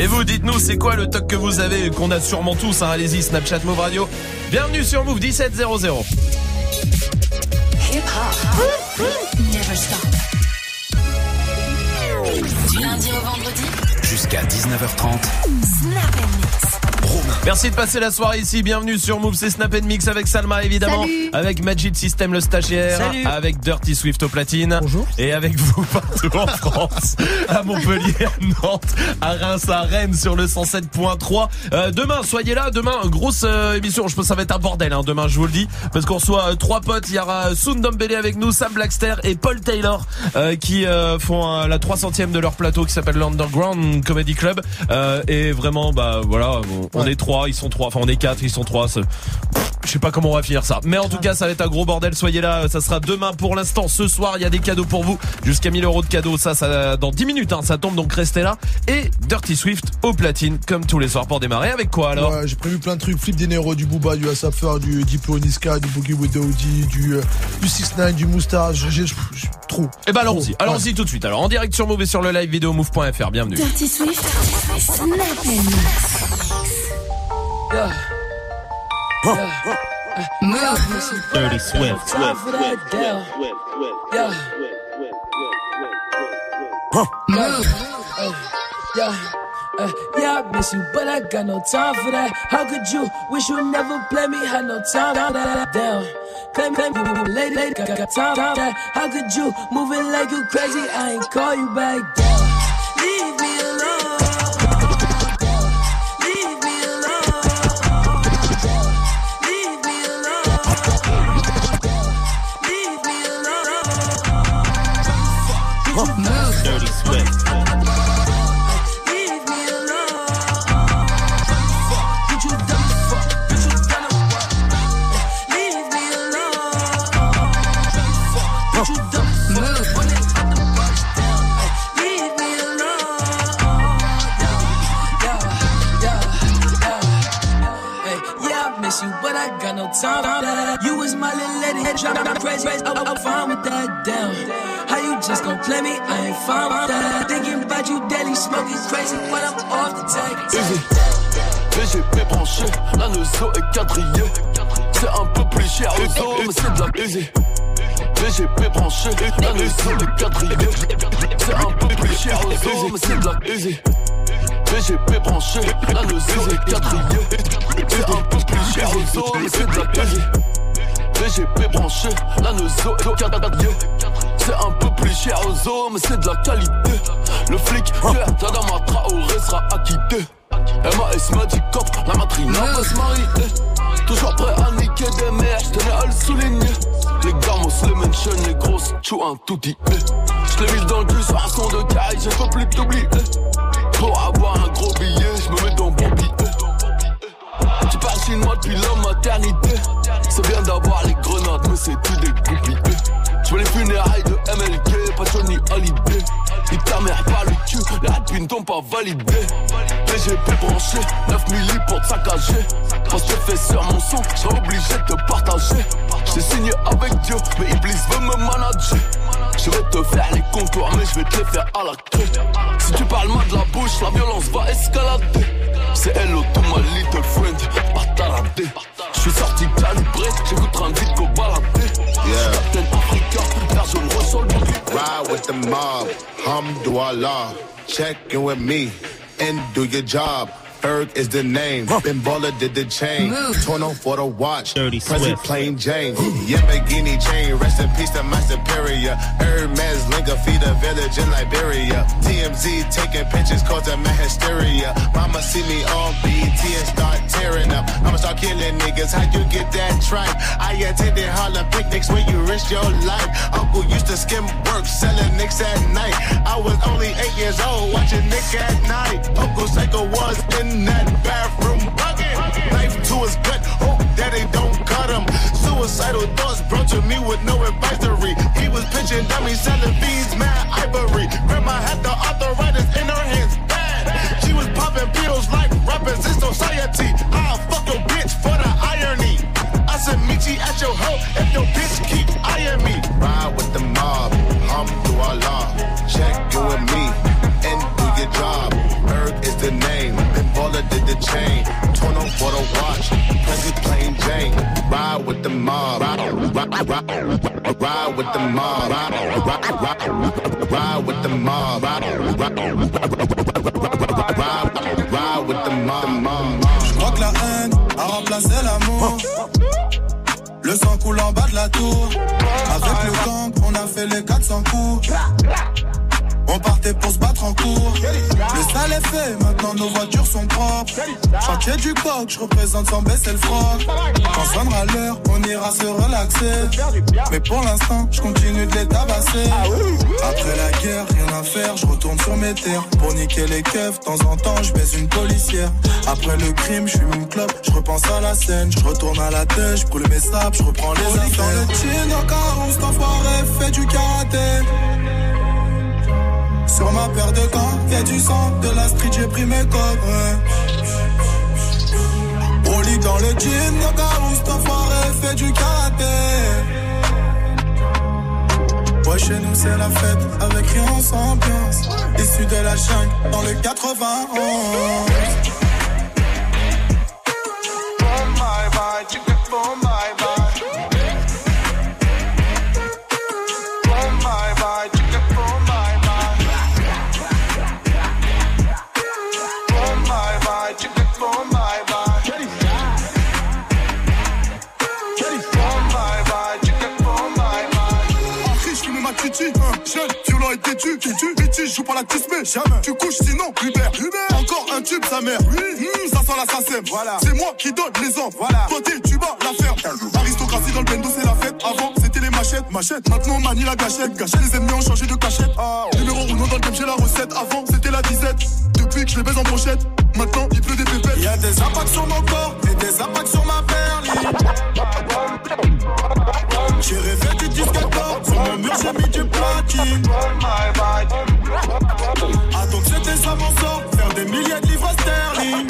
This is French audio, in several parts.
Et vous, dites-nous, c'est quoi le toc que vous avez, qu'on a sûrement tous, hein, allez-y, Snapchat Move Radio. Bienvenue sur Move 1700. Hip -hop. Never stop. Du lundi au vendredi. Jusqu'à 19h30. Snap Merci de passer la soirée ici. Bienvenue sur Move, c'est Snap Mix avec Salma évidemment, avec Magic System le stagiaire, avec Dirty Swift au platine, Bonjour. et avec vous partout en France, à Montpellier, à Nantes, à Reims, à Rennes sur le 107.3. Euh, demain, soyez là. Demain, grosse euh, émission. Je pense que ça va être un bordel. Hein, demain, je vous le dis, parce qu'on reçoit euh, trois potes. Il y aura Soon Dombele avec nous, Sam Blackster et Paul Taylor qui font la 300e de leur plateau qui s'appelle l'Underground Comedy Club. et vraiment, bah voilà, on, est trois ils sont trois, enfin on est quatre, ils sont trois. Je sais pas comment on va finir ça. Mais en tout cas, ça va être un gros bordel. Soyez là. Ça sera demain pour l'instant. Ce soir, il y a des cadeaux pour vous. Jusqu'à 1000 euros de cadeaux. Ça, ça, dans 10 minutes, hein, ça tombe. Donc restez là. Et Dirty Swift au platine, comme tous les soirs pour démarrer. Avec quoi alors? Ouais, j'ai prévu plein de trucs. Flip des Nero, du Booba, du Asafer, du Diplo Niska, du Boogie with du, euh, du 6 9 du Moustache. J'ai, trop. Et eh ben, allons-y. Allons-y tout de suite. Alors, en direct sur Move et sur le live vidéo move.fr. Bienvenue. Dirty Swift. Yeah. Huh. Yeah. Move. Dirty Swift. Time for that down. Yeah. Move. Uh, yeah. Uh, yeah, I miss you, but I got no time for that. How could you wish you never play me? Had no time for that. Down. Claim, claim, you late, late, got, got time for that. How could you moving like you crazy? I ain't call you back down. Leave me alone. Dirty time. You was my little lady, head shot I'm crazy. I'm, I'm fine with that. Damn, how you just gon' play me? I ain't fine with that. Thinking about you daily, smoking crazy when I'm off the tag. VGP branché, la nozo est quadrillée. C'est un peu plus cher aux mais c'est de la easy. VGP branché, la nozo est quadrillée. C'est un peu plus cher mais c'est de la easy. VGP branché, la nozo est quadrillée. C'est un peu plus cher aux hommes, mais c'est de la easy. VGP branché, la nozo est quadrillée. C'est un peu plus cher aux hommes, c'est de la qualité. Le flic, yeah, Tadama Traoré sera acquitté. MAS m'a dit cop, la matrine va se marier. Toujours prêt à niquer des mères, j'tenais à le souligner. Les gamos, les mentions, les grosses, tchou un tout dit. J'l'ai mis dans le cul sur un son de caille, j'ai pas plus t'oublier. Pour avoir un gros billet, j'me mets dans bon billet. Tu parles chinois depuis la maternité. C'est bien d'avoir les grenades, mais c'est tout des goupilles. J'veux les funérailles de MLK, pas Johnny Hallyday. Il ta mère pas le cul, les rapines t'ont pas validé. PGP branché, 9 milli pour te saccager. Quand je fais sur mon son, j'serai obligé de te partager. J'ai signé avec Dieu, mais Iblis veut me manager. Je vais te faire les contours, mais je vais te les faire à la queue. Si tu parles mal de la bouche, la violence va escalader. C'est hello to my little friend, pas. Je suis sorti calibré, j'écoute un qu'au baladé. Yeah. Captain Africa, personne ressort le Ride with the mob, hamdouallah. Check in with me and do your job. Ferg is the name. Ben Baller did the chain. off for the watch. Dirty Present plain Jane. Yamagini chain. Rest in peace to my superior. Hermes Linga feed a village in Liberia. TMZ taking pictures causing my hysteria. Mama see me on BT and start tearing up. I'ma start killing niggas. How you get that tripe? I attended Harlem picnics where you risk your life. Uncle used to skim work selling nicks at night. I was only eight years old watching Nick at night. Uncle Psycho was in in that bathroom bucket. Knife to his gut, hope that they don't cut him. Suicidal thoughts brought to me with no advisory. He was pitching dummies, selling fees, mad ivory. Grandma had the arthritis in her hands, bad. She was popping pills like rappers in society. I'll fuck your bitch for the irony. I said, meet you at your hoe if your bitch keep eyeing me. Ride with the mob, hum through Allah. Check you and me, chain, 20 for the watch, plain Jane. Ride with the mob, ride, ride with the mob, ride, with the mob, ride, ride, ride, with the mob. Je que la haine a remplacé l'amour. Le sang coule en bas de la tour. Avec le gang, on a fait les 400 coups. On partait pour se battre en cours. Le sale est fait, maintenant nos voitures sont propres. Chantier du coq, je représente sans baisser le froc. Quand sonnera l'heure, on ira se relaxer. Mais pour l'instant, je continue de les tabasser. Après la guerre, rien à faire, je retourne sur mes terres. Pour niquer les keufs, de temps en temps, je baise une policière. Après le crime, je suis une clope, je repense à la scène. Je retourne à la tête, je brûle mes sables, je reprends les affaires. Dans le chin, encore, on fait du karaté. Sur ma paire de gants, y'a du sang, de la street, j'ai pris mes codes. On dans le jean, Nagaous, enfoiré, fait du karaté. Ouais, chez nous c'est la fête, avec rien sans ambiance. Issu de la jungle, dans le 91. Tu, tu, tu, tu, joue pas la mais jamais. Tu couches sinon, Hubert, Hubert. Encore un tube, sa mère. Oui, mmh, ça sent l'assassin. Voilà. C'est moi qui donne les ordres. Voilà. Côté, tu bats la ferme. Aristocratie dans le bendo, c'est la fête. Avant, c'était les machettes, machettes. Maintenant, on manie la gâchette. Gâchette, les ennemis ont changé de cachette. Ah, Numéro 1 dans le game, j'ai la recette. Avant, c'était la disette. Depuis que je les baise en pochette. Maintenant, il pleut des pépettes. Y a des impacts sur mon corps et des impacts sur ma perle. J'ai rêvé du disque d'or. Sur mon mur, j'ai mis du platine. Ah donc c'était ça mon sort Faire des milliers de livres sterling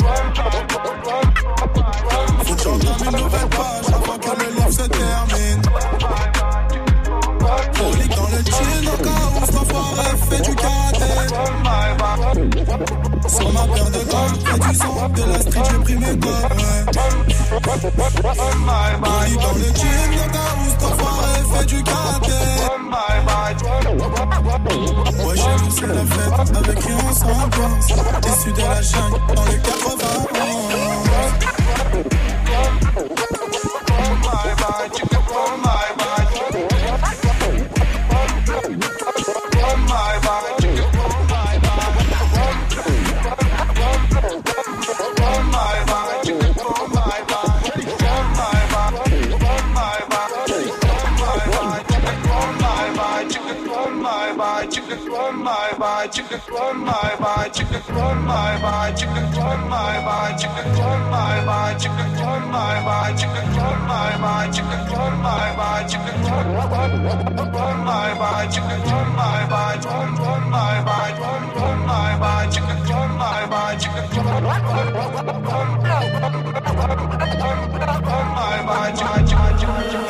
Faut que j'entame une nouvelle page Avant que le livre se termine soirée, fais du. Sur ma de fais du de la street, j'ai pris mes dans le gym, dans ta housse, du karaté. Ouais, j'ai poussé la fête, avec qui. Issu de la jungle, dans les 80. Chicken run my by chicken run my by chicken run my by chicken run my by chicken run my by chicken run my by chicken run my by chicken run my, my, chicka, run my by chicken run my by run run my by run my, my, chicka, run my by chicken run my by chicken run my, my, chicka, run my by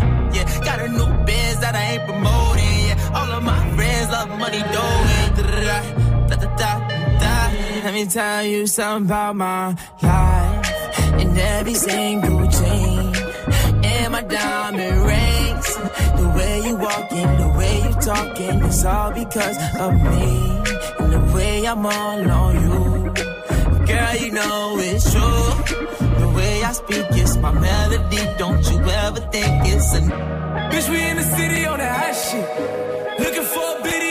Yeah. Da, da, da, da, Let me tell you something about my life. and every single chain, and my diamond rings. The way you walking, the way you talking, it's all because of me. And the way I'm all on you. Girl, you know it's true. The way I speak is my melody. Don't you ever think it's a. Bitch, we in the city on that hot shit. Looking for a biddy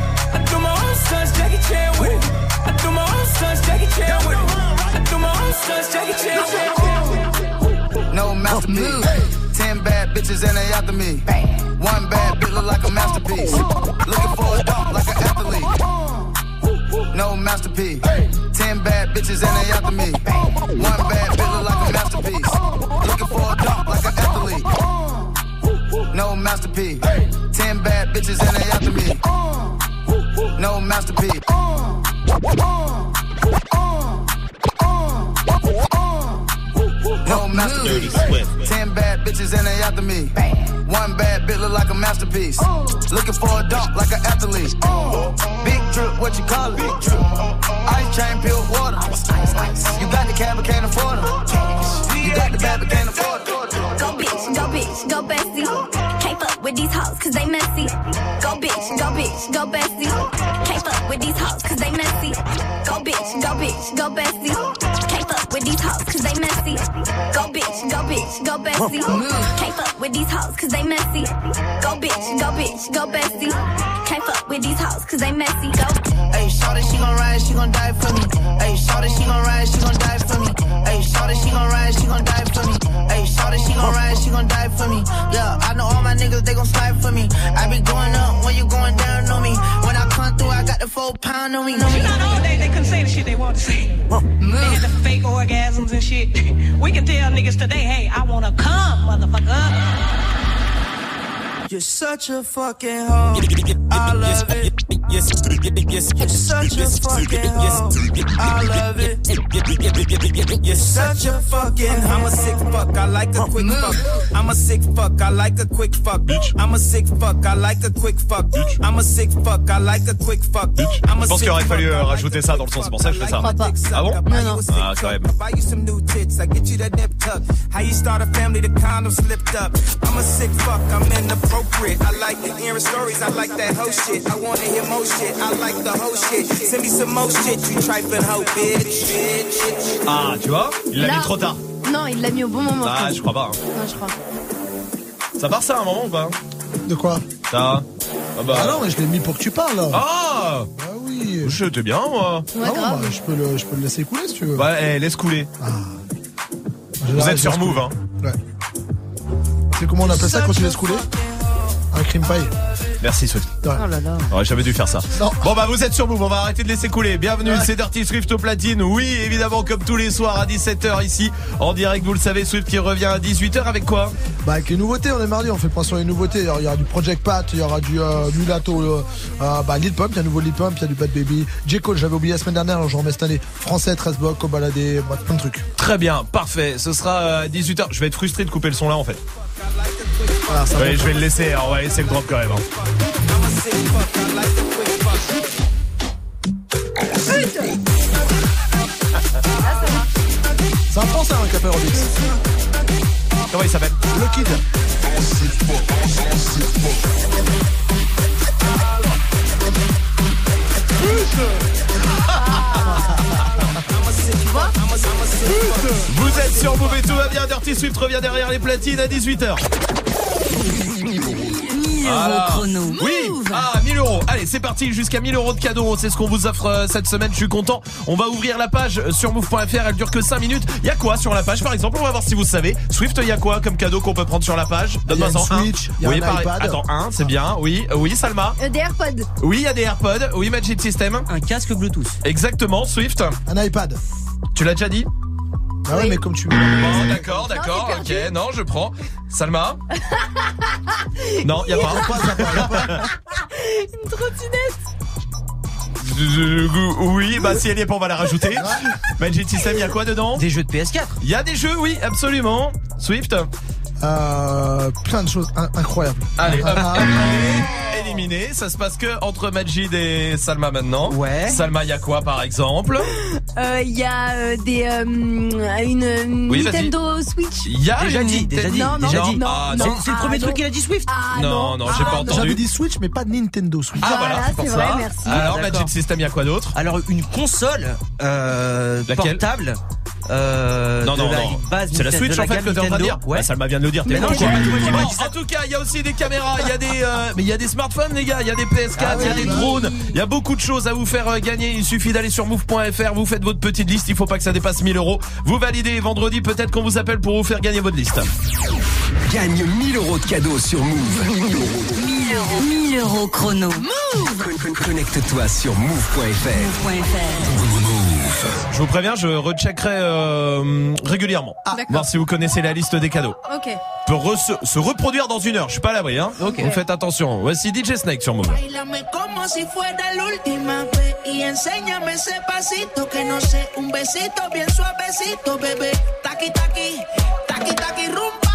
No masterpiece. Ten bad bitches and they after me. One bad bitch look like a masterpiece. Looking for a dunk like an athlete. No masterpiece. Ten bad bitches and they after me. One bad bitch look like a masterpiece. Looking for a dunk like an athlete. No masterpiece. Ten bad bitches and they after me. No masterpiece. No masterpiece. Ten bad bitches and they after me. One bad bitch look like a masterpiece. Looking for a dunk like an athlete. Big drip, what you call it? Big drip. Ice chain, pure water. You got the cab, but can't afford it. You got the bad, but can't afford it. Go bitch, go bitch, go bestie. Fuck with these hoes cause they messy. Go bitch, go bitch, go bestie. Can't fuck with these hoes cause they messy. Go bitch, go bitch, go bestie. Can't fuck with these hoes cause they messy. Go bitch, go bitch, go bestie. Can't fuck with these hoes cause they messy. Go bitch, go bitch, go bestie. Can't fuck with these hoes cause they messy. Go. Hey, shorty, she gon' ride, she gon' die for me. Hey, shorty, she gon' ride, she gon' die for me. Hey, shorty, she gon' ride, she gon' die for me. Hey, shorty, she gon' ride, she gon' die for me. Yeah, I know all my niggas, they gon' slide for me. I be going up when you going down on me. When come through, I got the full pound on me. Know me. Not all day they couldn't say the shit they want to say. Uh, they had the uh. fake orgasms and shit. We can tell niggas today, hey, I wanna come, motherfucker. You're such a fucking hoe. I love it. You're such a fucking hoe. I love it. You're such a fucking hoe. I'm a sick fuck, I like a quick fuck. I'm a sick fuck, I like a quick fuck. I'm a sick fuck, I like a quick fuck. I'm a sick fuck, I like a quick fuck. I'm a Je pense sick qu'il aurait fuck, fallu euh, I like rajouter ça dans le son, c'est pour ça que je fais ça. Ah bon Non, non. Ah, quand même. I buy you some new tits, I get you that nip tuck. How you start a family, the condom slipped up. I'm a sick fuck, I'm inappropriate. I like the hearing stories, I like that whole shit. I wanna hear more shit, I like the whole shit. Send me some more shit, you trifling hoe, bitch. bitch. Ah, tu vois Il l'a Là- mis trop tard. Non, il l'a mis au bon moment. Ah, je crois pas. hein. Non, je crois. Ça part ça à un moment ou pas De quoi Ça Ah bah. Ah non, mais je l'ai mis pour que tu parles là. Ah Ah oui. Je t'ai bien, moi. Ouais, Ah bon, grave. bah, je, peux le, je peux le laisser couler si tu veux. Ouais, eh, laisse couler. En Vous êtes sur Move, couler. hein. Ouais. C'est comment on appelle ça quand tu laisses couler Un crime paille. Merci, Swift. Oh là là. J'aurais jamais dû faire ça. Non. Bon bah vous êtes sur Move, on va arrêter de laisser couler. Bienvenue, c'est Dirty Swift au platine. Oui, évidemment comme tous les soirs à 17h ici en direct, vous le savez, Swift qui revient à 18h avec quoi? Bah avec les nouveautés, on est mardi, on fait le point sur les nouveautés. Il y aura- du Project Pat, il y aura du euh, Mulatto, euh, euh, bah Lil Pump, il y a un nouveau Lil Pump, il y a du Bad Baby. J. Cole, j'avais oublié la semaine dernière, alors je remets cette année. Français, 13 blocs, Cobaladé, bref, plein de trucs. Très bien, parfait. Ce sera euh, à 18h. Je vais être frustré de couper le son là en fait. Voilà, ça Ouais, je vais le laisser, hein, on va laisser le drop quand même. hein. C'est un français hein, qui appelle Robix. Comment il s'appelle? Le Kid. Vous êtes sur et tout va bien. Dirty Swift revient derrière les platines à 18h. Voilà. Oui, ah 1000 euros. Allez, c'est parti jusqu'à 1000 euros de cadeaux. C'est ce qu'on vous offre euh, cette semaine. Je suis content. On va ouvrir la page euh, sur move.fr. Elle dure que 5 minutes. Il y a quoi sur la page? Par exemple, on va voir si vous savez. Swift, il y a quoi comme cadeau qu'on peut prendre sur la page? Il y a Donne-moi en un. Switch, il y a Oui, un pareil. iPad. Attends, un, c'est bien. Oui, euh, oui, Salma. Euh, des AirPods. Oui, il y a des AirPods. Oui, Magic System. Un casque Bluetooth. Exactement, Swift. Un iPad. Tu l'as déjà dit? Ah ouais, Oui. mais comme tu veux. Bon, d'accord, d'accord, Non, ok, non, je prends. Salma Non, y a pas. Une trottinette. Oui, bah si elle y est pas, on va la rajouter. Magic System, y a quoi dedans Des jeux de PS4. Y a des jeux, oui, absolument. Swift Euh, plein de choses in- incroyables. Allez, hop, Ah. éliminé, éliminé. Ça se passe que entre Majid et Salma maintenant. Ouais. Salma, y a quoi par exemple? Euh, Il y a euh, des euh, une Oui. Nintendo Switch. Y a Déjà une dit, déjà dit, Non, non, déjà dit. non, Ah, non. non. C'est c'est le Ah, premier truc qu'il a dit Swift? Ah, Non, non, j'ai pas entendu. J'avais dit Switch, mais pas Nintendo Switch. Ah, Ah, voilà, là, c'est pour c'est ça. vrai, merci. Alors. Magic System, y a quoi d'autre? Alors une console euh, Laquelle? portable euh, Non, de non, la non. base C'est la Switch de la en fait que t'es en train de dire. Ouais. Bah, Salma vient de le dire, t'es Mais non, con, quoi. ça. En tout cas, il y a aussi des caméras, il y a des, euh, mais il y a des smartphones, les gars, il y a des PS4, il y a des drones, il y a beaucoup de choses à vous faire euh, gagner. Il suffit d'aller sur move.fr, vous faites votre petite liste, il faut pas que ça dépasse 1000 euros. Vous validez et vendredi, peut-être qu'on vous appelle pour vous faire gagner votre liste. Gagne 1000 euros de cadeaux sur Move. 1000 euros. 1000 euros. 1000 euros chrono. Con- Connecte-toi sur move.fr. Je vous préviens, je recheckerai euh, régulièrement. D'accord. Voir si vous connaissez la liste des cadeaux. Ok. Peut re- se reproduire dans une heure, je suis pas à l'abri, hein. Ok. Vous faites attention. Voici DJ Snake sur Move. Bailame como si fuera la última vez y enséñame ese pasito que no sé, un besito bien suavecito, bebé. Taqui taqui, taqui taqui rumba.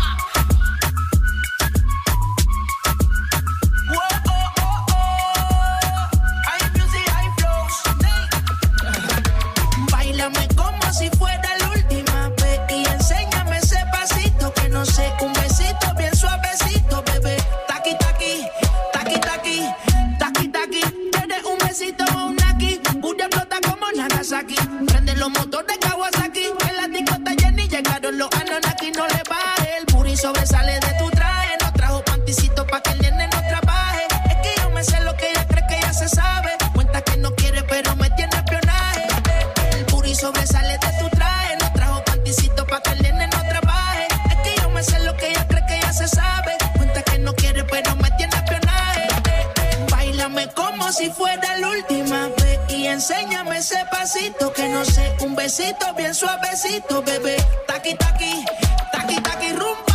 Como Nagasaki. Prende los motores Kawasaki, en la discota Jenny llegaron los Anunnaki, no le baje. El booty sobresale de tu traje, no trajo panticito pa' que el nene no trabaje. Es que yo me sé lo que ella cree que ya se sabe. Cuenta que no quiere, pero me tiene espionaje. El booty sobresale de tu traje. No trajo panticito pa' que el nene no trabaje. Es que yo me sé lo que ella cree que ya se sabe. Cuenta que no quiere, pero me tiene espionaje. Bailame como si fuera la última enséñame ese pasito que no sé. Un besito bien suavecito, bebé. Taqui, taqui, taqui, taqui, rumba.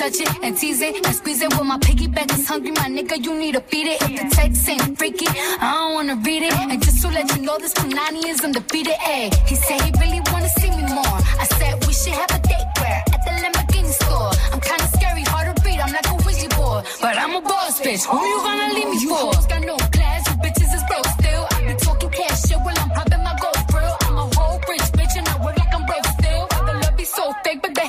Touch it and tease it and squeeze it. When my piggyback is hungry, my nigga, you need to feed it. If the text ain't freaky, I don't wanna read it. And just to let you know, this Punani is undefeated. Ayy, he said he really wanna see me more. I said we should have a date where at the Lamborghini store. I'm kinda scary, hard to read. I'm like a Ouija board, but I'm a boss bitch. Who you gonna leave me for?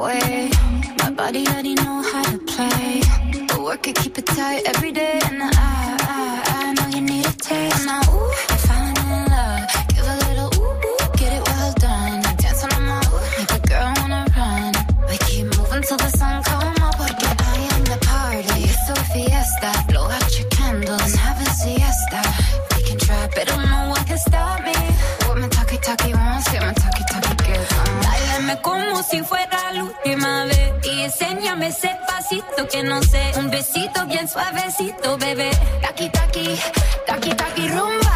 Way. My body already know how to play. But work it, keep it tight every day. And I, I, I know you need a taste. Now, ooh, I'm falling in love. Give a little ooh, ooh, get it well done. Dance on my ooh, make a girl wanna run. We keep moving till the sun come up. Porque I am the party. It's a fiesta. Blow out your candles and have a siesta. We can try, but no one can stop me. What my talkie talkie wants, get my talkie talkie gives. Uh. Dáleme como si fuera la última vez y enséñame ese pasito que no sé, un besito bien suavecito, bebé. Taki taki, taki taki rumba.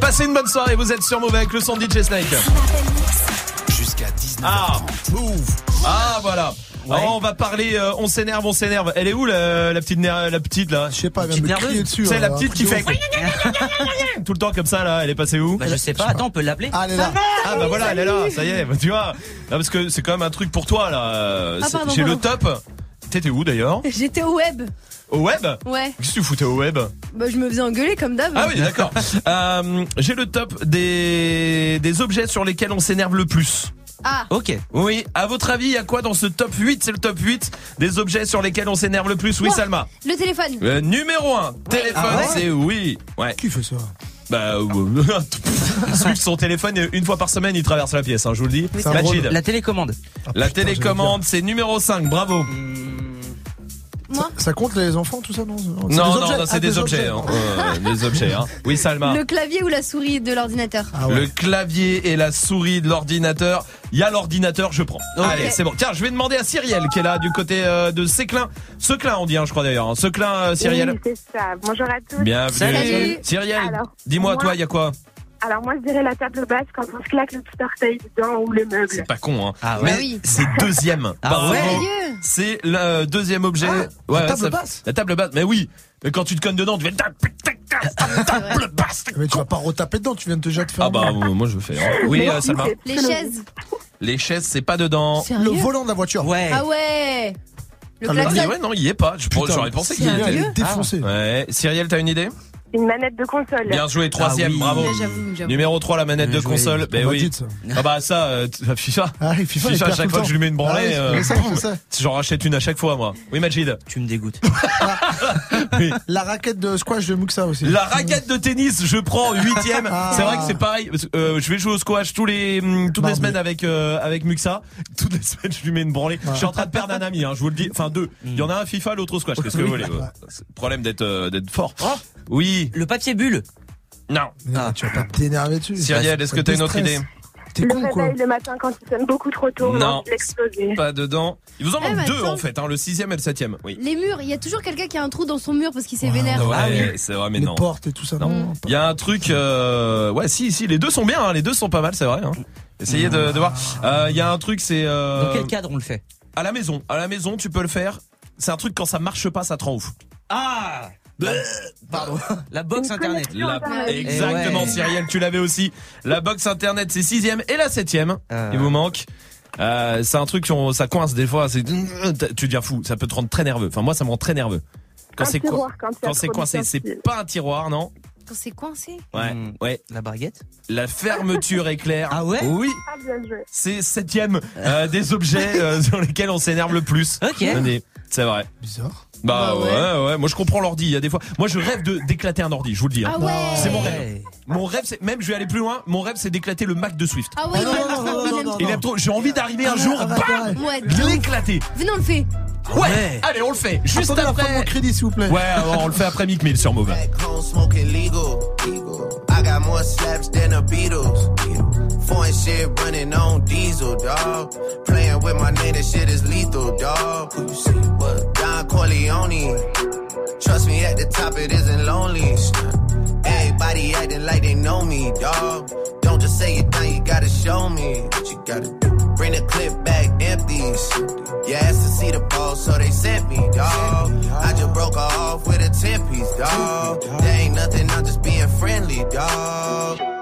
Passez une bonne soirée, vous êtes sur Move avec le son de DJ Snake. Jusqu'à 19 Ah, move. Ah, voilà. Alors, on va parler, euh, on s'énerve, on s'énerve. Elle est où la, la petite la petite là? Je sais pas, elle vient de dessus, C'est hein, la un petite qui fait tout le temps comme ça là. Elle est passée où? Bah, je sais pas, attends, on peut l'appeler Ah, elle est là. Ah bah voilà, elle est là. Ça y est, bah, tu vois. Non, parce que c'est quand même un truc pour toi là. Ah, c'est- pardon, J'ai le top. T'étais où d'ailleurs? J'étais au web. Au web? Ouais. Qu'est-ce que tu foutais au web? Bah, je me faisais engueuler comme d'hab. Ah oui, d'accord. Euh, J'ai le top des des objets sur lesquels on s'énerve le plus. Ah. Ok. Oui, à votre avis, il y a quoi dans ce top 8 C'est le top 8 des objets sur lesquels on s'énerve le plus. Oui, Salma? Le téléphone. Euh, numéro 1, téléphone, Ah ouais? c'est oui. Ouais. Qui fait ça? Bah, euh, celui qui son téléphone une fois par semaine, il traverse la pièce, hein, je vous le dis. C'est Majid. La télécommande. La télécommande, c'est numéro 5, bravo. Moi Ça compte les enfants, tout ça, non? Non, C'est des non, objets. non, c'est Ah, des, objets. hein. Euh, des objets. Hein. Oui, Salma. Le clavier ou la souris de l'ordinateur? Ah Le clavier et la souris de l'ordinateur. Il y a l'ordinateur, je prends. Allez, c'est bon. Tiens, je vais demander à Cyrielle qui est là du côté euh, de Séclin. Seclin, on dit, hein, je crois d'ailleurs. Seclin, euh, Cyrielle. Oui, c'est ça. Bonjour à tous. Bienvenue. Salut. Cyrielle, dis-moi, moi- toi, il y a quoi? Alors moi, je dirais la table basse quand on se claque le petit orteil dedans ou le meuble. C'est pas con, hein. Ah ouais. Mais Bah oui. c'est deuxième. Ah ouais. C'est le deuxième objet. la table ça- basse La table basse. Mais oui. Mais quand tu te connes dedans, tu fais table basse. Mais tu vas pas retaper dedans, tu viens de déjà te faire. Ah bah moi je le fais. hein. Oui, euh, Salma. Les chaises Les chaises, c'est pas dedans. Sérieux Le volant de la voiture. Ouais. Ah ouais Le Ah, ouais, non, il y est pas. J'aurais pensé qu'il y était. Il est défoncé. Ah. Ouais. Cyrielle, t'as une idée? Une manette de console. Bien joué, troisième, bravo. Ouais, j'avoue, j'avoue. Numéro 3, la manette Bien de joué. console. Ben oui. ça. Ah bah ça, euh, t- FIFA. Ah FIFA, il à perd chaque fois que je lui mets une branlée, Ah sais. j'en rachète une à chaque fois, moi. Oui, Majid. Tu me dégoûtes. La raquette de squash de Muxa aussi. La raquette de tennis, je prends huitième. Ah. C'est vrai que c'est pareil. parce que, euh, je vais jouer au squash tous les hum, toutes les semaines avec euh, avec Muxa. Toutes les semaines, je lui mets une branlée. Je suis en train de perdre un ami. Hein, je vous le dis. Enfin deux. Il y en a un FIFA, l'autre au squash. Qu'est-ce que vous voulez euh, C'est le problème d'être euh, d'être fort. oui. Le papier bulle. Non. Ah, tu vas pas t'énerver dessus. Cyrielle, est-ce que t'as une autre idée T'es le con quoi réveil le matin quand il sonne beaucoup trop tôt, Non. non, l'exploser. Pas dedans. Il vous en Eh, manque mais deux attends. en fait. Hein, le sixième et le septième. Oui. Les murs, il y a toujours quelqu'un qui a un trou dans son mur parce qu'il s'est vénère. Ah Ouais, c'est vrai, mais Les non. portes et tout ça. Non. Il y a un truc, euh... ouais, si, si, les deux sont bien, hein, les deux sont pas mal, c'est vrai. Hein. Essayez de, de voir. Euh, Il y a un truc, c'est. Euh... Dans quel cadre on le fait? À la maison, à la maison, tu peux le faire. C'est un truc quand ça marche pas, ça te rend ouf. Ah Pardon. La box internet. La- Eh Exactement, ouais. Cyrielle, tu l'avais aussi. La box internet, c'est sixième et la septième. Il vous manque. Euh, c'est un truc, on- ça coince des fois. C'est, tu deviens fou. Ça peut te rendre très nerveux. Enfin, moi, ça me rend très nerveux. Quand c'est quand quand de coincé, c'est pas un tiroir, non. Quand c'est coincé Ouais, ouais. La baguette La fermeture éclair. Ah ouais Oui. Ah, bien joué. C'est septième euh, des objets euh, sur lesquels on s'énerve le plus. Ok. C'est vrai. Bizarre. Bah, Bah ouais. ouais. ouais, Moi je comprends l'ordi. Il y a des fois. Moi je rêve de d'éclater un ordi. Je vous le dis. hein. Ah ouais C'est mon rêve. Mon rêve, c'est même je vais aller plus loin. Mon rêve, c'est d'éclater le Mac de Swift. Ah ouais, il non, aime non, trop, non, il non, aime non, trop. Il aime trop. J'ai envie d'arriver un jour. arrête, bam. Ouais, de l'éclater. Venez, on le fait. Ouais. Allez, on le fait. Juste Attendez la fin de mon après. crédit, s'il vous plaît. Ouais, on le fait après Mick Mill sur Move. Back home smoking legal. I got more slaps than the Beatles. Foreign shit running on diesel, dog. Playing with my name, that shit is lethal, dog. Who you see? What? Don Corleone. Trust me, at the top it isn't lonely. Everybody acting like they know me, dog. Don't just say it now, you gotta show me what you gotta do. Bring the clip back empty. You asked to see the ball, so they sent me, dog. I just broke her off with a 10 piece, dog. There ain't nothing, I'm just being friendly, dog.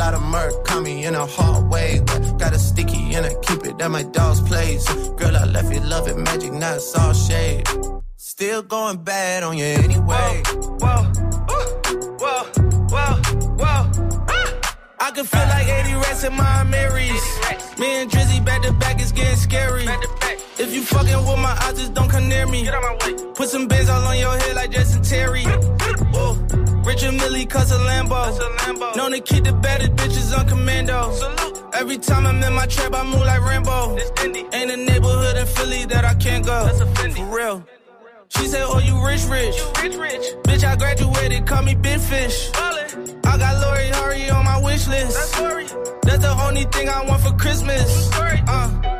lot of murk caught me in a hard way. But got a sticky and I keep it at my dog's place. Girl, I left you love it, magic, not it's all shade. Still going bad on you anyway. Whoa, whoa, whoa, whoa. whoa. Ah. I can feel like 80 rats in my Marys. Me and Drizzy back to back is getting scary. If you fucking with my eyes, just don't come near me. Put some bins all on your head like Justin Terry. Whoa. Richard Millie cuss a Lambo. Known to keep the baddest bitches on commando. Salute. Every time I'm in my trap, I move like Rambo. Ain't a neighborhood in Philly that I can't go. For real. She said, Oh, you rich, rich. rich rich Bitch, I graduated, call me Big Fish. I got Lori Hurry on my wish list. That's the only thing I want for Christmas. Uh.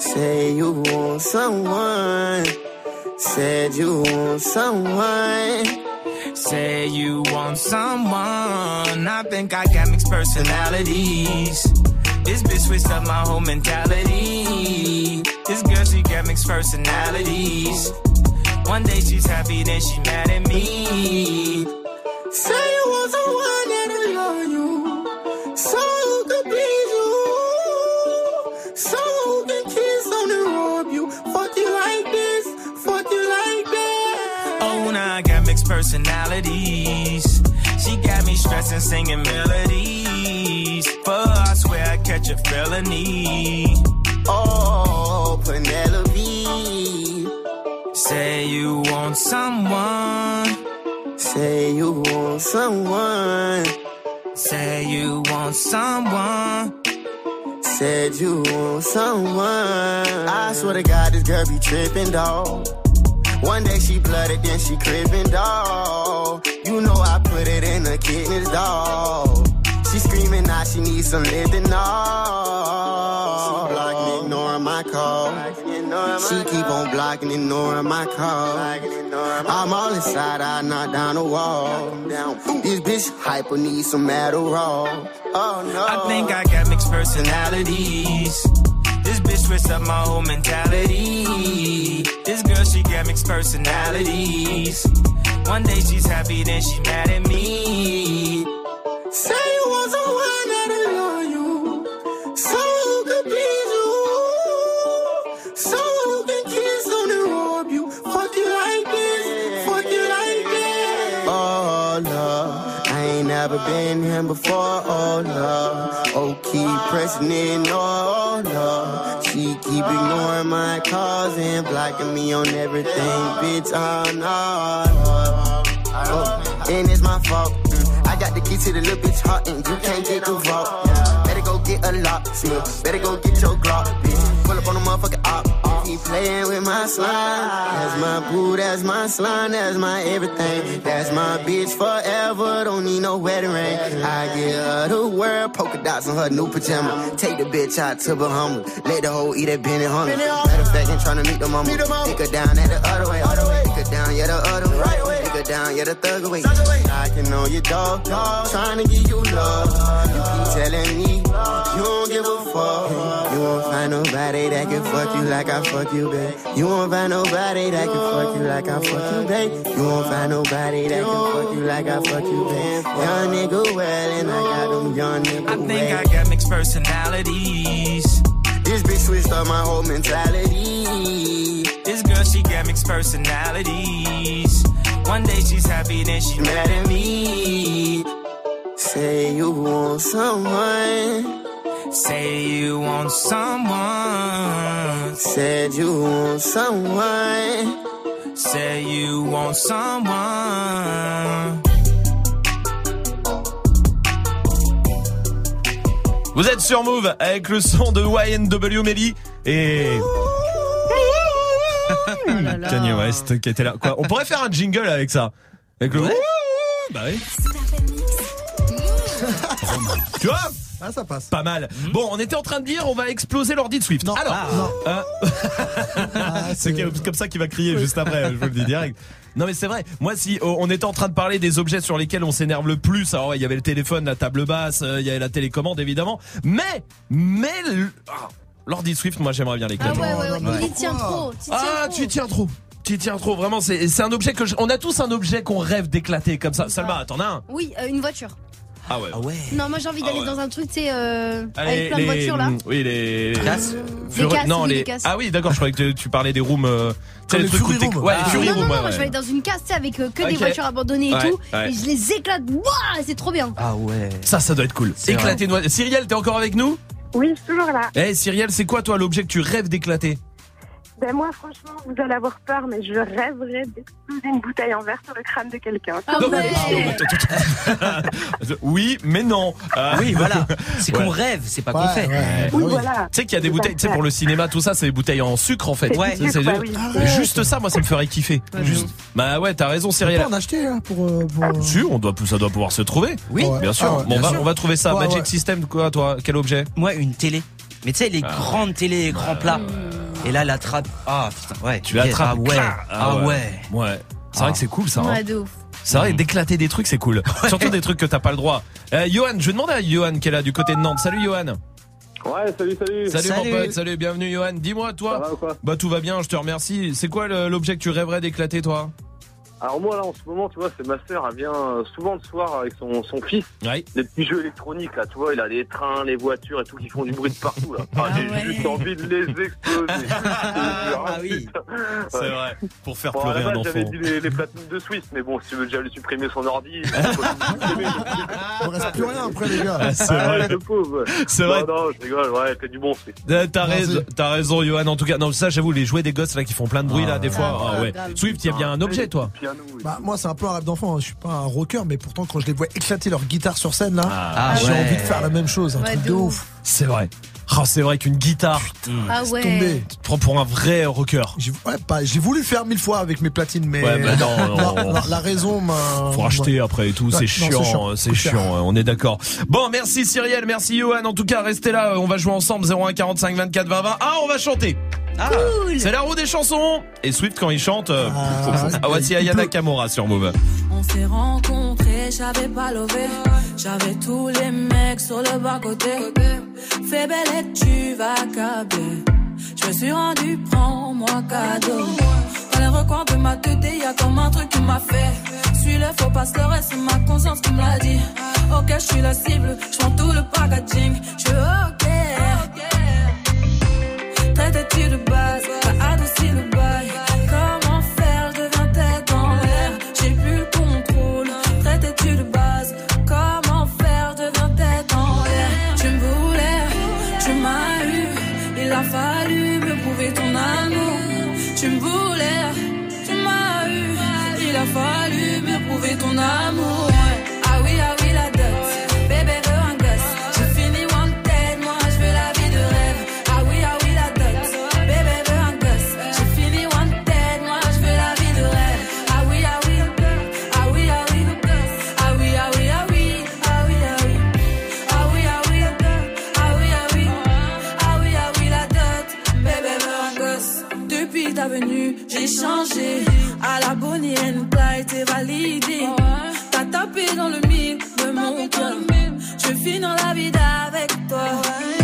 Say you want someone. Said you want someone. Say you want someone. I think I got mixed personalities. This bitch switched up my whole mentality. This girl, she got mixed personalities. One day she's happy, then she mad at me. Say personalities. She got me stressing, singing melodies. But I swear I catch a felony. Oh, Penelope. Say you want someone. Say you want someone. Say you want someone. Said you want someone. I swear to God, this girl be tripping, dawg. One day she blooded, then she crippin', dawg. You know I put it in the kidneys, dawg. She screaming now she needs some lifting, no. She blocking, ignoring my call. She keep on blocking, ignoring my call. I'm all inside, I knock down the wall. This bitch hyper needs some Adderall. Oh no. I think I got mixed personalities. This bitch switched up my whole mentality. This girl, she got mixed personalities. One day she's happy, then she mad at me. Say you want someone that'll love you. Someone never been here before. Oh, Lord. Oh, keep pressing in. Oh, Lord. She keep ignoring my calls and blocking me on everything. Bitch, oh, no. Oh, and it's my fault. Mm, I got the key to the little bitch heart and you can't get the vault. Get a lock, smell. Better go get your Glock, bitch. Pull up on the motherfucking op. He playing with my slime. That's my boo, that's my slime, that's my everything. That's my bitch forever. Don't need no wedding ring. I get her the world, polka dots on her new pajama. Take the bitch out to Bahamas. Let the hoe eat that Benny Hunter. Matter of fact, ain't tryna meet the mama. Take her down at the other way. Take her down, yeah, the other way. Down, yeah, the thug away. Knocking on your dog, trying to give you love. You keep telling me you don't give a fuck. You won't find nobody that can fuck you like I fuck you, babe. You won't find nobody that can fuck you like I fuck you, babe. You won't find nobody that can fuck you like I fuck you, babe. Young nigga well, and I got them young nigga I think I got mixed personalities. This bitch switched up my whole mentality. This girl, she got mixed personalities. One day she's happy, then she mad at me. Say you want someone. Say you want someone. Said you want someone. Say you want someone. Vous êtes sur Move avec le son de YNW Melly et Kanye West qui était là. Quoi, on pourrait faire un jingle avec ça. Avec le Bah oui. tu vois Ah, ça passe. Pas mal. Bon, on était en train de dire on va exploser l'ordi de Swift. Alors, Ah. euh, c'est comme ça qu'il va crier juste après, je vous le dis direct. Non mais c'est vrai. Moi si oh, on était en train de parler des objets sur lesquels on s'énerve le plus, alors ouais, il y avait le téléphone, la table basse, euh, il y avait la télécommande évidemment, mais mais le- ah, l'ordi Swift, moi j'aimerais bien Ah l'éclater. ouais, ouais, ouais. Il y tient trop. tiens Ah, trop. tu y tiens trop. Tu y tiens trop, vraiment, c'est c'est un objet que je- on a tous un objet qu'on rêve d'éclater comme ça. Salma, t'en as un Oui, euh, une voiture. Ah ouais. Non, moi j'ai envie d'aller Ah ouais. dans un truc, tu sais, euh, avec plein de les- voitures là. Oui, les Casses Fury- Des casses, non, oui, les des casses. Ah oui, d'accord, je croyais que tu- tu parlais des rooms euh, tu sais, Comme les les trucs où Fury t'es- Room. Ouais, Ah. les Fury non, non, Room, non, ouais, moi je vais ouais. aller dans une casse, tu sais, avec euh, que Ok. des voitures abandonnées et Ouais, tout. ouais. Et je les éclate. Waouh, c'est trop bien. Ah ouais. Ça, ça doit être cool. Éclater une voiture. Cyrielle, t'es encore avec nous? Oui, toujours là. Eh, Cyrielle, c'est quoi toi l'objet que tu rêves d'éclater? Ben moi, franchement, vous allez avoir peur, mais je rêverais d'exploser une bouteille en verre sur le crâne de quelqu'un. Ah Oui, mais non. Euh, Oui, voilà. C'est qu'on ouais. rêve, c'est pas Ouais, qu'on fait. ouais. Oui, voilà. Tu sais qu'il y a des bouteilles, tu sais, pour le cinéma, tout ça, c'est des bouteilles en sucre en fait. Ouais. Bah oui. Juste ça, moi, ça me ferait kiffer. Juste. Bah ouais, t'as raison, On peut en acheter là pour. euh, pour- Si, on doit, ça doit pouvoir se trouver. Oui. Ouais. Bien sûr. Ah ouais, Bon, on, bien va, sûr. on va trouver ça. Ouais, Magic ouais. System, quoi, toi Quel objet? Moi, une télé. Mais tu sais, les grandes télé, écran plat. Et là, elle attrape. Ah putain, ouais. Tu l'attrapes. Ah ouais. clac. Ah ouais. Ouais. C'est vrai que c'est cool ça. hein. Ouais, de ouf. C'est vrai, d'éclater des trucs, c'est cool. Surtout des trucs que t'as pas le droit. Euh, Johan, je vais demander à Johan qui est là du côté de Nantes. Salut Johan. Ouais, salut, salut. Salut, mon pote, salut, bienvenue Johan. Dis-moi toi. Bah tout va bien, je te remercie. C'est quoi l'objet que tu rêverais d'éclater toi? Alors moi là en ce moment, tu vois, c'est ma sœur, elle vient euh, souvent le soir avec son, son fils. Des petits jeux électroniques là, tu vois, il a les trains, les voitures et tout qui font du bruit de partout là. Ah, J'ai juste envie de les exploser. ah oui. C'est vrai. Pour faire Bon, pleurer un base, J'avais enfant. dit les, les platines de Suisse, mais bon, si tu veux déjà lui supprimer son ordi. Il reste plus rien après, les gars. Ah, c'est vrai. le pauvre. ouais. C'est vrai. Non, non, je rigole, ouais, c'est du bon. Euh, T'as raison, t'as raison, Johan. En tout cas, non, ça, j'avoue, les jouets des gosses là qui font plein de bruit là, des fois. Ah, ouais. Swift, il y a bien un objet, toi. Bah, moi, c'est un peu un rêve d'enfant. hein. Je suis pas un rocker, mais pourtant, quand je les vois éclater leur guitare sur scène, là, Ah, j'ai ouais. envie de faire la même chose. Un Ouais, truc de ouf. ouf. C'est vrai. Oh, c'est vrai qu'une guitare. Ah Laisse ouais. tomber. Tu te prends pour un vrai rocker. J'ai ouais, j'ai voulu faire mille fois avec mes platines, mais Ouais, bah non, non. La, la- la raison m'a. Faut racheter après et tout, c'est chiant, c'est chiant. euh, c'est chiant, on est d'accord. Bon, merci Cyrielle, merci Johan. En tout cas, restez là, euh, on va jouer ensemble 01 45 24 20 20. Ah, on va chanter. C'est la roue des chansons. Et Swift quand il chante, euh, ah, voici Ayana Kamora sur Move. On s'est rencontrés, j'avais pas levé. J'avais tous les mecs sur le bas côté. Fais belle et tu vas câbler. Je me suis rendu, prends-moi cadeau. Dans les recoins de ma tête, y a comme un truc qui m'a fait. Suis-le, faut pas se leurrer, c'est ma conscience qui me l'a dit. Ok, je suis la cible, je prends tout le packaging. Je suis t'as adouci j'ai changé. À la and Clyde, t'es validé. T'as tapé dans le mille de mon cœur. Je vis dans la vie avec toi.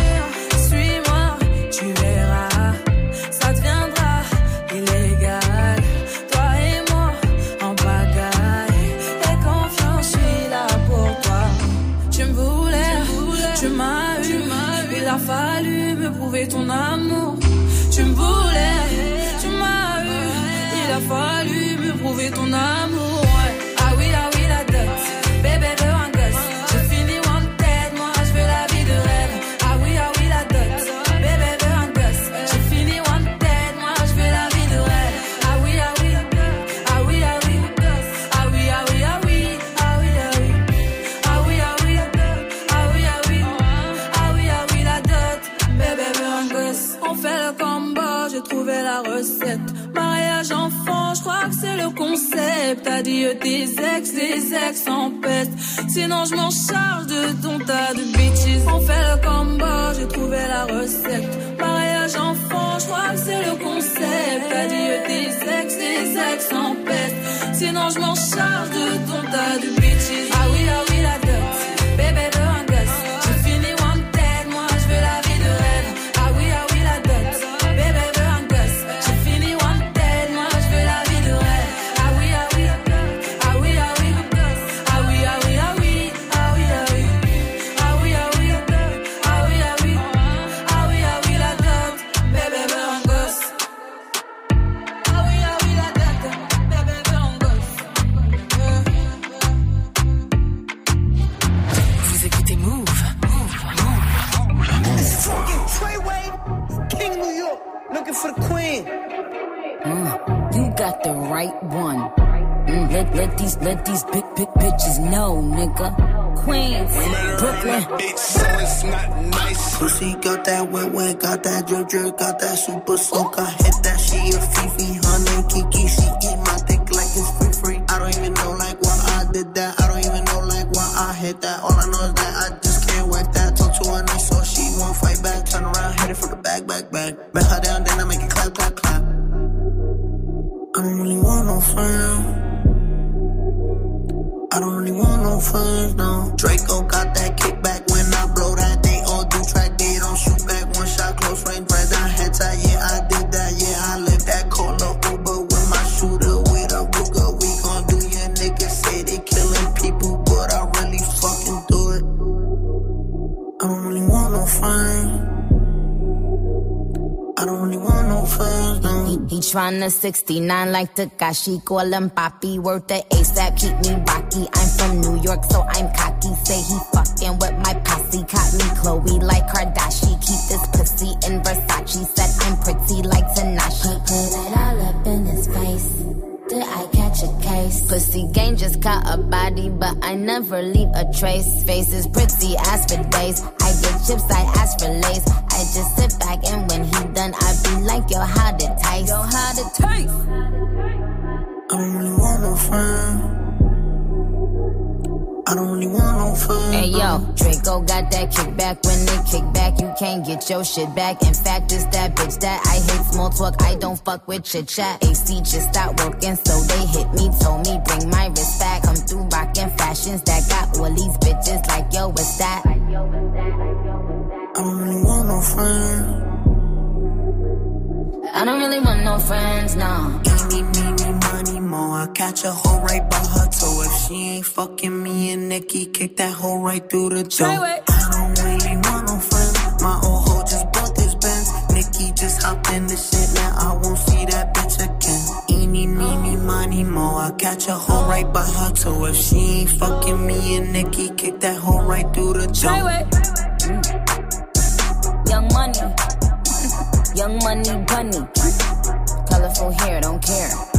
Je m'en charge de ton tas de bitches. On fait le combo, j'ai trouvé la recette. Mariage enfant, je crois que c'est le concept. Euh, tes ex, les ex en peste. Sinon, je m'en drip, got that super 69 like Takashi, call him Papi, worth the ASAP, keep me rocky. I'm from New York, so I'm cocky. Say he fucking with my posse, caught me Chloe like Kardashian. Keep this pussy in Versace, said I'm pretty like Tanashi. Put it all up in his face. Did I catch a case? Pussy gang just caught a body, but I never leave a trace. Shit back. In fact, it's that bitch that I hate small talk. I don't fuck with chit chat. AC just stopped working, so they hit me. Told me bring my wrist back. Come through rockin' fashions that got all these bitches like yo, what's that? I don't really want no friends. I don't really want no friends, no. Eeny, meeny, money, more. I catch a hoe right by her toe. If she ain't fucking me and Nikki, kick that hoe right through the door. Right by her toe. If she ain't fucking me and Nikki, kick that hoe right through the door. Mm. Young money, young money bunny. Colorful hair, don't care.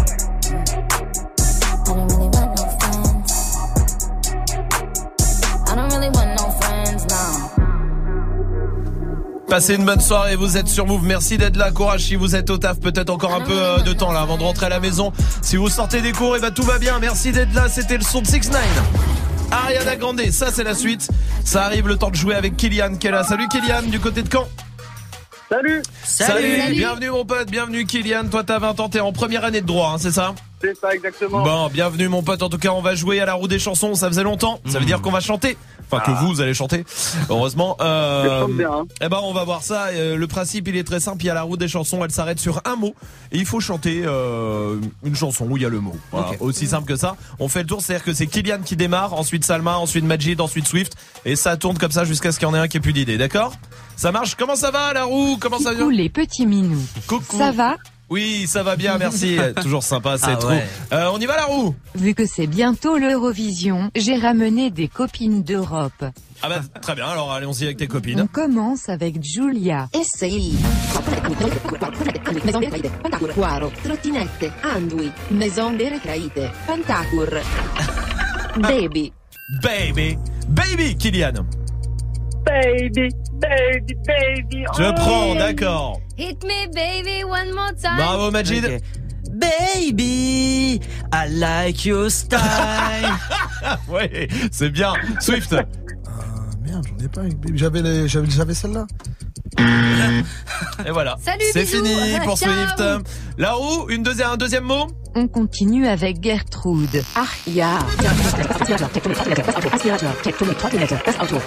Passez une bonne soirée, vous êtes sur Move. Merci d'être là. Courage si vous êtes au taf, peut-être encore un peu euh, de temps là avant de rentrer à la maison. Si vous sortez des cours, et bah tout va bien. Merci d'être là. C'était le son de 6 9 Ariana Grande, ça c'est la suite. Ça arrive le temps de jouer avec Kylian qui est là. Salut Kylian du côté de Caen. Salut Salut, Bienvenue mon pote, bienvenue Kylian. Toi t'as 20 ans, t'es en première année de droit, hein, c'est ça? C'est ça, exactement. Bon, bienvenue mon pote. En tout cas, on va jouer à la roue des chansons. Ça faisait longtemps. Ça veut dire qu'on va chanter. Enfin, que Ah. vous allez chanter. Heureusement. Euh, hein. Eh ben, on va voir ça. Euh, le principe, il est très simple. Il y a la roue des chansons. Elle s'arrête sur un mot. Et il faut chanter euh, une chanson où il y a le mot. Voilà. Aussi simple que ça. On fait le tour. C'est-à-dire que c'est Kylian qui démarre. Ensuite Salma. Ensuite Majid. Ensuite Swift. Et ça tourne comme ça jusqu'à ce qu'il y en ait un qui ait plus d'idées. D'accord? Ça marche? Comment ça va, la roue? Comment ça va Coucou les petits minous. Coucou. Ça va? Oui, ça va bien. Merci. Toujours sympa, c'est Ah trop. ouais. Euh, on y va, la roue Vu que c'est bientôt l'Eurovision, j'ai ramené des copines d'Europe. Ah bah très bien, alors allons-y avec tes On copines. commence avec Giulia. SI Maison delle Craite Pantacur Quaro Trottinette Andui Maison Pantacur Baby Baby, baby Kylian. Baby, baby, baby. Je oh. prends, d'accord. Hit me baby one more time. Bravo Majid. Baby, I like your style. ouais, c'est bien. Swift. Merde, j'en ai pas avec Baby. J'avais les- j'avais j'avais celle-là. Et voilà. Salut, C'est fini pour Ciao. Swift. La roue, une deuxième, un deuxième mot? On continue avec Gertrude. Ah ja Aspirator Tektonik Trottinette Das Auto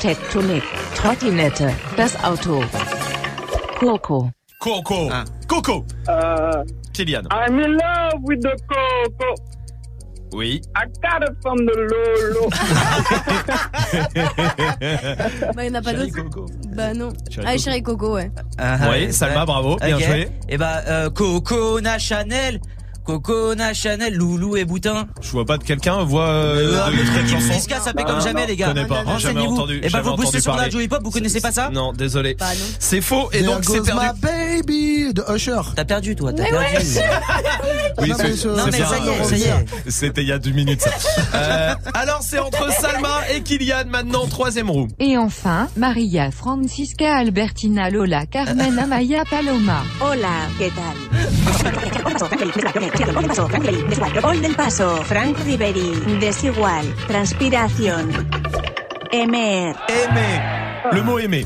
Tektonik Trottinette Das Auto Coco Coco. Coco. Uh, Kylian. I'm in love with the coco. Oui. I got it from the Lolo. Bah, il n'y en a pas d'autres. Bah non. Chéri Ah, Coco. chéri Coco, ouais. Oui, Salma, bravo, bien joué. Et bah, euh, Coco na Chanel. Coco na Chanel, Loulou et Boutin. Je vois pas de quelqu'un voit euh, Euh, de le cette truc chanson. Niska, ça fait comme jamais, les gars. Je connais pas. Jamais Renseignez-vous. entendu. Et bah, jamais vous boostez sur. Radio Hip Hop, vous connaissez pas ça Non, désolé. Non. C'est faux et donc c'est perdu. my baby de Usher. T'as perdu, toi, t'as perdu. Oui, ça y est, ça y est. C'était il y a deux minutes. ça. Euh, alors c'est entre Salma et Kylian maintenant troisième roue. Et enfin, Maria Francisca Albertina Lola Carmen Amaya Paloma. Hola, ¿qué tal? Hoy del paso, Frank Riveri, desigual, transpiración, emer. Aimer. Le mot aimer.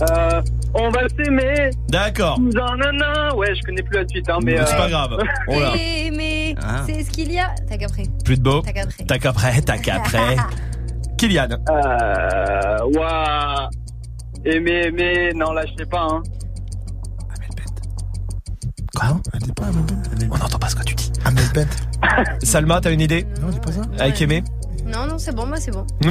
Uh, On va s'aimer. D'accord. Nanana. Ouais, je connais plus la suite, hein, mais. C'est euh, pas grave. On l'a. Mais Ah. c'est ce qu'il y a. T'as qu'après. Plus de beau. T'as qu'après. T'as qu'après, t'as qu'après. Kylian. Euh. Waouh. Aimer, aimer. Non, là, je sais pas, hein. Quoi On n'entend pas ce que tu dis. Salma, t'as une idée Non, dis pas ça. Avec Aimé Non, non, c'est bon, moi c'est bon.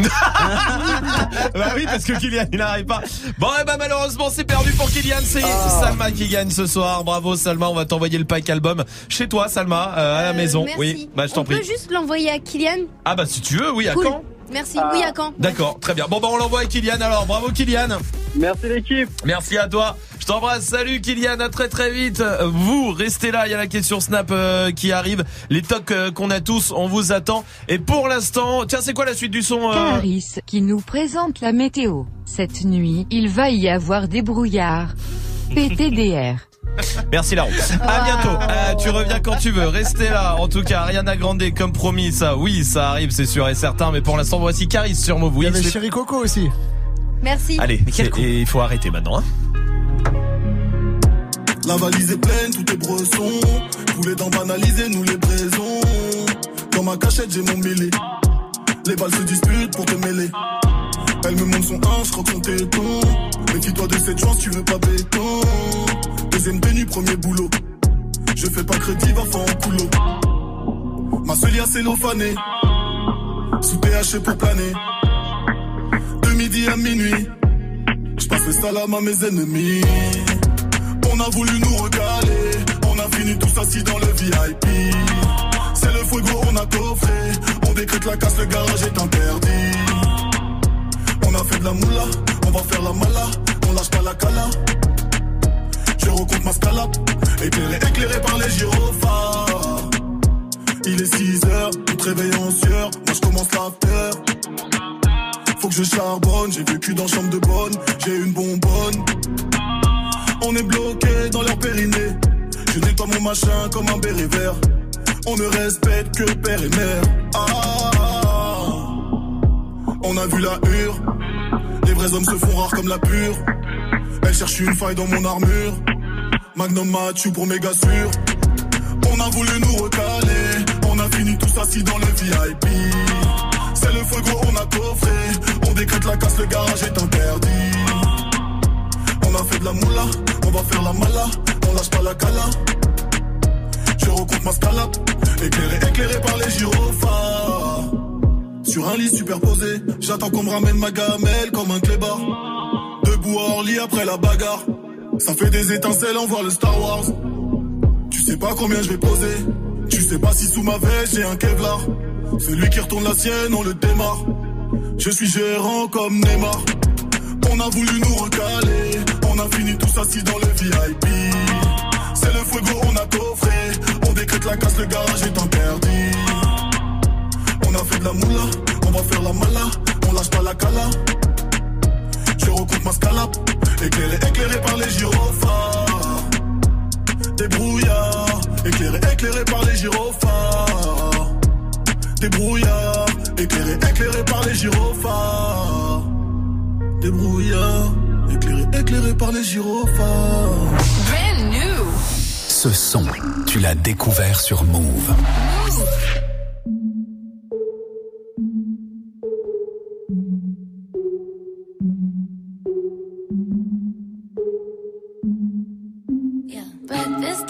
Bah oui, parce que Kylian, il n'arrive pas. Bon, eh ben, malheureusement, c'est perdu pour Kylian. C'est Salma qui gagne ce soir. Bravo, Salma. On va t'envoyer le pack album chez toi, Salma, euh, à la maison. Merci. Oui, bah, je t'en On peut prie. juste l'envoyer à Kylian Ah, bah, si tu veux, oui, à quand Merci, oui, à quand D'accord, très bien. Bon, bah, on l'envoie à Kylian alors. Bravo, Kylian. Merci, l'équipe. Merci à toi. Je t'embrasse. Salut, Kylian. À très, très vite. Vous, restez là. Il y a la question Snap euh, qui arrive. Les tocs euh, qu'on a tous, on vous attend. Et pour l'instant, tiens, c'est quoi la suite du son euh Caris qui nous présente la météo. Cette nuit, il va y avoir des brouillards. PTDR. Merci Laurent. À bientôt. Euh, tu reviens quand tu veux. Restez là. En tout cas, rien à grandir comme promis. Ça, oui, ça arrive, c'est sûr et certain. Mais pour l'instant, voici Caris sur Move. Oui, Il y avait Chéri Coco aussi. Merci. Allez, il faut arrêter maintenant. hein. La valise est pleine, tout est bresson. Tous les dents banalisées, nous les braisons. Dans ma cachette, j'ai mon mêlé. Les balles se disputent pour te mêler. Elle me montre son 1, je croque son téton. Méfie-toi de cette chance, tu veux pas béton. Deuxième tenue, premier boulot. Je fais pas crédit, va faire en coulo. Ma seule cellophanée. Sous THC pour planer. De midi à minuit. Je passe le salam à mes ennemis. On a voulu nous recaler, on a fini tous assis dans le VIP. C'est le fuego, on a coffré, on décrète la casse, le garage est interdit. On a fait de la moula, on va faire la mala, on lâche pas la cala. Je recompte ma scalap, éclairé, éclairé par les gyrophares. Il est 6 heures, tout réveille en sueur, moi je commence l'after. Faut que je charbonne, j'ai vécu dans chambre de bonne, j'ai une bonbonne. On est bloqué dans leur périnée. Je nettoie mon machin comme un béret vert. On ne respecte que père et mère. Ah, on a vu la hure. Les vrais hommes se font rares comme la pure. Elle cherche une faille dans mon armure. Magnum Mathieu pour méga sûr. On a voulu nous recaler. On a fini tous assis dans le VIP. C'est le fuego, on a coffré. On décrète la casse, le garage est interdit. On a fait de la moula, on va faire la mala, on lâche pas la cala. Je recoupe ma scalap, éclairé, éclairé par les gyrophares. Sur un lit superposé, j'attends qu'on me ramène ma gamelle comme un clébard. Debout à Orly après la bagarre, ça fait des étincelles, on voit le Star Wars. Tu sais pas combien je vais poser, tu sais pas si sous ma veste j'ai un Kevlar. Celui qui retourne la sienne, on le démarre. Je suis gérant comme Neymar. On a voulu nous recaler, on a fini tous assis dans le VIP. C'est le fuego, on a coffré, on décrète la casse, le garage est interdit. On a fait de la moula, on va faire la mala, on lâche pas la cala. Je recoupe ma scalap, éclairé, éclairé par les gyrophares. Des brouillards, éclairé, éclairé par les gyrophares. Des brouillards, éclairé, éclairé par les gyrophares. Des brouillards, éclairé, éclairé par les gyrophares. Brand new. Ce son, tu l'as découvert sur Move. Breakfast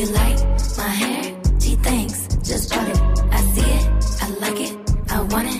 You like my hair? Gee, thanks. Just bought it. I see it. I like it. I want it.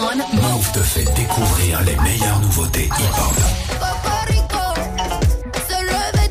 Move te fait découvrir les meilleures nouveautés hip-hop. Cocorico, se lever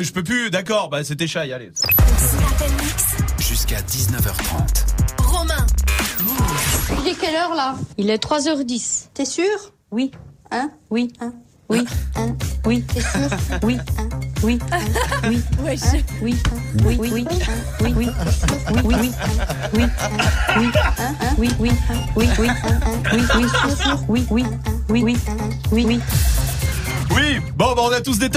Je peux plus. D'accord, bah c'était shy, allez. Jusqu'à 19h30. Romain. Il est quelle heure là Il est 3h10. T'es sûr Oui. Hein Oui. Hein Oui. Hein Oui. T'es sûr Oui. Hein Oui. Hein Oui. Hein Oui. Oui. Oui. Oui. Hein Oui. Oui. Oui. Oui. Oui. Hein Oui. Hein Oui. Hein Hein Oui. Oui. Hein Oui. Oui. Hein Hein Oui. Oui. Oui. Oui. Hein Oui. Oui. Hein Oui. Oui. Oui,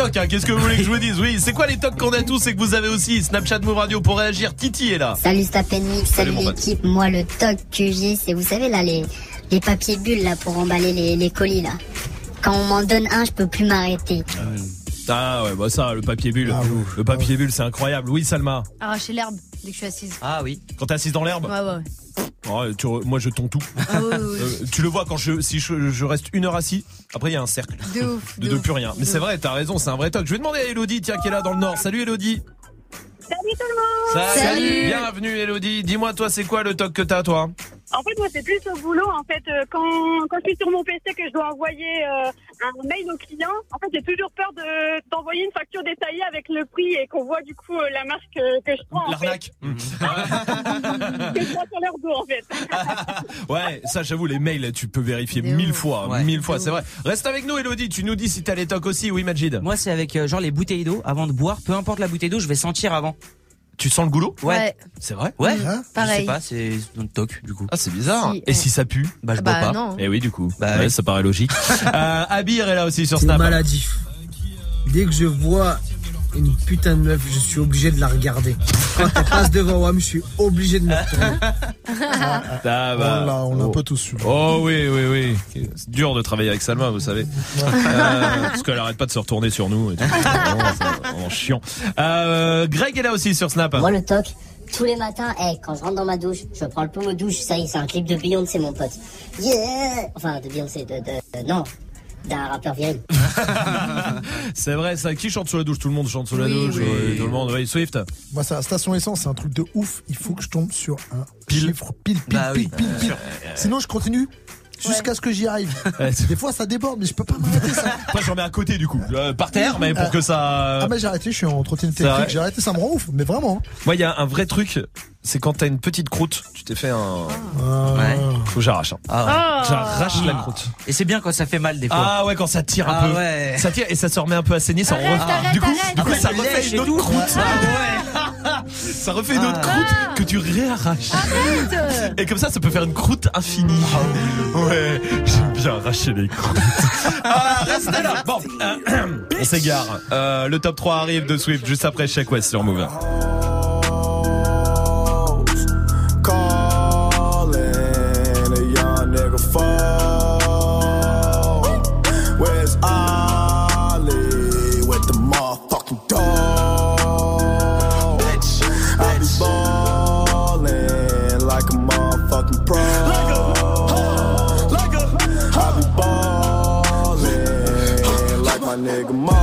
tocs, hein. qu'est-ce que vous voulez que je vous dise? Oui, c'est quoi les tocs qu'on a tous C'est que vous avez aussi? Snapchat Move Radio pour réagir. Titi est là. Salut Stapenmix, salut pote. l'équipe. Moi, le toc que j'ai, c'est, vous savez, là, les, les papiers bulles, là, pour emballer les, les colis, là. Quand on m'en donne un, je peux plus m'arrêter. Ah ouais, bah ça, le papier bulle. le papier bulle, c'est incroyable. Oui, Salma. Arracher l'herbe dès que je suis assise. Ah oui. Quand t'es assise dans l'herbe Ouais, ouais. Ouais, tu re- moi je tombe tout. Ah. Euh, tu le vois quand je si je, je reste une heure assis, après il y a un cercle. De ouf. De, de plus rien. Mais c'est vrai, t'as raison, c'est un vrai toc. Je vais demander à Elodie, tiens, qui est là dans le nord. Salut Elodie. Salut tout le monde Salut. Bienvenue Elodie. Dis-moi toi, c'est quoi le toc que t'as toi? En fait, moi, c'est plus au boulot. En fait, euh, quand, quand je suis sur mon PC que je dois envoyer euh, un mail au client, en fait, j'ai toujours peur de d'envoyer une facture détaillée avec le prix et qu'on voit du coup euh, la marque euh, que je prends. En fait. L'arnaque. Mmh. Que je prends sur leur dos, en fait. Ouais, ça j'avoue les mails tu peux vérifier mille fois, Ouais. mille fois, c'est vrai. Reste avec nous Elodie, tu nous dis si t'as les tocs aussi, oui Majid. Moi, c'est avec euh, genre les bouteilles d'eau. Avant de boire, peu importe la bouteille d'eau, je vais sentir avant. Tu sens le goulot? Ouais. C'est vrai? Ouais. Mmh, Je pareil. sais pas, c'est un toc du coup. Ah c'est bizarre. Si, Et ouais. si ça pue? Bah je Bah, bois pas. non. Eh oui du coup. Bah ouais, oui. ça paraît logique. euh, Abir est là aussi sur Snap. maladif. Dès que je vois une putain de meuf, je suis obligé de la regarder. Quand elle passe devant moi, je suis obligé de me retourner. Ah, bah. On l'a- on l'a un Oh. peu tous su. Oh oui, oui, oui. C'est dur de travailler avec Salma, vous savez. Euh, parce qu'elle arrête pas de se retourner sur nous. Et tout. C'est vraiment, c'est vraiment chiant. Euh, Greg est là aussi sur Snap. Moi, le toc, tous les matins, eh, quand je rentre dans ma douche, je prends le pommeau de douche, ça y est, c'est un clip de Beyoncé, mon pote. Yeah Enfin, de Beyoncé, de, de, de- non, d'un rappeur viril. C'est vrai, ça. Qui chante sous la douche? Tout le monde chante sous la Oui, douche. oui. euh, Tout le monde. Oui, Swift. Moi, c'est la station essence, c'est un truc de ouf. Il faut que je tombe sur un chiffre pile, pile, Bah pile, oui, pile, pile. sûr. Sinon, je continue jusqu'à ce que j'y arrive. Des fois, ça déborde, mais je peux pas m'arrêter ça. Moi, j'en mets à côté du coup, Euh, par terre, mais pour Euh, que ça. Ah, mais j'ai arrêté, je suis en trottinette électrique. J'ai arrêté, ça me rend ouf, mais vraiment. Moi, il y a un vrai truc. C'est quand t'as une petite croûte, tu t'es fait un. Ouais. Faut que j'arrache. hein. Ah ouais. J'arrache la croûte. Et c'est bien quand ça fait mal des fois. Ah ouais, quand ça tire un Ah peu. ouais. Ça tire et ça se remet un peu à saigner, ça Arrête, re- arrête, Du coup, arrête. du coup, Après, ça refait une autre tout. croûte. ça refait une autre croûte que tu réarraches. Arrête Et comme ça, ça peut faire une croûte infinie. Ouais, j'aime bien arracher les croûtes. ah, restez là. Bon, euh, on s'égare. Euh, le top 3 arrive de Swift juste après Check West sur Move. Nigga Mo.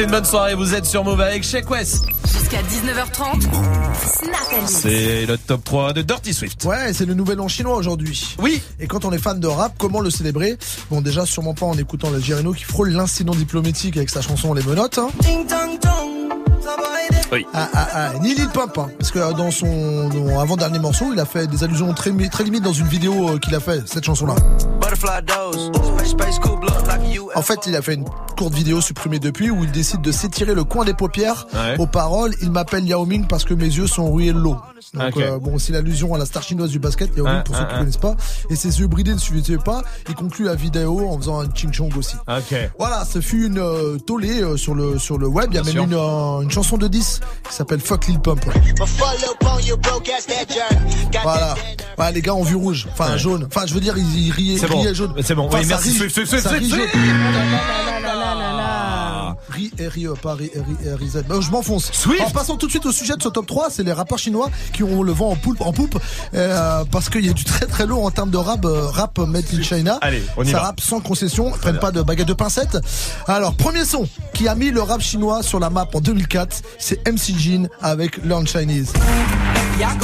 Passez une bonne soirée, vous êtes sur Move avec Check West. Jusqu'à 19h30. Snap and Mix. C'est le top 3 de Dirty Swift. Ouais, c'est le nouvel an chinois aujourd'hui. Oui. Et quand on est fan de rap, comment le célébrer? Bon, déjà, sûrement pas en écoutant le Girino qui frôle l'incident diplomatique avec sa chanson Les Menottes. hein. Ding dong dong, Oui. Ah, ah, ah, ni Lil Pump, hein, parce que dans son avant-dernier morceau, il a fait des allusions très, très limites dans une vidéo euh, qu'il a fait, cette chanson-là. En fait, il a fait une courte vidéo supprimée depuis où il décide de s'étirer le coin des paupières Ouais. aux paroles. Il m'appelle Yao Ming parce que mes yeux sont real low. Donc, Ok. euh, bon, c'est l'allusion à la star chinoise du basket, Yao Ming, pour ceux qui ouais. connaissent pas. Et ses yeux bridés ne suffisaient pas. Il conclut la vidéo en faisant un ching chong aussi. Ok. Voilà, ce fut une euh, tollée euh, sur le sur le web. Il y a Bien même une, euh, une chanson de 10 qui s'appelle Fuck Lil Pump. Voilà. Ouais, les gars ont vu rouge, enfin Ouais. jaune. Enfin, je veux dire, ils, ils riaient, C'est bon. riaient jaune. C'est bon. Oui, merci, ça rit jaune. Ri et Rie, pas Rizet. Bah, je m'enfonce. Swift. En passant tout de suite au sujet de ce top 3, c'est les rappeurs chinois qui ont le vent en poupe, en poupe euh, parce qu'il y a du très très lourd en termes de rap, euh, rap made in China. Allez, on y Ça va. rappe sans concession, ils prennent pas de baguette de pincette. Alors, premier son qui a mis le rap chinois sur la map en 2004, c'est MC Jin avec Learn Chinese. Learn.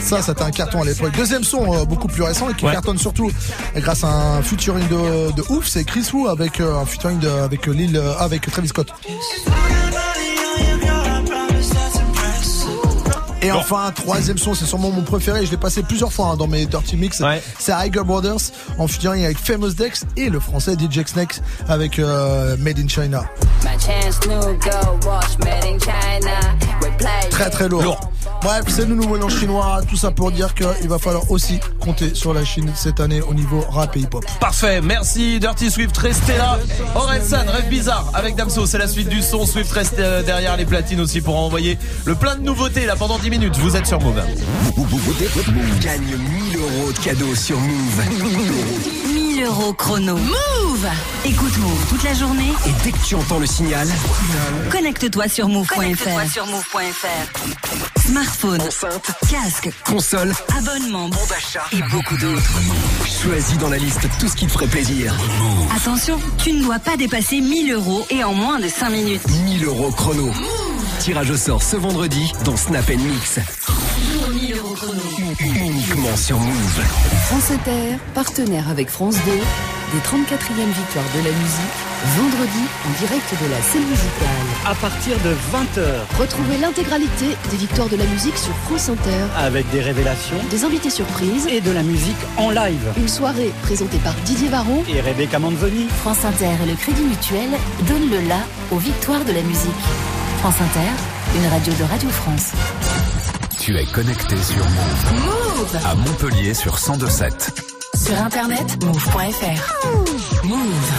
Ça, c'était un carton à l'époque. Deuxième son, euh, beaucoup plus récent et qui Ouais. cartonne surtout grâce à un featuring de, de ouf, c'est Chris Wu avec euh, un featuring de, avec Lil, euh, avec Travis Scott. Et Bon. enfin, troisième son, c'est sûrement mon préféré. Je l'ai passé plusieurs fois hein, dans mes Dirty Mix. Ouais. C'est Iger Brothers en featuring avec Famous Dex et le français DJ Snakes avec euh, Made in China. Très très lourd. Lourd. Bref, c'est le nouveau mélange chinois. Tout ça pour dire qu'il va falloir aussi compter sur la Chine cette année au niveau rap et hip-hop. Parfait, merci Dirty Swift, restez là. Orelsan, rêve bizarre avec Damso, c'est la suite du son. Swift reste euh, derrière les platines aussi pour envoyer le plein de nouveautés là pendant 10 minutes. Vous êtes sur Move. Gagne 1000 euros de cadeaux sur Move. 1000 euros chrono. Move Écoute Move toute la journée. Et dès que tu entends le signal, Connecte-toi sur move.fr. Connecte-toi sur move.fr. Smartphone, enceinte, casque, console, abonnement, bon d'achat et beaucoup d'autres. choisis dans la liste tout ce qui te ferait plaisir. Attention, tu ne dois pas dépasser 1000 euros et en moins de 5 minutes. 1000 euros chrono. Tirage au sort ce vendredi dans Snap Mix. 1000 euros chrono. Uniquement sur Move. France Inter, partenaire avec France 2, des 34e victoires de la musique, vendredi en direct de la scène musicale. À partir de 20h, Retrouvez l'intégralité des victoires de la musique sur France Inter, avec des révélations des invités surprises, et de la musique en live. une soirée présentée par Didier Varro. Et Rebecca Manzoni. France Inter et le Crédit Mutuel donnent le la aux victoires de la musique. France Inter, une radio de Radio France. Tu es connecté sur Move. Move À Montpellier sur 1027. Sur internet, move.fr. Move.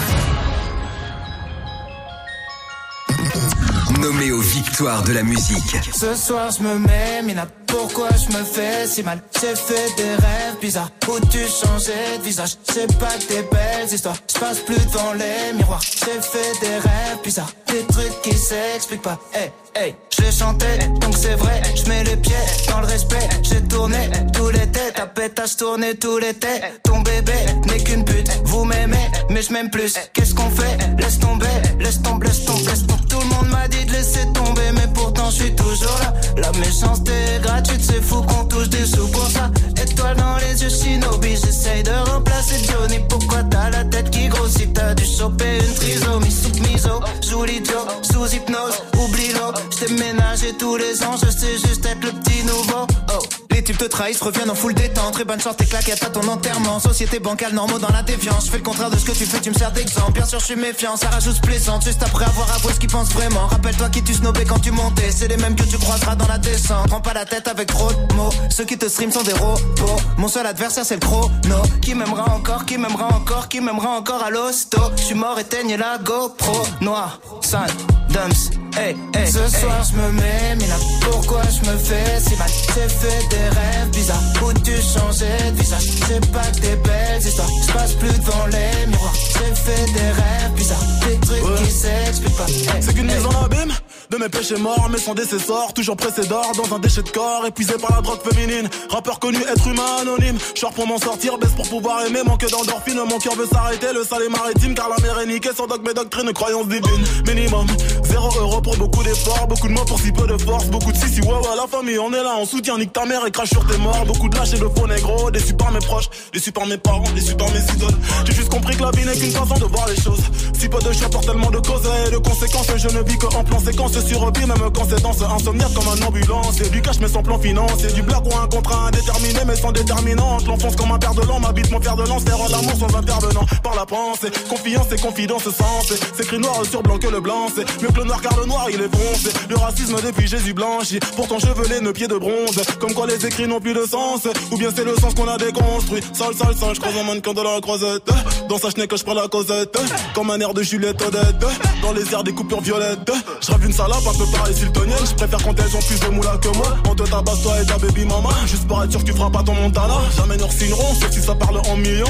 Nommé aux victoires de la musique. Ce soir je me mets, Mina, pourquoi je me fais si mal. J'ai fait des rêves bizarres où tu changeais de visage. C'est pas des belles histoires, je passe plus devant les miroirs. J'ai fait des rêves bizarres, des trucs qui s'expliquent pas. Hey, hey, je chantais, donc c'est vrai Je mets les pieds dans le respect. J'ai tourné tous les têtes, ta pétage tourné tous les têtes. Ton bébé n'est qu'une pute, vous m'aimez mais je m'aime plus. Qu'est-ce qu'on fait? Laisse tomber, laisse tomber, laisse tomber, Tout le monde m'a dit de laisser tomber mais pourtant je suis toujours là. La méchanceté est gratuite, c'est fou qu'on touche des sous pour ça. Étoile dans les yeux shinobi, j'essaye de remplacer Johnny. Pourquoi t'as la tête qui grossit? T'as dû choper une trisomie. Sous miso Joue l'idiot, sous hypnose, oublie-le. J't'ai ménagé tous les ans, je sais juste être le petit nouveau. Oh les types te trahissent, reviennent en full détente. Très bonne chance, tes à ton enterrement. Société bancale, normaux dans la déviance. Je fais le contraire de ce que tu fais, tu me sers d'exemple. Bien sûr, je suis méfiant, ça rajoute plaisante. Juste après avoir avoué ce qu'ils pensent vraiment. Rappelle-toi qui tu snobais quand tu montais. C'est les mêmes que tu croiseras dans la descente. Prends pas la tête avec trop de mots. Ceux qui te stream sont des robots. Mon seul adversaire, c'est le chrono. Qui m'aimera encore, qui m'aimera encore, qui m'aimera encore à l'hosto. Je suis mort, éteigne la GoPro. Noir, sale, dumps. Hey, hey, Ce soir je me mets, mais là pourquoi je me fais si mal? J'ai fait des rêves bizarres. Où tu changeais de visage? C'est pas que des belles histoires, je passe plus devant les miroirs. J'ai fait des rêves bizarres, des trucs qui s'expliquent pas. Hey, C'est qu'une hey. mise en abîme? De mes péchés morts, mais sans décessor, toujours pressé d'or dans un déchet de corps, épuisé par la drogue féminine. Rappeur connu, être humain anonyme. Short pour m'en sortir, baisse pour pouvoir aimer, manque d'endorphine. Mon cœur veut s'arrêter, le sale est maritime, car la mer est niquée sans dogme et doctrine, croyance divine. Minimum, zéro euro pour beaucoup d'efforts, beaucoup de mots pour si peu de force, beaucoup de si si ouais ouais, la famille, on est là, on soutient, nique ta mère et crache sur tes morts. Beaucoup de lâches et de faux négros, déçus par mes proches, déçus par mes parents, déçus par mes idoles. J'ai juste compris que la vie n'est qu'une façon de voir les choses. Si peu de choix pour tellement de causes et de conséquences, je ne vis que en plan séquence sur revie, même quand c'est danse insomniaque comme un ambulance. Et du cash mais sans plan financier, du blague ou un contrat indéterminé mais sans déterminante. L'enfonce comme un père de l'an, m'habite mon fer de lance, faire l'amour sans intervenant par la pensée. Confiance et confidence sens, c'est écrit noir sur blanc que le blanc, c'est mieux que le noir car le noir il est foncé. Le racisme depuis Jésus blanchi, pourtant chevelé, nos pieds de bronze. Comme quoi les écrits n'ont plus de sens, ou bien c'est le sens qu'on a déconstruit. Sale, sale, sale, je croise un mannequin de la croisette. Dans sa chenille que je prends la causette, comme un air de Juliette Odette. Dans les airs des coupures violettes, je rêve une salade un peu pareil siltonienne. Je préfère quand elles ont plus de moula que moi. On te tabasse toi et ta baby mama, juste pour être sûr que tu feras pas ton montana. Jamais nous signerons, sauf si ça parle en millions.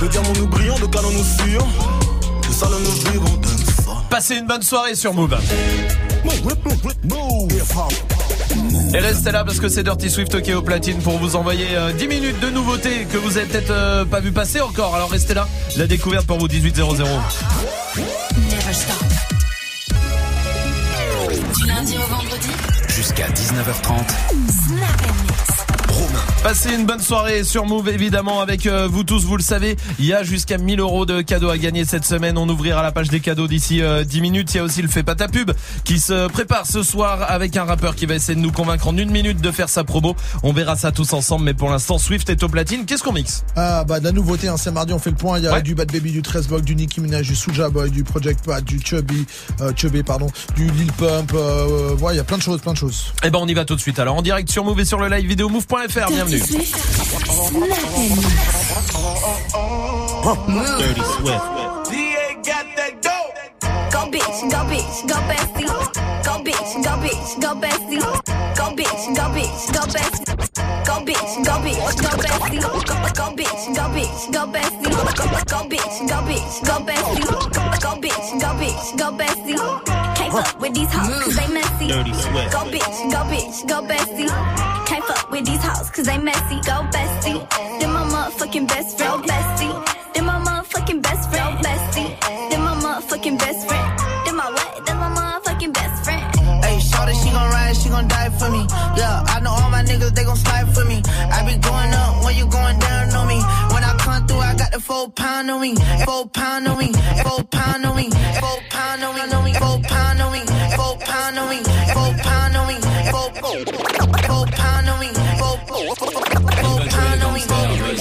De diamants nous brillons, de canons nous fuyons. De salon nous vivons. Passez une bonne soirée sur Move. Et restez là parce que c'est Dirty Swift OK au platine pour vous envoyer euh, 10 minutes de nouveautés que vous avez peut-être euh, pas vu passer encore. Alors restez là. La découverte pour vous 1800. Lundi au vendredi, Jusqu'à 19h30. Snap. Passez une bonne soirée sur Move évidemment avec euh, vous tous, vous le savez, il y a jusqu'à 1000 euros de cadeaux à gagner cette semaine. On ouvrira la page des cadeaux d'ici euh, 10 minutes. Il y a aussi le fait pas ta pub qui se prépare ce soir avec un rappeur qui va essayer de nous convaincre en une minute de faire sa promo. On verra ça tous ensemble, mais pour l'instant Swift est au platine. Qu'est-ce qu'on mixe? Ah bah de la nouveauté, hein, c'est mardi, on fait le point. Il y a du Bad Baby, du 13 Block, du Nicki Minaj, du Soulja Boy, du Project Pat, du Chubby, euh, Chubby pardon, du Lil Pump. Euh, ouais, il y a plein de choses, plein de choses. Eh ben on y va tout de suite. Alors en direct sur Move et sur le live vidéo move.fr. Bienvenue. Dirty Swift. DA got that dope. Go bitch, go bitch, go bestie. Go bitch, go bitch, go bestie. Go bitch, go bitch, go bestie. Go bitch, go bitch, go bestie. Go bitch, go bitch, go bestie. Go bitch, go bitch, go bestie. Go bitch, go bitch, go bestie. Can't fuck with these hoes cause they messy. Dirty Swift. Go bitch, go bitch, go bestie. Can't fuck with these hoes cause they messy. Go bestie. Then my motherfucking best friend. Go bestie. Then my motherfucking best friend. Go bestie. Then my motherfucking best friend. Then my gon' ride, she gon' die for me. Yeah, I know all my niggas, they gon' slide for me. I be going up when you going down on me. When I come through, I got the four pound on me. Four pound on me. Four pound on me. Four pound on me. Four pound on me. Four pound on me. Four pound on me. Four pound on me. Four pound on me.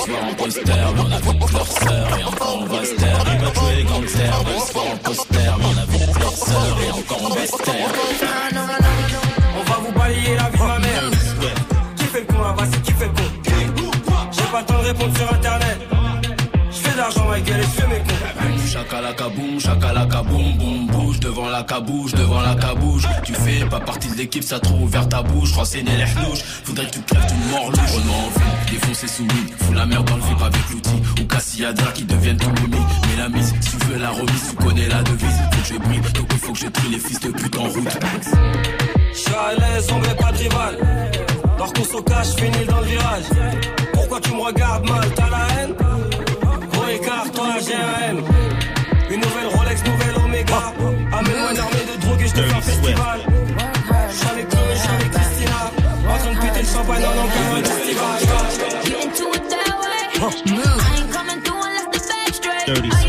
se voir en poster, mais on a que leur sœur et encore on va se taire. Ils veulent jouer les gangsters, se voir en poster, mais on a que leur sœur et encore on va se taire. La vie de ma mère. Qui fait le con là Vas-y, qui fait le con? J'ai pas le temps de répondre sur internet. L'argent, ma gueule, cons. Chakalaka boum, chakalaka boum, boum, bouge devant la cabouche, devant la cabouche. Tu fais pas partie de l'équipe, ça trop ouvert ta bouche. Je crois c'est né les hnouches. Faudrait que tu crèves, tu mords louche. Renaud en ville, défoncé sous weed. Fous la merde dans le VIP avec l'outil. Ou Cassiadra qui deviennent ton ennemi. Mais la mise, si tu veux la remise, tu connais la devise. Faut que je brille, donc il faut que je trie les fils de pute en route. Je suis à l'aise, on met pas de rival. Leur course au cash, finis dans le virage. Pourquoi tu me regardes mal? T'as la haine? Écart, toi j'ai un M. Une nouvelle Rolex, nouvelle Omega. Amène-moi une armée de drogue et je te fais un festival. J'suis avec Chloé, j'suis avec Christina. En train de péter le champagne en encore un festival. Get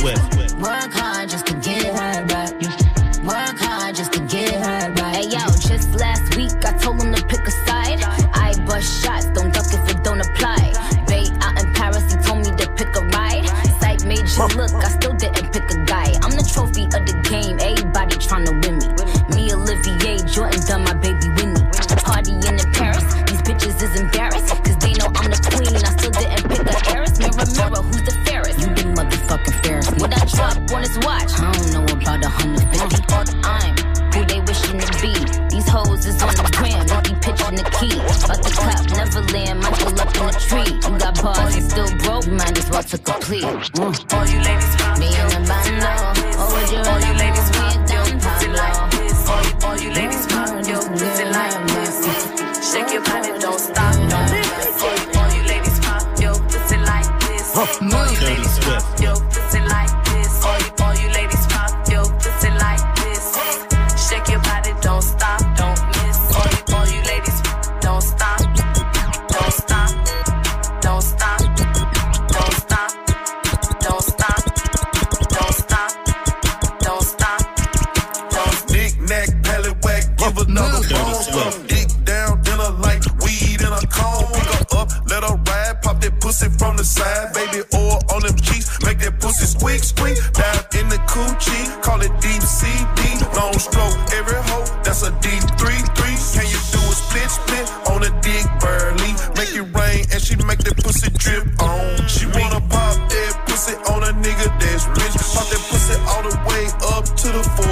in. You got bars, you still broke, might as well took a plea. Mm. All you ladies, me and the bando. Oh, would you all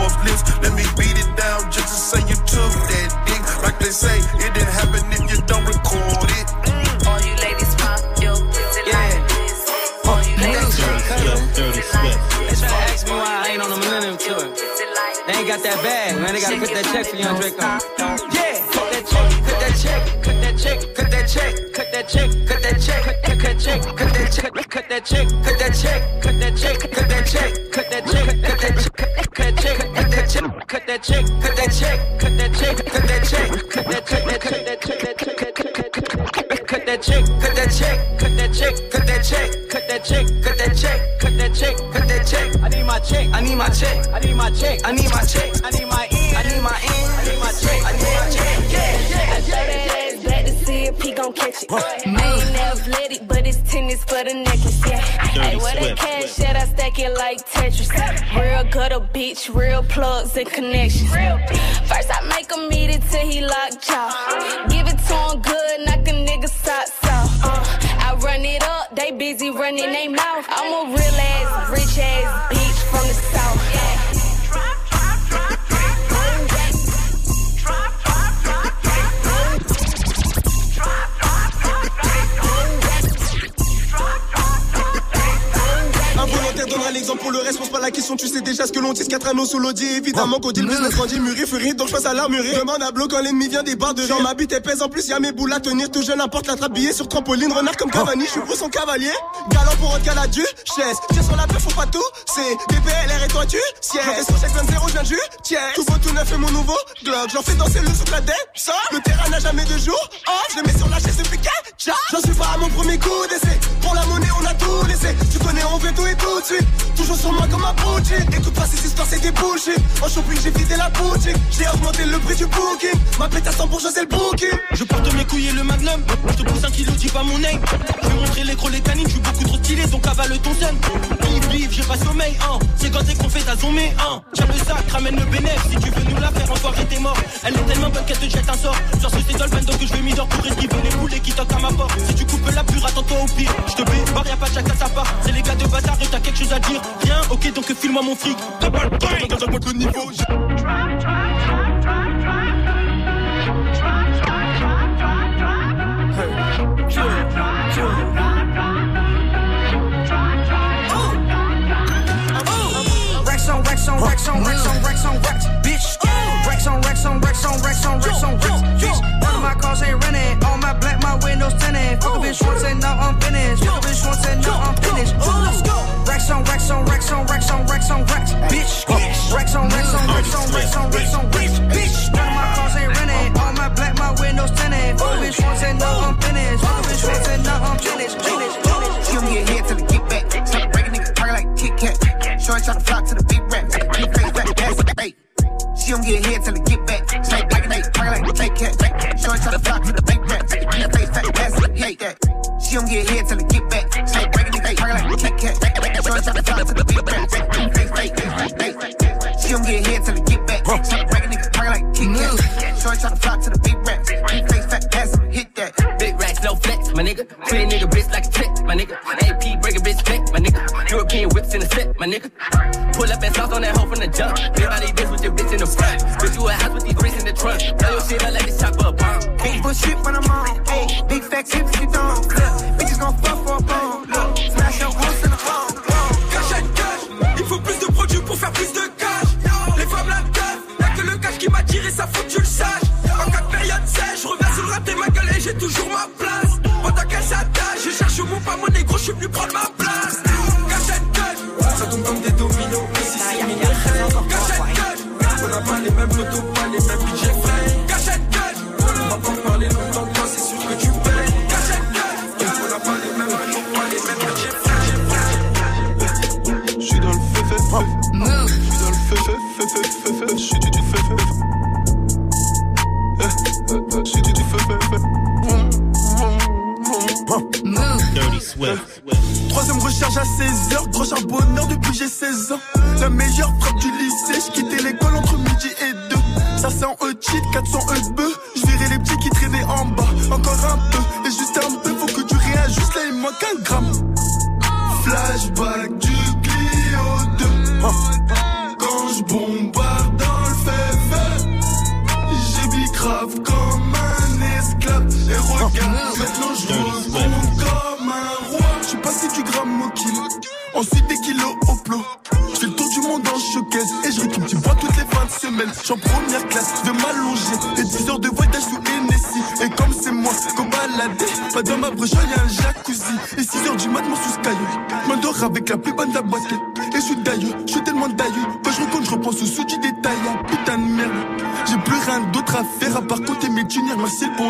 to the Forbes. Let me beat it down just to say you took that dick. Like they say, it didn't happen if you don't record it. All you ladies pop your pussy like this. All you ladies Dirty Swift. They try to ask me why I ain't on the Millennium Tour. They ain't got that bag, man. They gotta cut that check for young Draco. Yeah, cut that check, cut that check, cut that check, cut that check, cut that check, cut that check, cut that check, cut that check, cut that check, cut that check, cut that check, that check, cut that check, cut that check, cut that check, cut that check, cut that check, cut that check, cut that check, cut that check, cut that check, cut that check, cut that check, cut that check, cut that check. I need my check. I need my check. I need my check. I need my check. Bitch, real plugs and connections. First, I make him eat it till he locked 4 anneaux sous l'audi, évidemment qu'on dit le business grandit, mûri, furie, donc je passe à l'armurerie. Demande à bloc quand l'ennemi vient des barres de rire. ma bite pèse, en plus y'a mes boules à tenir, tout jeune importe la trappe billet sur trampoline, renard comme Cavani, je suis son cavalier. Galant pour autre la du chaise, tire sur la peur, faut pas tout, c'est DPLR et toi tu, siège. Je sur chaque 20 je viens du tiens. Tout beau, tout neuf et mon nouveau Glock, j'en fais danser le sous la tête, ça. Le terrain n'a jamais de jour, oh, je le mets sur la chaise depuis qu'un J'en suis pas à mon premier coup d'essai, pour la monnaie on a tu connais on veut tout et tout de suite. Toujours sur moi comme un boutique Écoute pas ces histoires c'est des bullshit En shopping j'ai vidé la boutique J'ai augmenté le prix du booking Ma à 100 pour c'est le booking Je porte mes couilles et le magnum. Je te pousse un kilo, dis pas mon name. Je vais montrer les crocs, les canines, je suis beaucoup trop stylé, donc avale ton son. Bif, bif, j'ai pas sommeil, hein. C'est quand qu'on fait ta zombie, hein. Tiens le sac, ramène le bénéfice. Si tu veux nous la faire, enfoiré, t'es mort. Elle est tellement bonne qu'elle te jette un sort. Genre, c'est Dolphin, donc je vais m'y pour esquiver les boulets qui toquent à ma porte? Si tu coupes la pure, attends-toi au pire. Je te y'a pas de chacun sa part. C'est les gars de et t'as quelque chose à dire. Viens, ok, donc file-moi mon fric. T'as pas le temps, le niveau. Racks on racks on racks on racks on racks on racks, bitch. Racks on racks on racks on racks on racks on racks, bitch. Of my cars ain't rented. All my black, my windows tinted. Fuck a bitch once and now I'm finished. Fuck Racks on racks on racks on racks on racks on racks, bitch. Racks on racks on racks on racks on racks on racks, bitch. None of my cars ain't rented. Uh-huh. All my black, my windows tinted. A bitch once and now I'm finished. A bitch once and now I'm finished. Finished. Finished. She don't get hit till get back. Stop breaking niggas target like Kit Kat. Try to flock to the big rap. Big face like that's. She don't get hit till it get back. Stay breaking niggas target like Kit Kat. Shorty try to flock to the big rap. Big face like that's hey. She don't get hit till it get back. Kat. Shorty try to the like hey. She don't get hit till it get back. Stop breaking nigga target like Kit Kat. Shorty try to flock to the big rap. Big face fat ass hit that. Big racks, no flex, my nigga. Treat a nigga bitch like a trick, my nigga. AP break a bitch flex, my nigga. European whips in the set, my nigga. Pull up and sauce on that hoe from the jump. Everybody bitch with your bitch in the front. Bitch, you a house with these bricks in the trunk. Blow your shit up like this chopper a bomb. Big bull shit when I'm on. Ayy, big fat chips you don't. bonheur depuis j'ai 16 ans. La meilleure frappe du lycée, j'quittais l'école entre midi et deux. Ça c'est en E-cheat, 400 E2. Tunnels, merci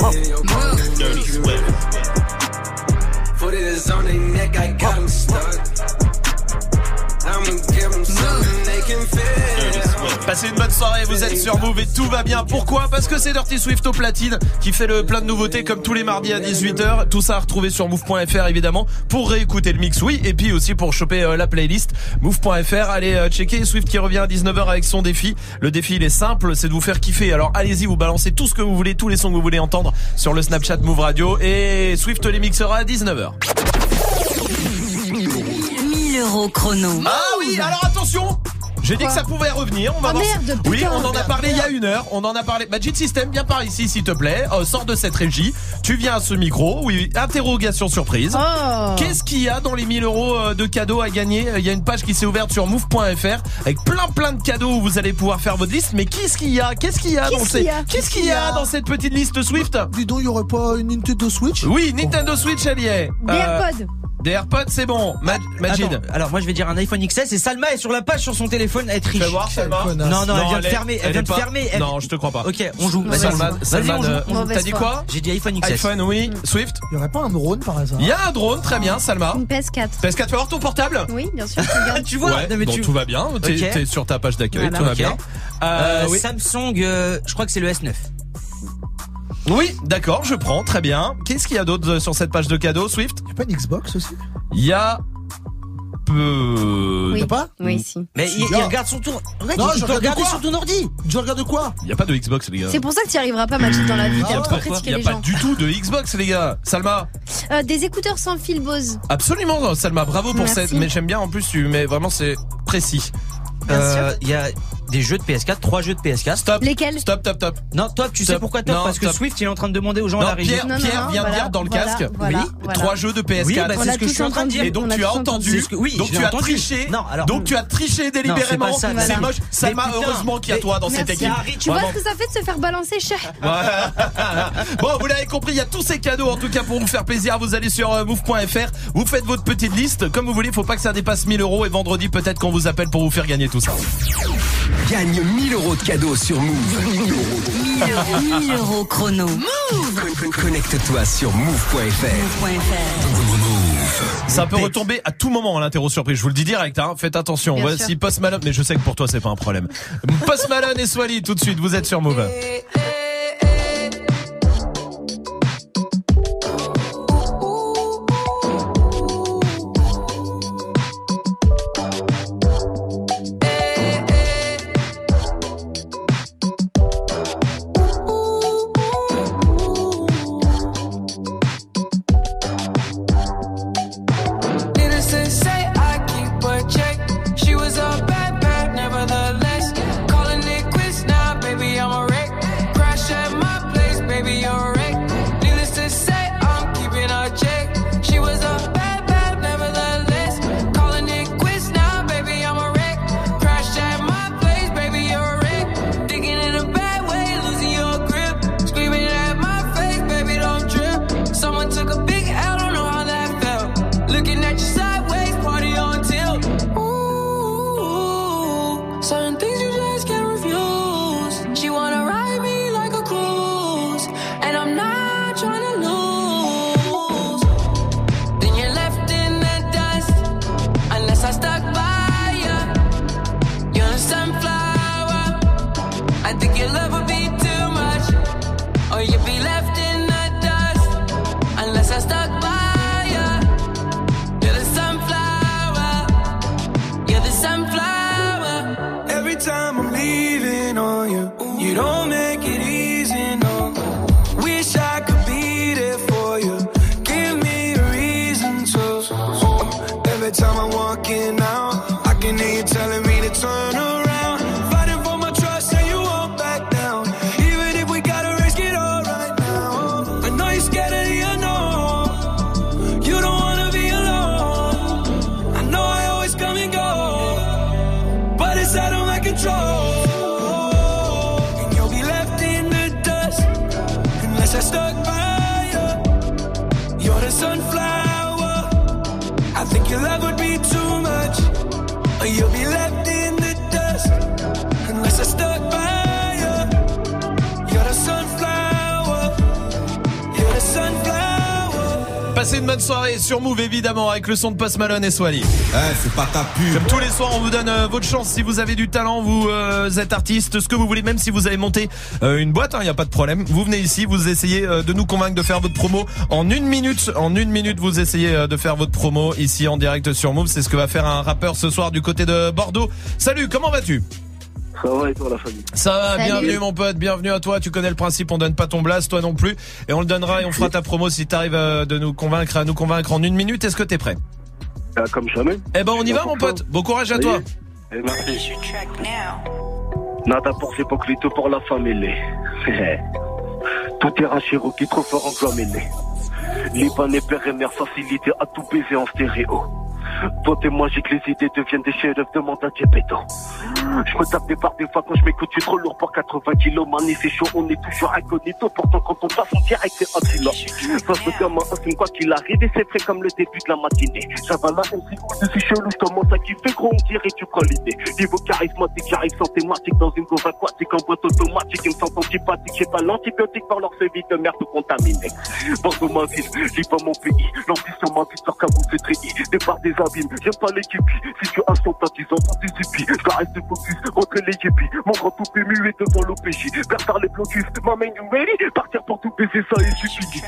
Pocket. Dirty Swift. Is on their neck, I got 'em stuck. I'ma give 'em something they can feel. Passez une bonne soirée, vous êtes sur Move et tout va bien. Pourquoi? Parce que c'est Dirty Swift au platine qui fait le plein de nouveautés comme tous les mardis à 18h. Tout ça à retrouver sur move.fr évidemment pour réécouter le mix, oui, et puis aussi pour choper euh, la playlist move.fr. Allez euh, checker Swift qui revient à 19h avec son défi. Le défi il est simple, c'est de vous faire kiffer. Alors allez-y, vous balancez tout ce que vous voulez, tous les sons que vous voulez entendre sur le Snapchat Move Radio et Swift les mixera à 19h. 1000 euros chrono. Ah oui, alors attention j'ai dit que ça pouvait revenir. On va Ah voir merde, oui, on en a parlé il y a une heure. On en a parlé. Magic System, viens par ici, s'il te plaît. Euh, sors de cette régie. Tu viens à ce micro. Oui, interrogation surprise. Oh. Qu'est-ce qu'il y a dans les 1000 euros euh, de cadeaux à gagner? Il y a une page qui s'est ouverte sur move.fr avec plein plein de cadeaux où vous allez pouvoir faire votre liste. Mais qu'est-ce qu'il y a? Qu'est-ce qu'il y a Qu'est-ce dans ces- Qu'est-ce qu'il y a dans cette petite liste Swift? Dis donc, il y aurait pas une Nintendo Switch? Oui, Nintendo Switch, elle y est. Des Euh, AirPods. Des AirPods, c'est bon. Ma- Majid. Attends, alors moi je vais dire un iPhone XS et Salma est sur la page sur son téléphone, elle triche. Fais voir, Salma. Non, non, elle vient de fermer, elle vient de pas- fermer. elle- Non, je te crois pas. Ok, on joue. Vas-y, Salman, on joue. Salman, Vas-y, on joue. euh, t'as dit quoi J'ai dit iPhone XS. iPhone, oui. Swift Il y aurait pas un drone par hasard Il y a un drone, très bien, Salma. Une PS4. PS4, tu vas voir ton portable Oui, bien sûr. tu vois Ouais, Non, mais bon, tu- tout va bien. T'es sur ta page d'accueil, Voilà. tout va bien. Euh, Euh, oui. Samsung, euh, je crois que c'est le S9. Oui, d'accord, je prends, très bien. Qu'est-ce qu'il y a d'autre sur cette page de cadeaux, Swift? Il y a pas une Xbox aussi? Il y a peu. Oui. T'as pas Oui, si. Mais il, il regarde son tour. Regarde, Non, il je peut regarde regarder sur ton ordi. Tu regardes quoi Il y a pas de Xbox, les gars. C'est pour ça que tu n'y arriveras pas, Magic, dans la vie. Il y T'aimes a trop pas, critiquer il y a les pas gens. du tout de Xbox, les gars. Salma, Euh, des écouteurs sans fil Bose. absolument, Salma, bravo pour Merci. cette. Mais j'aime bien en plus, tu, mais vraiment, c'est précis. Euh, Il y a des jeux de PS4, trois jeux de PS4. Stop. Lesquels Stop, top, top. Non, top, tu sais Stop. pourquoi top Non, Parce que stop. Swift, il est en train de demander aux gens à Non, la régie. Pierre, Non, non, Pierre non, vient de voilà, dire dans le voilà, casque voilà, oui, voilà. trois jeux de PS4. Oui, bah, c'est ce que je suis en train de dire. Et donc tu as entendu, que- oui, donc tu as entendu. triché, Non, alors- donc tu as triché délibérément. C'est moche. Salma, heureusement qu'il y a toi dans cette équipe. Tu vois ce que ça fait de se faire balancer cher bon, vous l'avez compris, il y a tous ces cadeaux en tout cas pour vous faire plaisir. Vous allez sur euh, move.fr, vous faites votre petite liste comme vous voulez. Faut pas que ça dépasse 1000 euros et vendredi peut-être qu'on vous appelle pour vous faire gagner tout ça. Gagne 1000 euros de cadeaux sur Move. 1000 euros. 1000 euros, 1000 euros chrono. Con- Connecte-toi sur move.fr. Ça peut retomber à tout moment l'interro surprise. Je vous le dis direct. Hein. Faites attention. Bien Voici sûr. Post Malone, mais je sais que pour toi c'est pas un problème. Post Malone et Swally tout de suite. Vous êtes sur Move. don't évidemment avec le son de Post Malone et Swally. Eh, c'est pas ta pub. Comme tous les soirs, on vous donne euh, votre chance si vous avez du talent, vous euh, êtes artiste, ce que vous voulez, même si vous avez monté euh, une boîte, il n'y a pas de problème. Vous venez ici, vous essayez de nous convaincre de faire votre promo en une minute. En une minute, vous essayez de faire votre promo ici en direct sur Move. C'est ce que va faire un rappeur ce soir du côté de Bordeaux. Salut, comment vas-tu? Ça va et toi la famille? Ça va, Salut. bienvenue mon pote, bienvenue à toi. Tu connais le principe, on donne pas ton blast, toi non plus, et on le donnera et on fera ta promo si t'arrives euh, de nous convaincre, à nous convaincre en une minute. Est-ce que t'es prêt? Ah, Comme jamais. Eh ben on y va mon pote. Bon courage à toi. Et merci. Nada pour ses pocrito pour la famille. Tout est rachiro qui trop fort en. Libanais, père et mère, facilité à tout baiser en stéréo. Toi et moi, j'ai que les idées deviennent des chefs-d'œuvre de mandat Diabeto. Je me tape des barres des fois quand je m'écoute, je suis trop lourd pour 80 kilos. Mané, c'est chaud, on est toujours incognito. Pourtant, quand on passe en direct, c'est un. Face de gamin, film, quoi qu'il arrive, et c'est frais comme le début de la matinée. Ça va là, MC, je suis chelou, je commence à kiffer, gros, on dirait, tu prends l'idée. Niveau charismatique, j'arrive sans thématique dans une gauve aquatique en boîte automatique. Ils me sentent antipathique, j'ai pas l'antibiotique par leur vie de merde tout contaminé. Bordeaux, ma ville, lis pas mon pays. L'ambition, ma vie, leur cabou, c'est treillis. Départ des abîmes, j'aime pas l'équipe. Si tu as son baptisant, pour des hippies. Je reste focus, rentrer les yippies. Mon grand tout muet devant l'OPJ. Perdre les blocus, ma main you ready? Partir pour tout baiser, ça et suffit.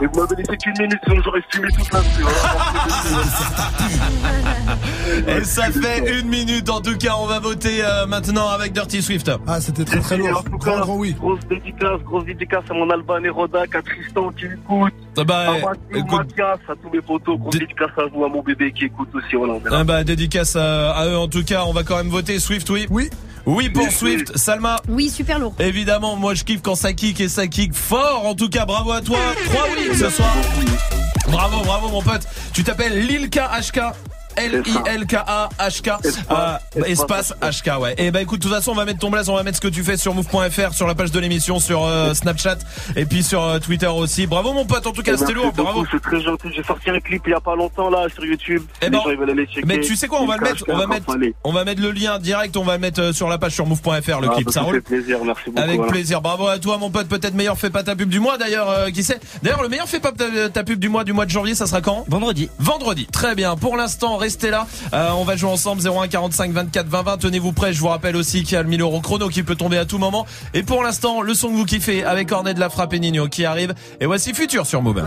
Et vous m'avez laissé qu'une minute, sinon j'aurais fumé toute la Et ça fait une minute en tout cas, on va voter euh, maintenant avec Dirty Swift. Ah c'était très très lourd. Grand grand oui. Grosse dédicace, grosse dédicace à mon Alban et Rodak, à Tristan qui écoute. Ah bah, à Mathieu, Mathias, à tous mes potos. Dédicace à vous, à mon bébé qui écoute aussi. Voilà, on. Ah bah dédicace à, à eux en tout cas, on va quand même voter Swift, oui? Oui. Oui pour Swift, Salma? Oui, super lourd. Évidemment, moi je kiffe quand ça kick et ça kick fort. En tout cas, bravo à toi. 3 oui ce soir. Bravo, bravo mon pote. Tu t'appelles Lilka HK. L-I-L-K-A-H-K euh, espace HK ouais et bah écoute de toute façon on va mettre ton blaze on va mettre ce que tu fais sur move.fr sur la page de l'émission sur euh, Snapchat et puis sur euh, Twitter aussi bravo mon pote en tout cas Eh, c'était merci lourd bravo C'est très gentil. J'ai sorti un clip il y a pas longtemps là sur YouTube. Eh Les ben, mais tu sais quoi, on va le mettre, on va mettre, on va mettre le lien direct, on va le mettre euh, sur la page sur move.fr le Ah, clip. bah, Ça ça roule. fait plaisir, merci beaucoup. Avec voilà. plaisir. Bravo à toi, mon pote. Peut-être meilleur fait pas ta pub du mois d'ailleurs. euh, qui sait D'ailleurs, le meilleur fait pas ta, ta pub du mois du mois de janvier, ça sera quand? Vendredi. Vendredi. Très bien. Pour l'instant, restez là. Euh, on va jouer ensemble 01 45 24 20 20. Tenez-vous prêts. Je vous rappelle aussi qu'il y a le 1000 euros chrono qui peut tomber à tout moment. Et pour l'instant, le son que vous kiffez avec Ornette de la Frappe et Nino qui arrive. Et voici Futur sur Move.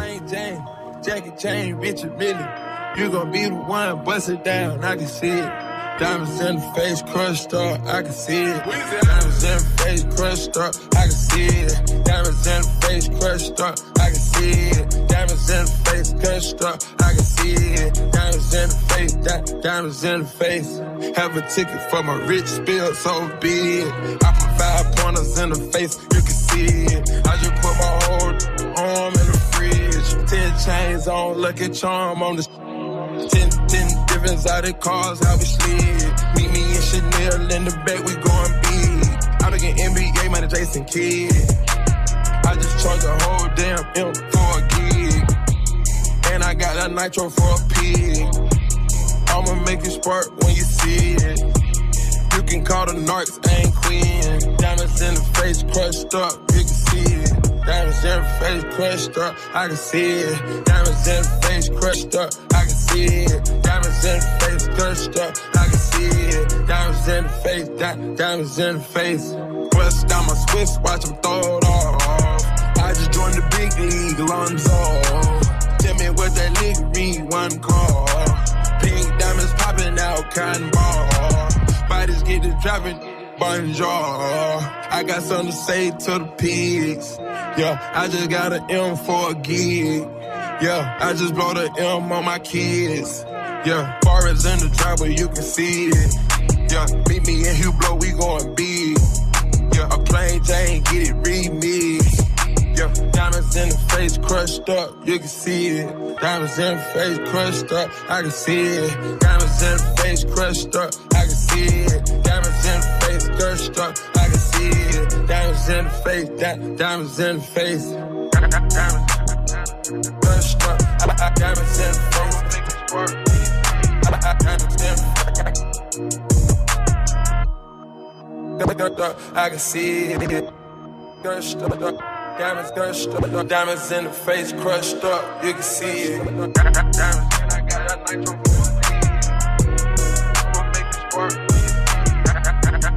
Diamonds in the face, crushed up, I can see it. Diamonds in the face, crushed up, I can see it. Diamonds in the face, crushed up, I can see it. Diamonds in the face, crushed up, I can see it. Diamonds in the face, di- diamonds in the face. Have a ticket for my rich spill, so be it. I put five pointers in the face, you can see it. I just put my whole arm in the fridge. Ten chains on, lucky charm on the ten, ten different exotic cars, how we slid. Meet me in Chanel in the back, we going big. I'm looking NBA, man, Jason Kidd. I just charge a whole damn M for a gig. And I got that nitro for a pig. I'ma make it spark when you see it. You can call the narcs, ain't queen. Diamonds in the face, crushed up, you can see it. Diamonds in the face, crushed up, I can see it. Diamonds in the face, crushed up, I can see it. Diamonds in the face, crushed up, I can see it. Diamonds in the face, di- diamonds in the face. Bust down my Swiss, watch them throw it off. I just joined the big league, Lonzo. Tell me what that nigga read, one call. Pink diamonds popping out, cotton ball. Bodies get to dropping, Bonjour. I got something to say to the pigs. Yeah, I just got an M for a gig. Yeah, I just blow the M on my kids. Yeah, far as in the driveway, you can see it. Yeah, meet me in Hublot, we going big. Yeah, a plain Jane, get it remixed. Yeah, diamonds in the face crushed up, you can see it. Diamonds in the face crushed up, I can see it. Diamonds in the face crushed up, I can see it. Diamonds in the face crushed up, I can see it. Diamonds in the face, di- diamonds in the face. Crushed up. I- I- Diamonds in the face. I can see it. Diamonds crushed up. Diamonds in the face crushed up. You can see it. Diamonds. I got that nitro. I'ma make this work.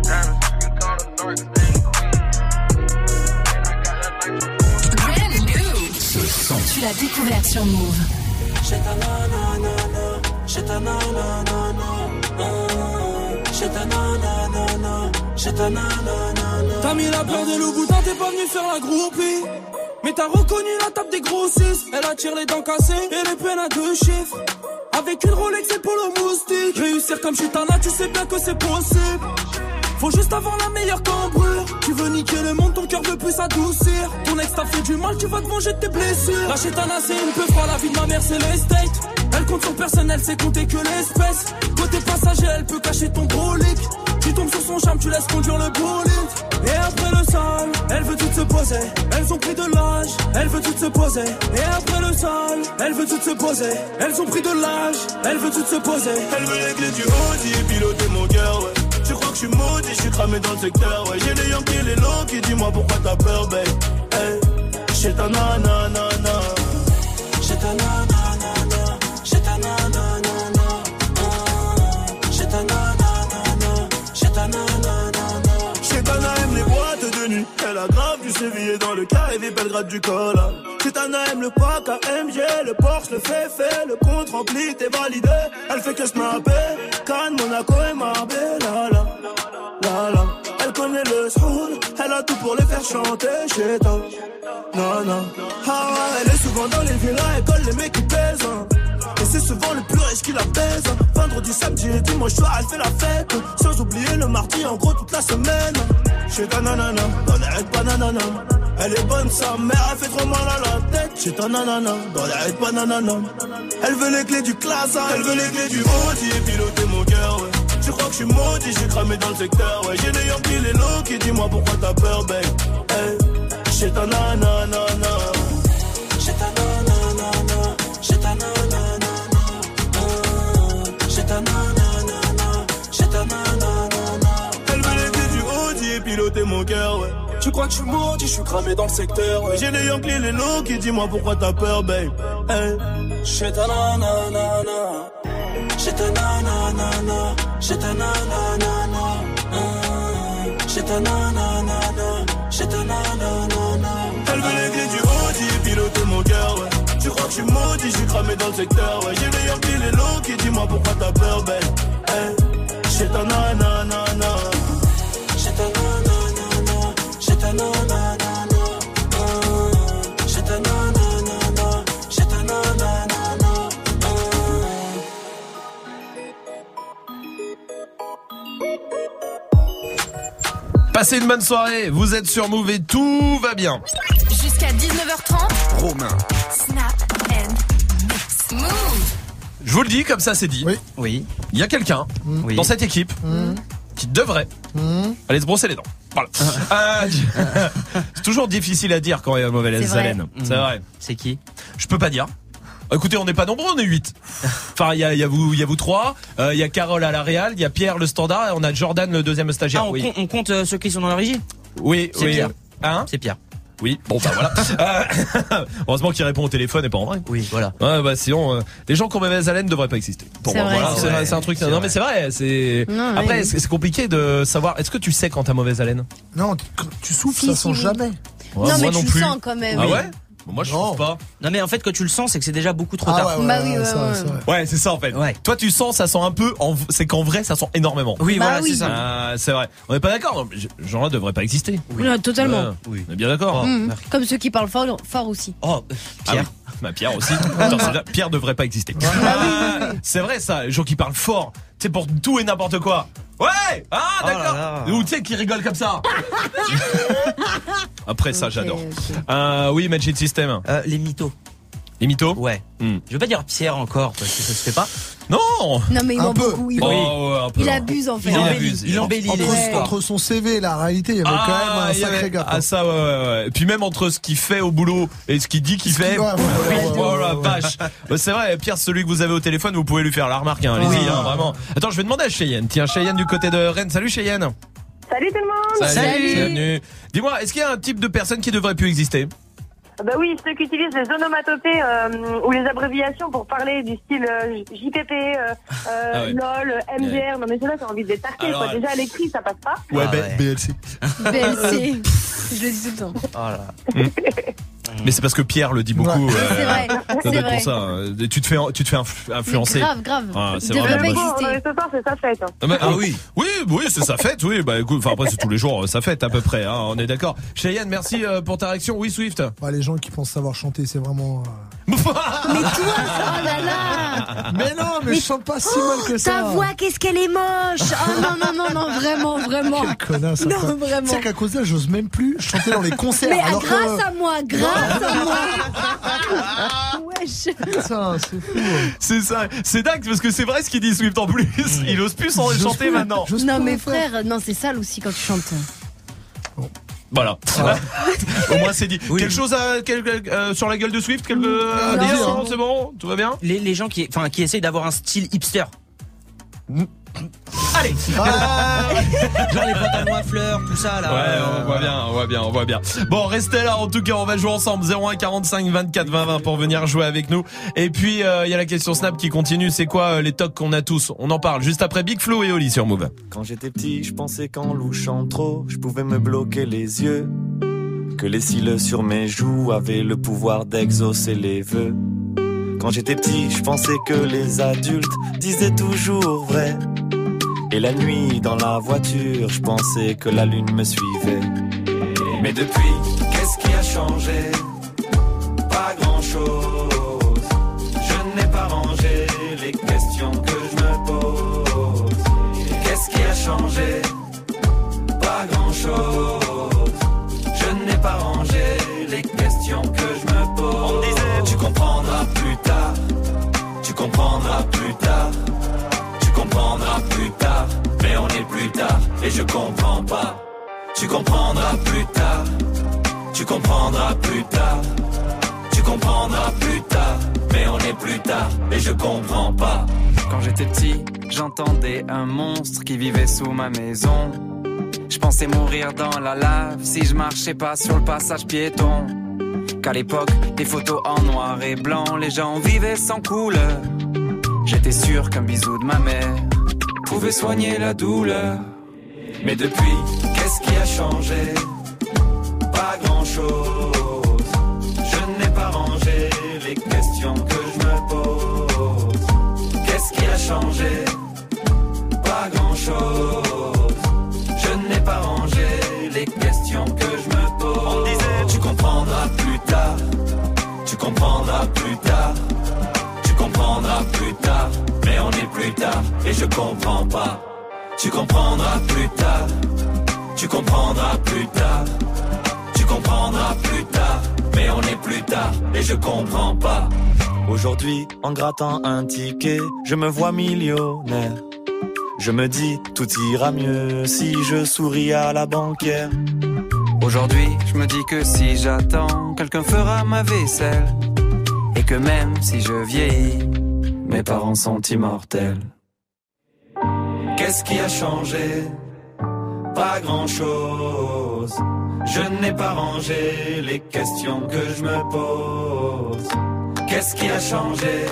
Diamonds. You can call the North. Brand new. Tu l'as découverte sur Move. J'ai ta nanana, j'ai ta nanana, j'ai ta nanana, j'ai ta nanana. T'as mis la peur de loup boutin, t'es pas venu faire la groupie. Mais t'as reconnu la table des grossistes. Elle attire les dents cassées et les peines à deux chiffres. Avec une Rolex et polo moustique. Réussir comme Chitana, tu sais bien que c'est possible. Faut juste avoir la meilleure cambrure. Tu veux niquer le monde, ton cœur veut plus s'adoucir. Ton ex t'a fait du mal, tu vas te venger de tes blessures. La chétana, c'est une peu froid, la vie de ma mère, c'est l'estate. Elle compte sur personne, elle sait compter que l'espèce. Côté passager, elle peut cacher ton brolic. Tu tombes sur son charme, tu laisses conduire le bolide. Et après le sale, elle veut tout se poser. Elles ont pris de l'âge, elle veut tout se poser. Et après le sale, elle veut tout se poser. Elles ont pris de l'âge, elle veut tout se poser. Elle veut les clés du Audi et piloter mon cœur, ouais. Suis maudit, je suis cramé dans le secteur, ouais. J'ai les Yankees, les longs qui dis-moi pourquoi t'as peur, babe? Hey, j'ai ta nanana. J'ai ta nanana, j'ai ta nanana, j'ai ta nanana, j'ai ta nanana. Chétana aime les boîtes de nuit. Elle a grave du sévillé dans le carré des Belgrade du col. Chétana aime le pack AMG, le Porsche, le fait, le compte rempli, t'es validé. Elle fait que snapper, Cannes, Monaco et Marbella. Elle connaît le soul, elle a tout pour les faire chanter. Chétana, non, non. Ah elle est souvent dans les villas, elle colle les mecs qui pèsent. hein. Et c'est souvent le plus riche qui la baise. Vendredi, samedi et dimanche soir, elle fait la fête. Sans oublier le mardi, en gros, toute la semaine. Chez ta nanana, dans les bananana. Elle est bonne, sa mère, elle fait trop mal à la tête. Chez ta nanana, dans les bananana. Elle veut les clés du classe, elle veut les clés du Audi et piloter mon cœur, ouais. Tu crois que je suis maudit, j'ai cramé dans le secteur, ouais. J'ai les Yankees, les low qui dis-moi pourquoi t'as peur, babe. Hey, chez ta nanana. J'ai ta nanana, j'ai ta nanana, j'ai ta nanana, j'ai ta nanana. Elle veut les du Audi et piloter mon cœur, ouais. Tu crois que je suis maudit, je suis cramé dans le secteur, ouais. J'ai les Yankees, les low qui dis-moi pourquoi t'as peur, babe. Hey. J'ai ta nanana, j'ai ta nanana, j'ai ta nanana, j'ai ta nanana, j'ai ta nanana. Elle veut les clés du Audi et piloter mon cœur, ouais. Tu crois que je suis maudit, suis cramé dans le secteur, ouais. J'ai les Yankees, les low qui dis-moi pourquoi t'as peur, babe. Hey. J'ai ta nanana. J'ai ta nanana, j'ai Passez une bonne soirée, vous êtes sur Move et tout va bien. Jusqu'à 19h30. Romain. Snap and mix. Move. Je vous le dis, comme ça c'est dit. Oui. Il y a quelqu'un Oui. dans cette équipe qui devrait aller se brosser les dents. Voilà. Euh, c'est toujours difficile à dire quand il y a mauvaise C'est vrai. haleine. C'est vrai. C'est qui? Je peux pas dire. Écoutez, on n'est pas nombreux, on est 8. Enfin, il y a, il y a vous, il y a vous trois, euh, il y a Carole à la Real, il y a Pierre le standard et on a Jordan le deuxième stagiaire. Ah, on, oui. compte, on compte, euh, ceux qui sont dans la régie? Oui, C'est oui. Pierre. Hein? C'est Pierre. Oui, bon bah voilà. Euh, heureusement qu'il répond au téléphone et pas en vrai. Oui, voilà. Ouais, bah sinon, euh, les gens qui ont mauvaise haleine ne devraient pas exister. Pour C'est moi, voilà, c'est un truc. Non, vrai. mais c'est vrai. C'est Non, après, oui. c'est compliqué de savoir. Est-ce que tu sais quand t'as mauvaise haleine? Non, tu- tu souffles, Si, ça si, sent oui. jamais. Ouais, non, mais moi tu plus. le sens quand même. Ah ouais? Moi, je trouve pas. Non, mais en fait, quand tu le sens, c'est que c'est déjà beaucoup trop Ah tard. ouais, ouais, Bah oui, ouais, ouais, ça, ouais. ça, ouais. Ouais, c'est ça en fait. Toi, tu sens, ça sent un peu. en- C'est qu'en vrai, ça sent énormément. Oui, Bah voilà, oui. c'est ça. Ah, c'est vrai. On est pas d'accord. non, mais ce Genre-là devrait pas exister. Ouais, totalement. Ouais, oui. On est bien d'accord. Mhm. Comme ceux qui parlent fort, fort aussi. Oh, Pierre. Bah, Pierre aussi. Attends, Pierre devrait pas exister. Ah, c'est vrai ça, les gens qui parlent fort, tu sais pour tout et n'importe quoi. Ouais Ah Oh d'accord. Ou tu sais qui rigole comme ça Après ça j'adore. Euh, oui Magic System. Euh, les mythos. Les mythos Ouais. Hmm. Je veux pas dire Pierre encore parce que ça se fait pas. Non Non, mais il Un peu. beaucoup. Il, Oh, ouais, un peu. il abuse en fait. Il embellit, il embellit entre, son CV et la réalité, il y avait quand même un il y sacré avait- gap. Ah ça ouais, ouais, ouais. Et puis même entre ce qu'il fait au boulot et ce qu'il dit qu'il fait. ouais, ouais, ouais, ouais, oh la ouais, vache. Bah, c'est vrai, Pierre, celui que vous avez au téléphone, vous pouvez lui faire la remarque. Hein. Allez-y, Oui. hein, vraiment. Attends, je vais demander à Cheyenne. Tiens, Cheyenne du côté de Rennes. Salut Cheyenne. Salut tout le monde Bienvenue. Dis-moi, est-ce qu'il y a un type de personne qui devrait plus exister? Bah oui, ceux qui utilisent les onomatopées euh, ou les abréviations pour parler du style euh, JPP, euh, euh, Ah ouais. LOL, MDR, non mais ceux-là t'as envie de les Alors, quoi. Déjà à l'écrit ça passe pas. Ouais, Ah ouais. BLC. BLC. Je le dis tout le temps. Oh là. Mais c'est parce que Pierre le dit beaucoup. Ouais. euh, C'est vrai, ça doit vrai. pour ça. hein. Tu te fais, tu te fais influ- influencer. Mais grave, grave. Ah, c'est euh, ce soir c'est sa fête. hein. Ah, bah, Ah oui. Oui, oui, c'est sa fête, oui. Bah écoute, enfin après c'est tous les jours, sa fête à peu près, hein, on est d'accord. Cheyenne, merci euh, pour ta réaction. Oui, Swift. Bah, les gens qui pensent savoir chanter, c'est vraiment. euh, Mais toi, oh là là Mais non, mais, je chante pas si mal que ça. Ta voix, qu'est-ce qu'elle est moche Oh non, non, non, non, vraiment, vraiment. Quelle connasse. Non, vraiment. Tu sais qu'à cause d'elle, j'ose même plus chanter dans les concerts. Mais alors grâce que... à moi, grâce à moi Wesh Putain, c'est fou. C'est ça, c'est dingue parce que c'est vrai ce qu'il dit Swift en plus. Il ose plus s'en chanter plus. maintenant. Non mais frère, non c'est sale aussi quand tu chantes. Voilà. Ah. Au moins c'est dit. Oui. Quelque chose à, quel- euh, sur la gueule de Swift quelque, dire Non, c'est bon, tout va bien? Les, les gens qui, enfin, qui essayent d'avoir un style hipster. Allez. Ah. Genre les pantalons à fleurs, tout ça là. Ouais, on voit bien, on voit bien, on voit bien. Bon, restez là. En tout cas, on va jouer ensemble. 01 45 24 20 20 pour venir jouer avec nous. Et puis, euh, il y a la question Snap qui continue. C'est quoi euh, les tocs qu'on a tous? On en parle juste après Big Flo et Oli sur Move. Quand j'étais petit, je pensais qu'en louchant trop, je pouvais me bloquer les yeux. Que les cils sur mes joues avaient le pouvoir d'exaucer les vœux. Quand j'étais petit, je pensais que les adultes disaient toujours vrai. Et la nuit, dans la voiture, je pensais que la lune me suivait. Mais depuis, qu'est-ce qui a changé? Tu comprendras plus tard. Mais on est plus tard et je comprends pas. Tu comprendras plus tard. Tu comprendras plus tard. Tu comprendras plus tard. Mais on est plus tard et je comprends pas. Quand j'étais petit, j'entendais un monstre qui vivait sous ma maison. Je pensais mourir dans la lave si je marchais pas sur le passage piéton. Qu'à l'époque, des photos en noir et blanc, les gens vivaient sans couleur. J'étais sûr qu'un bisou de ma mère pouvait soigner la douleur. Mais depuis, qu'est-ce qui a changé? Pas grand-chose. Je n'ai pas rangé les questions que je me pose. Qu'est-ce qui a changé? Pas grand-chose. Plus tard et je comprends pas. Tu comprendras plus tard. Tu comprendras plus tard. Tu comprendras plus tard. Mais on est plus tard et je comprends pas. Aujourd'hui, en grattant un ticket, je me vois millionnaire. Je me dis, tout ira mieux si je souris à la banquière. Aujourd'hui, je me dis que si j'attends, quelqu'un fera ma vaisselle. Et que même si je vieillis, mes parents sont immortels. Qu'est-ce qui a changé? Pas grand-chose. Je n'ai pas rangé les questions que je me pose. Qu'est-ce qui a changé?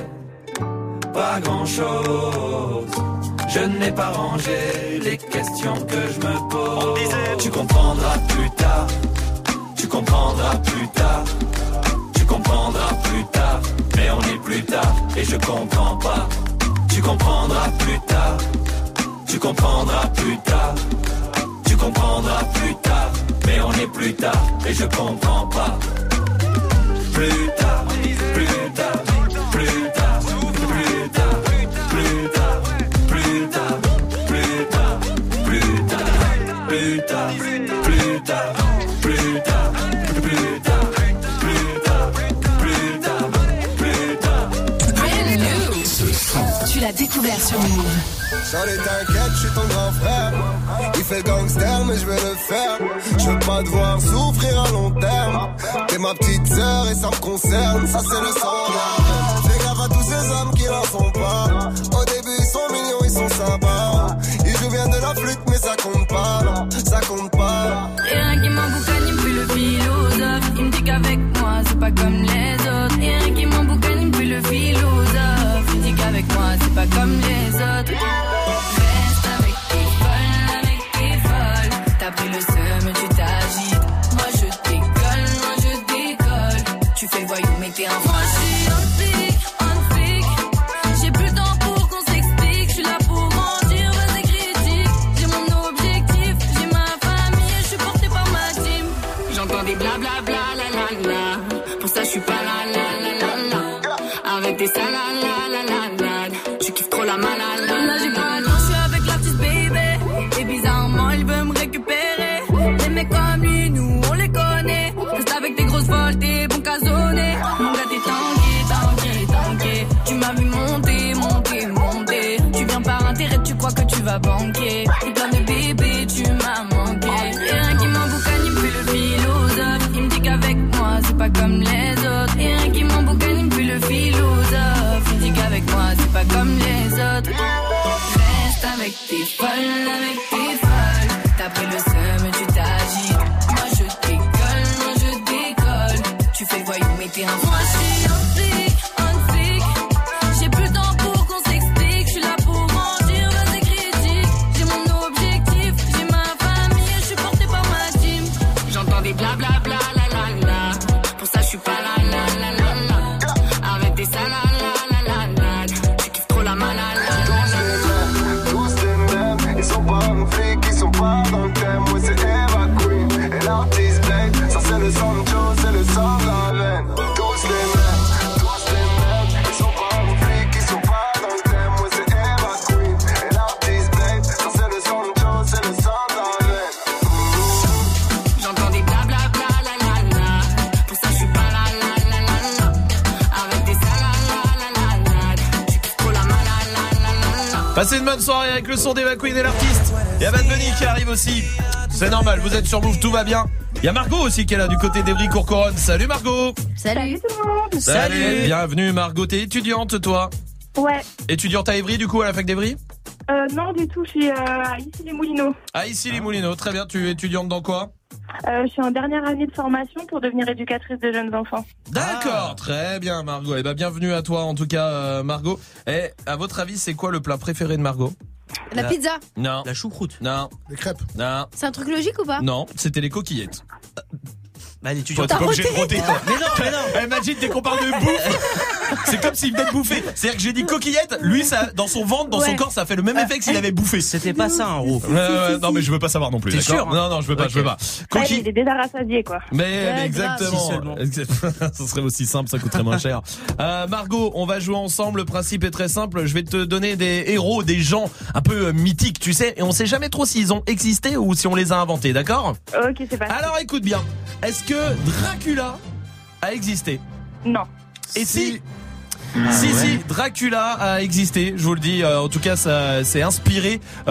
Pas grand-chose. Je n'ai pas rangé les questions que je me pose. On disait, tu comprendras plus tard. Tu comprendras plus tard. Tu comprendras plus tard, mais on est plus tard et je comprends pas. Tu comprendras plus tard, tu comprendras plus tard, tu comprendras plus tard, mais on est plus tard et je comprends pas. Plus tard, découvert sur Move. J'en ai t'inquiète, je suis ton grand frère. Il fait gangster, mais je vais le faire. Je veux pas te voir souffrir à long terme. T'es ma petite sœur et ça me concerne. Ça, c'est le sang. Fais gaffe à tous ces hommes qui n'en sont pas. Au début, ils sont mignons, ils sont sympas. Ils jouent bien de la flûte, mais ça compte pas. Ça compte pas. Et un qui m'emboucane, il me fait le philosophe. Il me dit qu'avec moi, c'est pas comme les autres. Pas comme les autres. I won't Queen et l'artiste. Il y a Bad Bunny qui arrive aussi. C'est normal, vous êtes sur Move, tout va bien. Il y a Margot aussi qui est là du côté d'Evry Courcoronne. Salut Margot. Salut tout le monde. Salut. Bienvenue Margot, t'es étudiante toi Ouais. Étudiante à Evry du coup à la fac d'Evry Euh, non, du tout, je suis euh, à ici les Moulineaux. Ah ici les Moulineaux, très bien. Tu es étudiante dans quoi Euh, je suis en dernière année de formation pour devenir éducatrice de jeunes enfants. D'accord, très bien Margot. Eh ben bienvenue à toi en tout cas euh, Margot. Et à votre avis, c'est quoi le plat préféré de Margot? La pizza. Non. La choucroute. Non. Les crêpes. Non. C'est un truc logique ou pas? Non, c'était les coquillettes. Bah. Toi, t'es pas obligé de roter, toi. Mais non, mais non. Imagine, dès qu'on parle de bouffe, c'est comme s'il venait de bouffer. C'est-à-dire que j'ai dit coquillette, lui, ça, dans son ventre, dans son corps, ça fait le même effet que s'il avait bouffé. C'était pas ça, un gros. Non, mais je veux pas savoir non plus. T'es sûr, hein Non, non, je veux pas, je veux pas. Ouais, Coquille. il est déjà rassasié, quoi. Mais, Ouais, mais grave. exactement. Si. Ce serait aussi simple, ça coûterait moins cher. Euh, Margot, on va jouer ensemble. Le principe est très simple. Je vais te donner des héros, des gens un peu euh, mythiques, tu sais, et on sait jamais trop s'ils ont existé ou si on les a inventés, d'accord Ok, c'est parti. Alors écoute bien. Est-ce que Dracula a existé Non. Et si si si Dracula a existé, je vous le dis. euh, en tout cas, ça c'est inspiré, euh,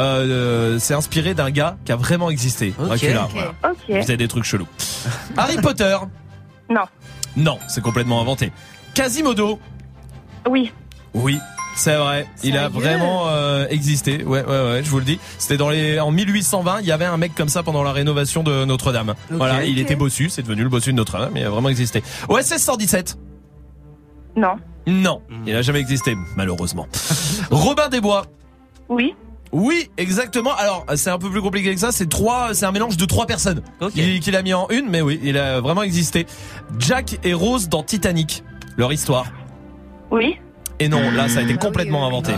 euh, c'est inspiré d'un gars qui a vraiment existé. Dracula. Ok. voilà. Ok. Vous avez des trucs chelous. Harry Potter. Non. Non, c'est complètement inventé. Quasimodo. Oui. Oui. C'est vrai, il a vraiment euh, existé. Ouais, ouais, ouais, je vous le dis. C'était dans les en 1820. Il y avait un mec comme ça pendant la rénovation de Notre-Dame. Voilà, il était bossu. C'est devenu le bossu de Notre-Dame. Il a vraiment existé. OSS 117. Non. Non, il n'a jamais existé, malheureusement. Robin des Bois. Oui. Oui, exactement. Alors, c'est un peu plus compliqué que ça. C'est trois, c'est un mélange de trois personnes qu'il qu'il a mis en une, mais oui, il a vraiment existé. Jack et Rose dans Titanic, leur histoire. Oui. Et non, là, ça a été complètement inventé.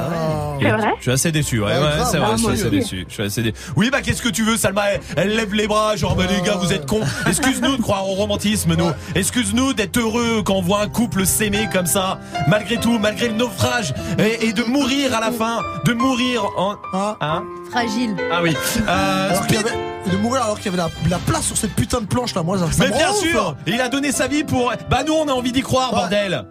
C'est vrai Je suis assez déçu, ouais, Ouais, ouais, c'est vrai, ah, je suis assez aussi. déçu. Je suis assez déçu. Oui, bah, qu'est-ce que tu veux, Salma? Elle, elle lève les bras, genre, bah, les gars, vous êtes cons. Excuse-nous de croire au romantisme, nous. Excuse-nous d'être heureux quand on voit un couple s'aimer comme ça, malgré tout, malgré le naufrage, et, et de mourir à la fin, de mourir en, hein? Fragile. Ah oui. Euh, Alors qu'il y avait- de mourir alors qu'il y avait la, la place sur cette putain de planche là, moi ça, ça mais me bien rend ouf, sûr, hein. il a donné sa vie pour. Bah nous, on a envie d'y croire, bordel.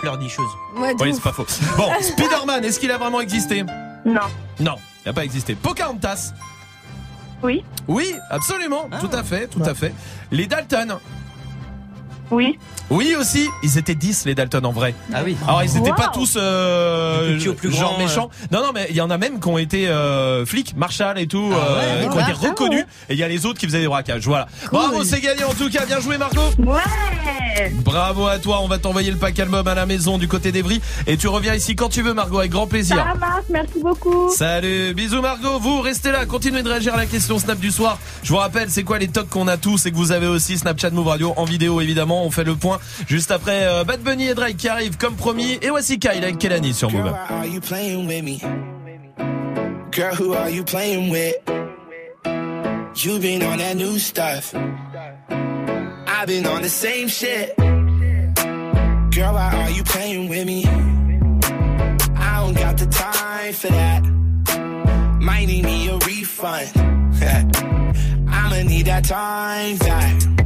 Pleurnicheuse. Ouais, de Oui, c'est pas faux. Bon, Spider-Man, est-ce qu'il a vraiment existé? Non. Non, il n'a pas existé. Pocahontas? Oui. Oui, absolument, tout à fait, tout à fait. Les Dalton. Oui. Oui aussi, ils étaient 10 les Dalton en vrai. Ah oui. Alors ils n'étaient Wow. pas tous euh, plus genre méchants. Non non mais il y en a même qui ont été euh, flics, Marshall et tout, Ah ouais, euh, qui ont d'accord. été reconnus. Et il y a les autres qui faisaient des braquages. Voilà. Bravo, c'est gagné en tout cas. Bien joué Margot. Ouais. Bravo à toi. On va t'envoyer le pack album à la maison du côté d'Evry et tu reviens ici quand tu veux Margot avec grand plaisir. Ça marche, merci beaucoup. Salut, bisous Margot, vous restez là, continuez de réagir à la question Snap du soir. Je vous rappelle, c'est quoi les tocs qu'on a tous et que vous avez aussi Snapchat Move Radio en vidéo évidemment. On fait le point juste après euh, Bad Bunny et Drake qui arrivent comme promis. Et voici Kyle avec Kelani sur Move. Girl, who are you playing with? You been on that new stuff. I've been on the same shit. Girl, why are you playing with me? I don't got the time for that. Might need me a refund. I'ma need that time back.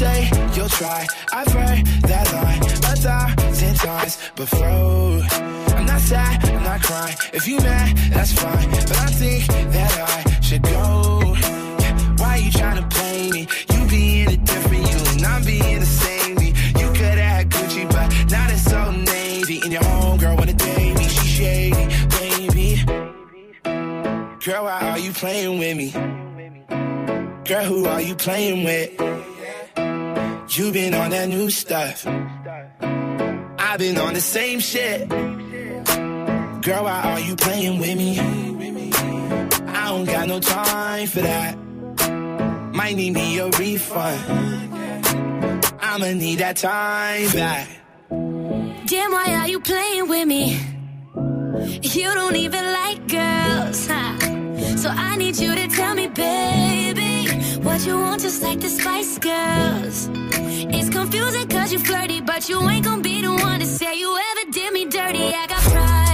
Say you'll try. I've heard that line a thousand times before. I'm not sad, I'm not crying. If you mad, that's fine. But I think that I should go. Why you trying to play me? You being a different you and I'm being the same me. You could have Gucci, but now it's so navy. And your homegirl wanna date me, she shady, baby. Girl, why are you playing with me? Girl, who are you playing with? You been on that new stuff. I've been on the same shit. Girl, why are you playing with me? I don't got no time for that. Might need me a refund. I'ma need that time back. Damn, why are you playing with me? You don't even like girls, huh? So I need you to tell me, baby, what you want, just like the Spice Girls. It's confusing cause you flirty, but you ain't gonna be the one to say you ever did me dirty. I got pride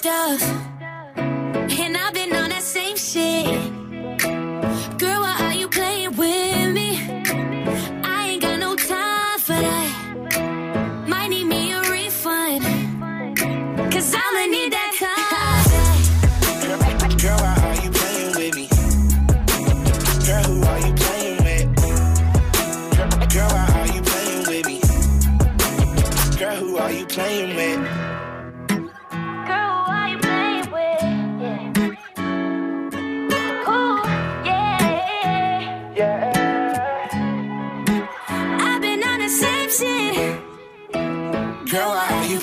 stuff, and I've been on that same shit.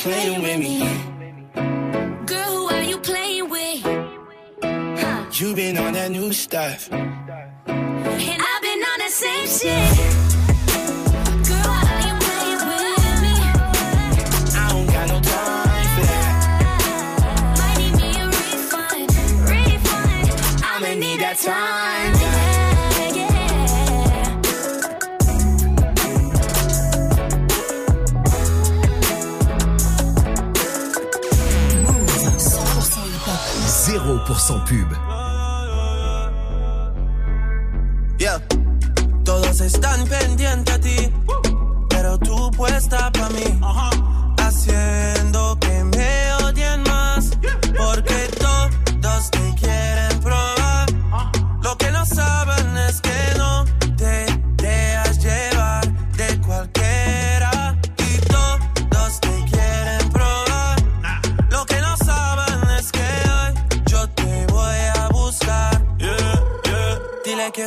Playing with me? Girl, who are you playing with? You been on that new stuff. And I've been on the same shit. Girl, 0% pub. Yeah. Todos están pendientes a ti, pero tú puesta para mí,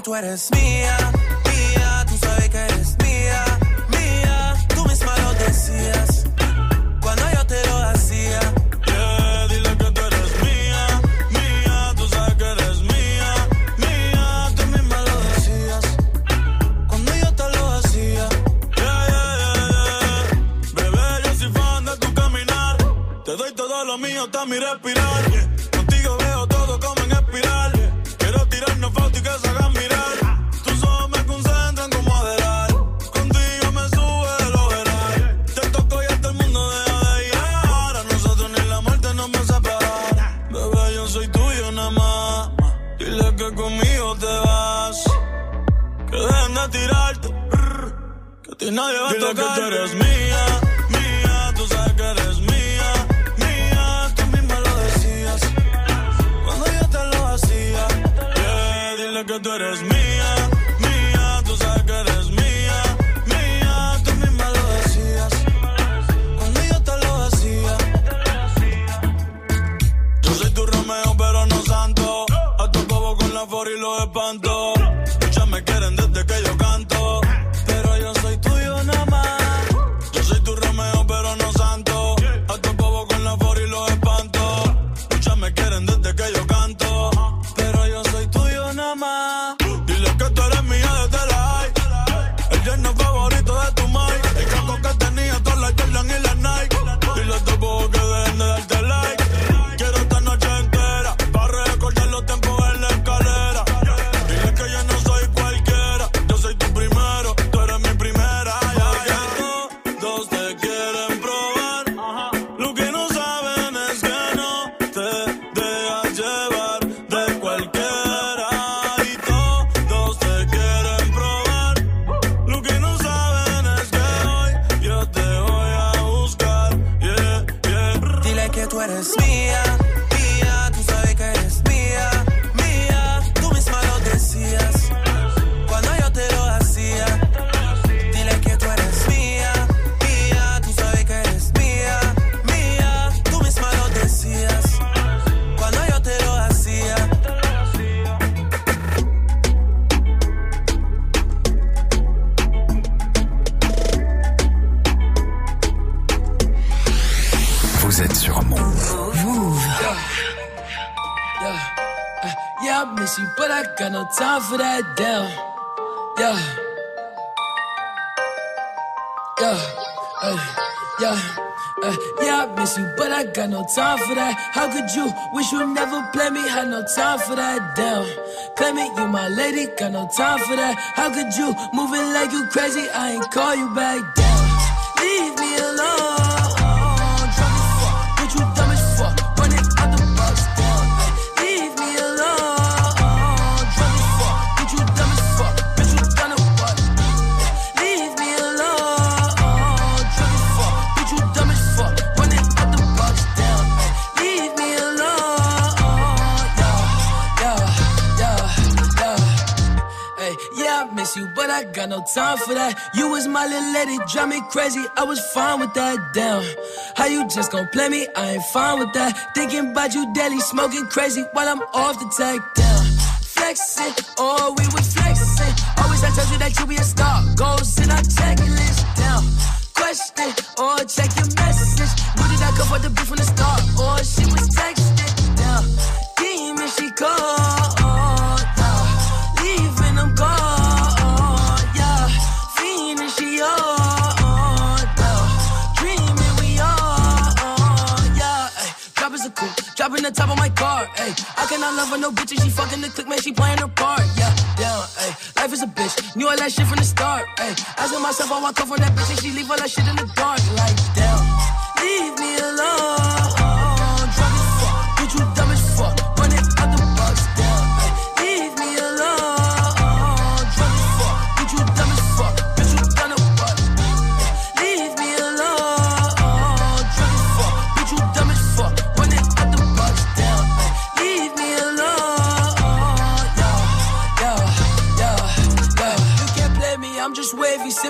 tú eres mía. good as Got no time for that. How could you move it like you crazy? I ain't call you back. Leave me alone. got no time for that. You was my little lady, drive me crazy. I was fine with that. Damn, how you just gon' play me? I ain't fine with that. Thinking about you daily, smoking crazy while I'm off the take. Damn, flexing, oh, we was flexing. Always I tell you that you be a star. Goals in our checklist. Damn, question, or oh, check your message. Who did I come for the beef from the start? Or oh, she was texting. Damn, demon, she called. in the top of my car. I cannot love her, no bitch. And she fucking the click, man. She playing her part. Yeah, yeah, ay. Life is a bitch. Knew all that shit from the start. Ay. Asking myself, I walk off for that bitch. And she leave all that shit in the dark. Like, damn, leave me alone.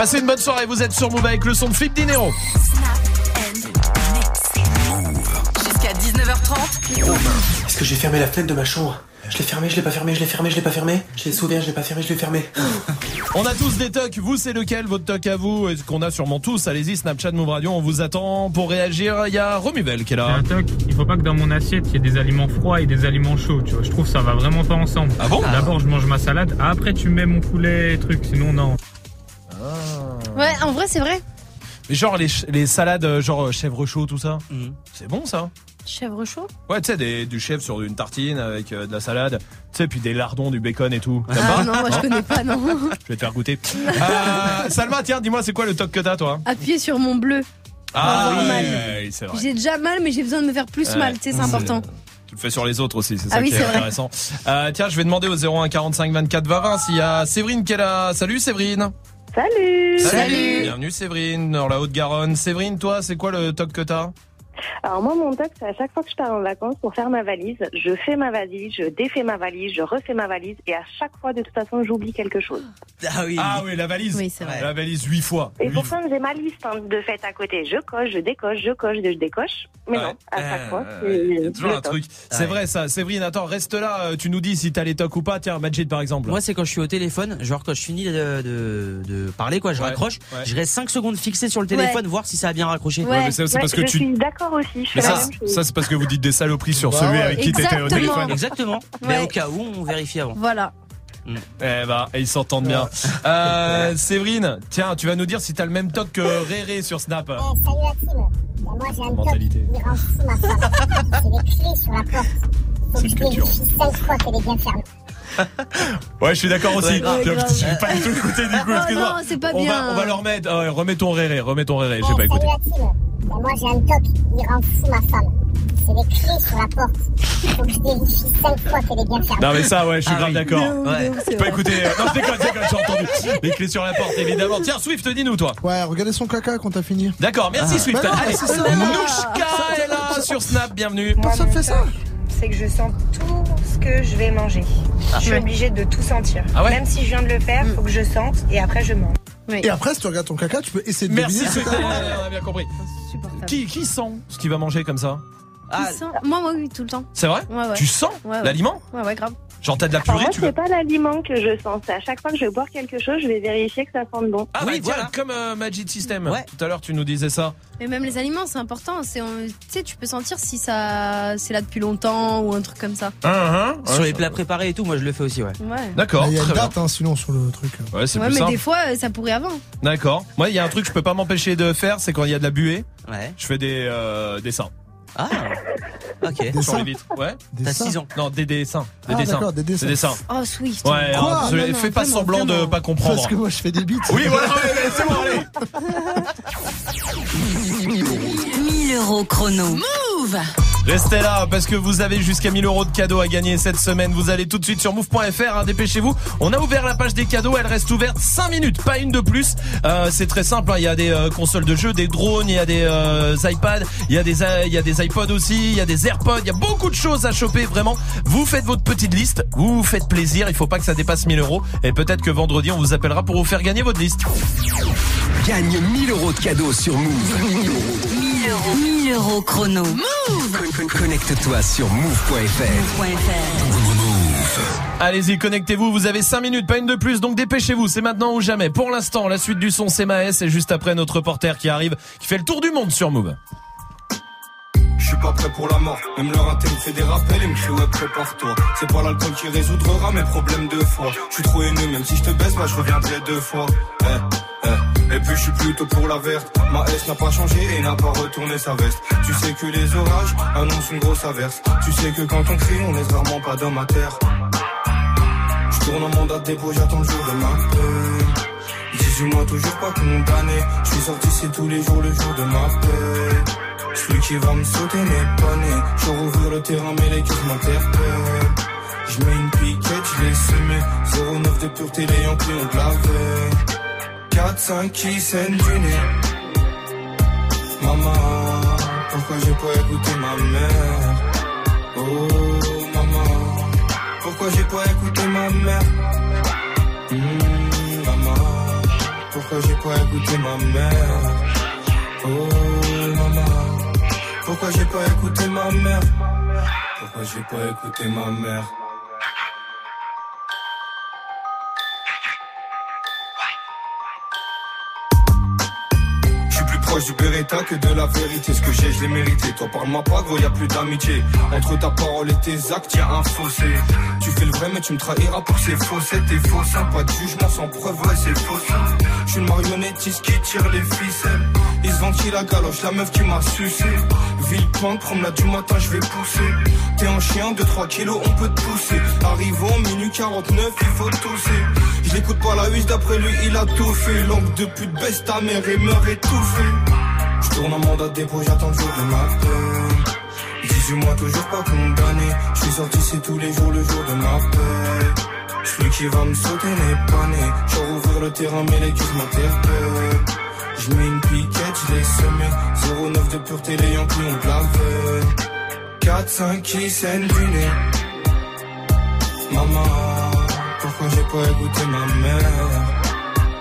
Passez une bonne soirée, vous êtes sur Move avec le son de Flip Dinero. Jusqu'à 19h30. Est-ce que j'ai fermé la fenêtre de ma chambre? Je l'ai fermé, je l'ai pas fermé, je l'ai fermé, je l'ai pas fermé. Je l'ai sauvé, je l'ai pas fermé, je l'ai fermé. On a tous des tocs, vous c'est lequel votre toc à vous? Est-ce qu'on a sûrement tous Allez-y, Snapchat Move Radio, on vous attend pour réagir. Il y a Romuvel qui est là. un toc, il faut pas que dans mon assiette il y ait des aliments froids et des aliments chauds, tu vois. Je trouve que ça va vraiment pas ensemble. Ah bon? D'abord je mange ma salade, après tu mets mon poulet et truc, sinon non. Ouais, en vrai, c'est vrai. Mais genre les, ch- les salades, euh, genre euh, chèvre chaud, tout ça. Mhm. C'est bon ça Chèvre chaud? Ouais, tu sais, des- du chèvre sur une tartine avec euh, de la salade. Tu sais, puis des lardons, du bacon et tout. T'aimes Ah pas? non, moi je connais pas, non. Je vais te faire goûter. Euh, Salma, tiens, dis-moi, c'est quoi le toc que t'as, toi? Appuyer sur mon bleu. Ah avoir oui, c'est vrai. J'ai déjà mal, mais j'ai besoin de me faire plus Ouais. mal, tu sais, c'est important. Tu le fais sur les autres aussi, c'est Ah ça oui, qui est, c'est vrai. intéressant. Euh, tiens, je vais demander au 01 45 24 20 20 s'il y a Séverine qui est là. Salut Séverine. Salut. Bienvenue Séverine, dans la Haute-Garonne. Séverine, toi, c'est quoi le toc que t'as? Alors moi, mon toc, c'est à chaque fois que je pars en vacances pour faire ma valise, je fais ma valise, je défais ma valise, je refais ma valise, et à chaque fois, de toute façon, j'oublie quelque chose. Ah oui. Ah oui, la valise. Oui, c'est vrai. La valise huit fois. Et pourtant, j'ai ma liste hein, de fait à côté. Je coche, je décoche, je coche, je décoche. Mais Ouais. non, à chaque Euh, fois, il y a c'est toujours un truc. C'est vrai ça. Séverine, attends, reste là. euh, Tu nous dis si t'as les tocs ou pas. Tiens, Majid par exemple. Moi, c'est quand je suis au téléphone, genre quand je finis de, de, de parler, quoi, je Ouais, raccroche, ouais. je reste 5 secondes fixé sur le téléphone, voir si ça a bien raccroché. Ouais, mais ça, c'est Ouais, parce que je tu. suis d'accord aussi, je fais Mais la ça, même chose. ça c'est parce que vous dites des saloperies sur Bah celui ouais. avec qui t'étais au Exactement. téléphone. Exactement. Mais Ouais. au cas où, on vérifie avant. Voilà. Eh ben, et ils s'entendent bien. Euh, Séverine, tiens, tu vas nous dire si t'as le même toc que Réré sur Snap. Salut la team. Bah, moi j'ai un Mentalité. toc, il rend fou ma femme. C'est les clés sur la porte. Faut que je vérifie 5 fois qu'elle est bien fermée. Ouais, je suis d'accord aussi. Ouais, grave. Grave. J'ai pas du tout écouté du coup, Oh excuse-moi. non, c'est pas on bien. Va, on va le remettre. Euh, remets ton Réré, remets ton Réré, j'ai Eh, pas écouté. Bah, moi j'ai un toc, il rend fou ma femme. C'est les clés sur la porte. Faut que je vérifie 5 fois qu'elle est bien fermée. Non mais ça ouais je suis Ah grave oui. d'accord. Ouais. J'ai pas écouté. euh, Non je déconne, je déconne, j'ai entendu. Les clés sur la porte évidemment. Tiens Swift dis-nous toi. Ouais, regardez son caca quand t'as fini. D'accord, merci Swift. Bah non, Allez. Nouchka est là sur Snap, bienvenue. Personne fait ça. C'est que je sens tout ce que je vais manger. Je suis Ouais. obligée de tout sentir. Ah ouais Même si je viens de le faire, Mm. faut que je sente et après je mange. Oui. Et après, si tu regardes ton caca, tu peux essayer de Merci deviner. T'as. on a bien compris. Qui, qui sent ce qu'il va manger comme ça? Ah, Moi, moi, oui, tout le temps. C'est vrai? Ouais, ouais. Tu sens Ouais, ouais. l'aliment? Ouais, ouais, grave. Genre t'as de la purée, moi, tu veux c'est pas l'aliment que je sens. C'est à chaque fois que je vais boire quelque chose, je vais vérifier que ça sente bon. Ah Oui, voilà. comme euh, Magic System. Ouais. Tout à l'heure tu nous disais ça. Mais même les aliments, c'est important. C'est, tu sais, tu peux sentir si ça, c'est là depuis longtemps ou un truc comme ça. Hein, hein, Sur ouais, les plats préparés et tout, moi je le fais aussi, ouais. Ouais. D'accord, Ah, Il y a très une date, hein, sinon, sur le truc. Ouais, c'est Ouais, plus mais simple. des fois, euh, ça pourrait avant. D'accord. Moi, il y a un truc que je peux pas m'empêcher de faire, c'est quand il y a de la buée, Ouais. je fais des euh, dessins Ah, ok. Des sur les vitres. Ouais. T'as seins. 6 ans. Non, des dessins. Des Ah, dessins. d'accord, des dessins. Des dessins. Oh, Swift. Ouais, Quoi je Non, non, fais pas vraiment, semblant de vraiment. pas comprendre. Parce que moi, je fais des bites. Oui, voilà, ouais, c'est bon, allez. 1000 euros chrono. Move Restez là parce que vous avez jusqu'à 1000 euros de cadeaux à gagner cette semaine. Vous allez tout de suite sur move.fr, hein, dépêchez-vous. On a ouvert la page des cadeaux, elle reste ouverte 5 minutes, pas une de plus. Euh, c'est très simple, hein. il y a des euh, consoles de jeux, des drones, il y a des euh, iPads, il y a des euh, il y a des iPods aussi, il y a des AirPods, il y a beaucoup de choses à choper vraiment. Vous faites votre petite liste, vous faites plaisir, il faut pas que ça dépasse 1000 euros et peut-être que vendredi on vous appellera pour vous faire gagner votre liste. Gagne 1000 euros de cadeaux sur Move. 1000 euros. 1000 euros chrono. Move Con- con- Connecte-toi sur move.fr. Allez-y, connectez-vous, vous avez 5 minutes, pas une de plus, donc dépêchez-vous, c'est maintenant ou jamais. Pour l'instant, la suite du son, c'est Maës, et juste après notre reporter qui arrive, qui fait le tour du monde sur Move. Je suis pas prêt pour la mort, même leur inté me fait des rappels et me crie ouais prépare-toi C'est pas l'alcool qui résoudra mes problèmes de foi Je suis trop haineux, même si je te baisse, bah je reviendrai deux fois Eh, eh. Et puis je suis plutôt pour la verte. Ma S n'a pas changé et n'a pas retourné sa veste. Tu sais que les orages annoncent une grosse averse. Tu sais que quand on crie, on laisse rarement pas d'homme à terre. Je tourne en mandat de dépôt, j'attends le jour de ma paix. 18 mois toujours pas condamné. Je suis sorti c'est tous les jours le jour de ma paix. Celui qui va me sauter n'est pas né. Je rouvre le terrain mais les caisses m'interpellent. Je mets une piquette, je l'ai semé. 09 de pureté, les Yankees ont de la. 4, 5 qui saignent du nez. Maman, pourquoi j'ai pas écouté ma mère? Oh maman, pourquoi j'ai pas écouté ma mère? Hmm, maman, pourquoi j'ai pas écouté ma mère? Oh maman, pourquoi j'ai pas écouté ma mère? Pourquoi j'ai pas écouté ma mère? Proche du Beretta que de la vérité. Ce que j'ai, je l'ai mérité. Toi, parle-moi pas, gros, y a plus d'amitié. Entre ta parole et tes actes, y a un fossé. Tu fais le vrai, mais tu me trahiras pour ces faussettes. T'es faux, ça, pas de jugement sans preuve, ouais, c'est faux. Je suis une marionnettiste qui tire les ficelles. Ils se ventilent la galoche, la meuf qui m'a sucé. Villepinte, promenade du matin, je vais pousser. T'es un chien de 3 kilos, on peut te pousser. Arrivons, minuit 49, il faut tousser. Je l'écoute pas la huisse, d'après lui, il a tout fait. Langue de pute, baisse ta mère et meurt étouffé. Je tourne en mandat dépôt, j'attends le jour de ma peine. 18 mois, toujours pas condamné. Je suis sorti, c'est tous les jours le jour de ma paix. Celui qui va me sauter n'est pas né. Je rouvrir le terrain, mais les cuisses m'interpellent. Je mets une piquette, je semé. 09 de pureté, les Yankees ont de la veille. 4, 5 qui saignent du nez. Maman, pourquoi j'ai pas écouté ma mère?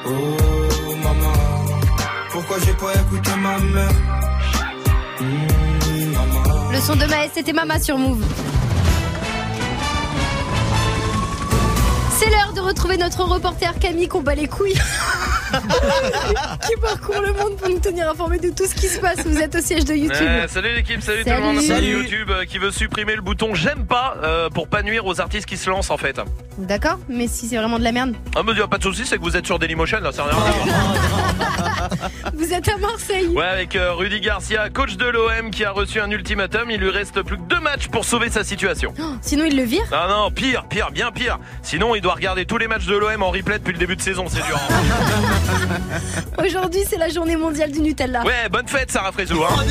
Oh maman, pourquoi j'ai pas écouté ma mère? Hmm. Le son de Maës, c'était Mama sur Move. C'est l'heure de retrouver notre reporter Camille qu'on bat les couilles. qui parcourt le monde pour nous tenir informés de tout ce qui se passe. Vous êtes au siège de YouTube. Salut l'équipe, salut, tout le monde. Salut. YouTube euh, qui veut supprimer le bouton j'aime pas euh, pour pas nuire aux artistes qui se lancent en fait. D'accord Mais si c'est vraiment de la merde. Ah mais y a pas de souci, c'est que vous êtes sur Dailymotion là, ça rien à voir. Vous êtes à Marseille. Ouais, avec euh, Rudy Garcia, coach de l'OM qui a reçu un ultimatum, il lui reste plus que deux matchs pour sauver sa situation. Oh, Sinon, il le vire. Ah non, pire, pire, bien pire. Sinon, il doit regarder tous les matchs de l'OM en replay depuis le début de saison, c'est dur. hein. Aujourd'hui, c'est la journée mondiale du Nutella. Ouais, bonne fête Sarah Frézou. Hein.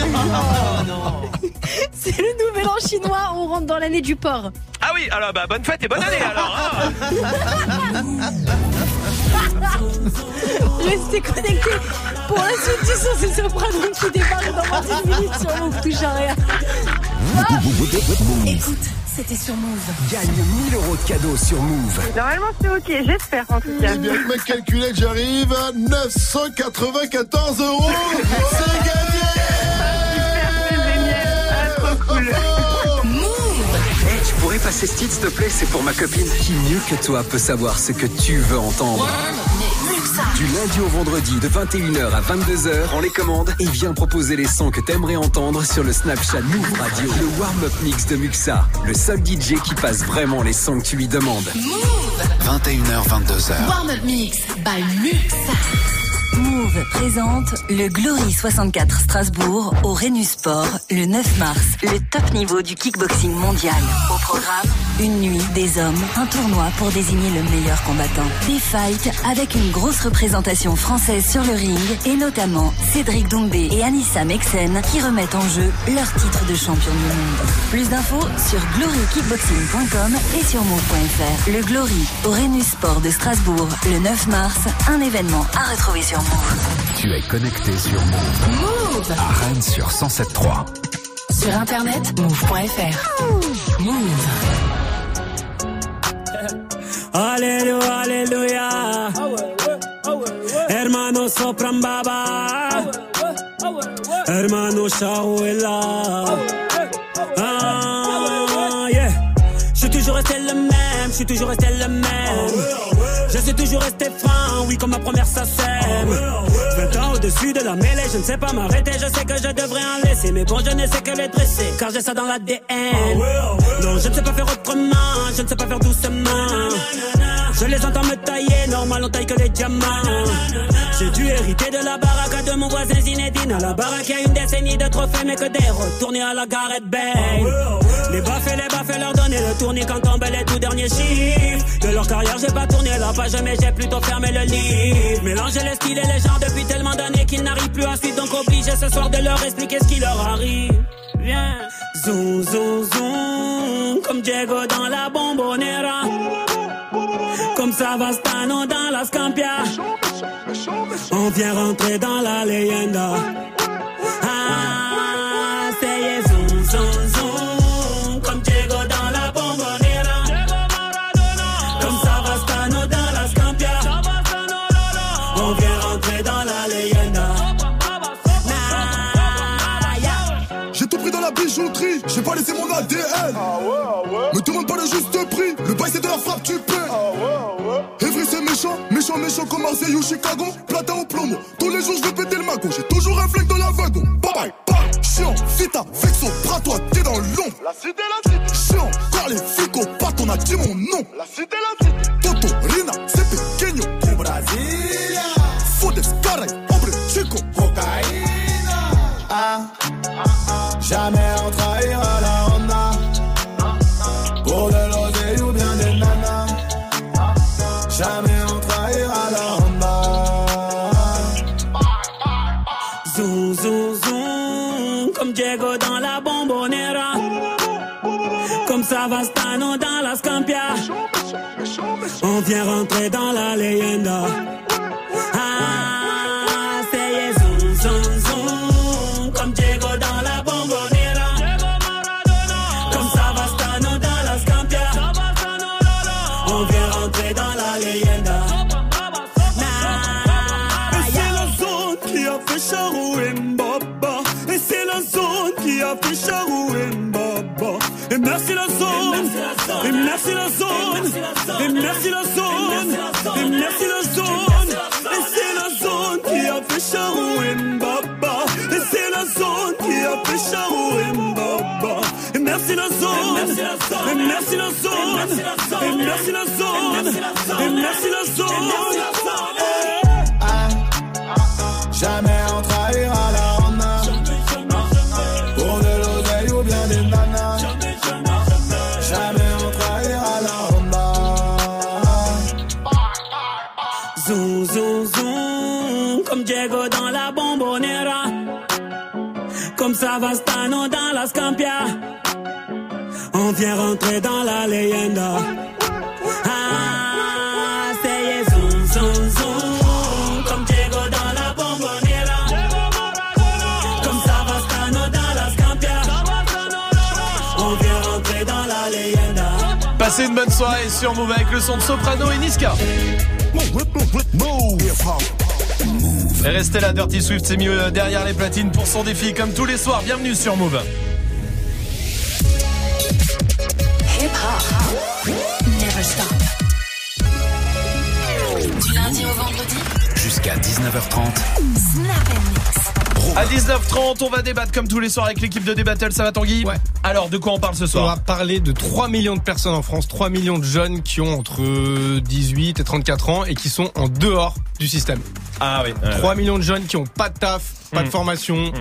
C'est le nouvel an chinois. On rentre dans l'année du porc. Ah oui, alors bah bonne fête et bonne année alors. hein. Restez connectés pour la suite du son. C'est Soprano qui débarque dans moins d'une minute sur Move. Touche à rien. Écoute, c'était sur Move. Gagne 1000 euros de cadeaux sur Move. Normalement, c'est ok, j'espère en tout cas. Eh bien, que mec calculé, j'arrive à 994 euros. C'est gagné. Tu pourrais passer ce titre, s'il te plaît C'est pour ma copine. Qui mieux que toi peut savoir ce que tu veux entendre? Du lundi au vendredi, de 21h à 22h, prends les commandes et viens proposer les sons que t'aimerais entendre sur le Snapchat Move Radio. Le warm-up mix de Muxa, le seul DJ qui passe vraiment les sons que tu lui demandes. 21h, 22h. Warm Up Mix by Muxa. Move présente le Glory 64 Strasbourg au Rhenus Sport le 9 mars, le top niveau du kickboxing mondial. Au programme, une nuit, des hommes, un tournoi pour désigner le meilleur combattant. Des fights avec une grosse représentation française sur le ring et notamment Cédric Doumbé et Anissa Mexen qui remettent en jeu leur titre de champion du monde. Plus d'infos sur glorykickboxing.com et sur move.fr. Le Glory au Rhenus Sport de Strasbourg le 9 mars, un événement à retrouver sur Move. Tu es connecté sur Move. Move À Rennes sur 107.3. Sur internet, move.fr. Move. Aleluya, aleluya. Hermano sopran baba. Hermano Shahuela. Ah, yeah. Je suis toujours resté le même, je suis toujours resté le même. Je suis toujours resté fin, oui, comme ma première ça sème. 20 ans au-dessus de la mêlée, je ne sais pas m'arrêter, je sais que je devrais en laisser. Mais bon, je ne sais que les dresser, car j'ai ça dans l'ADN. Non, je ne sais pas faire autrement, je ne sais pas faire doucement. Je les entends me tailler, normal on taille que les diamants. J'ai dû hériter de la baraque de mon voisin Zinedine. À la baraque, y a une décennie de trophées, mais que des retournés à la Gareth Bay. Les baffes et les baffes, leur donner le tournis quand tombent les tout derniers chiffres. De leur carrière, j'ai pas tourné la page, mais j'ai plutôt fermé le livre. Mélanger les styles et les genres depuis tellement d'années qu'ils n'arrivent plus à suivre, donc obligé ce soir de leur expliquer ce qui leur arrive. Viens, zoom, zoom, zoom, comme Diego dans la bombonera. Comme Savastano dans la Scampia. On vient rentrer dans la leyenda. Ah, c'est zoom, zoom, zoom. Comme Diego dans la bombonera. Comme Savastano dans la Scampia. On vient rentrer dans la leyenda. J'ai tout pris dans la bijouterie, j'ai pas laissé mon ADN. Me demande pas le de la frappe, tu paies. Evry c'est méchant, méchant, méchant comme Marseille ou Chicago. Platin au plomo, tous les jours je vais péter le magot. J'ai toujours un flingue dans la wagon. Bye bye, bye. Chiant, vita, vexo, bras toi, t'es dans l'ombre. La cité, la cité. Chiant, car les fico, pas on a dit mon nom. La cité, la cité. Toto, Rina, c'est pequeño. Au Brasilia. Fodes, caray, hombre, chico. Cocaïna. Ah, jamais on trahira On vient rentrer dans la leyenda. Merci la zone. Et merci la zone. Et merci la zone. Et c'est la zone qui a fait Charou Mbaba. Et c'est la zone qui a fait Charou Mbaba. Et merci la zone. Et merci la zone. Et merci la zone. Et merci la zone. Jamais Savastano dans la Scampia. On vient rentrer dans la leyenda. Ah, c'est zoom, zoom, zoom, comme Diego dans la bombonera. Comme Savastano dans la Scampia. On vient rentrer dans la leyenda. Passez une bonne soirée sur Move avec le son de Soprano et Niska. Et restez là, Dirty Swift, c'est mieux derrière les platines pour son défi comme tous les soirs. Bienvenue sur Move. Hip hop. Never stop. Du lundi au vendredi. Jusqu'à 19h30. Snap and mix. À 19h30, on va débattre comme tous les soirs avec l'équipe de Débattle. Ça va Tanguy Ouais. Alors, de quoi on parle ce On soir va parler de 3 millions de personnes en France, 3 millions de jeunes qui ont entre 18 et 34 ans et qui sont en dehors du système. Ah oui. 3 millions de jeunes qui ont pas de taf, pas de Mm. formation,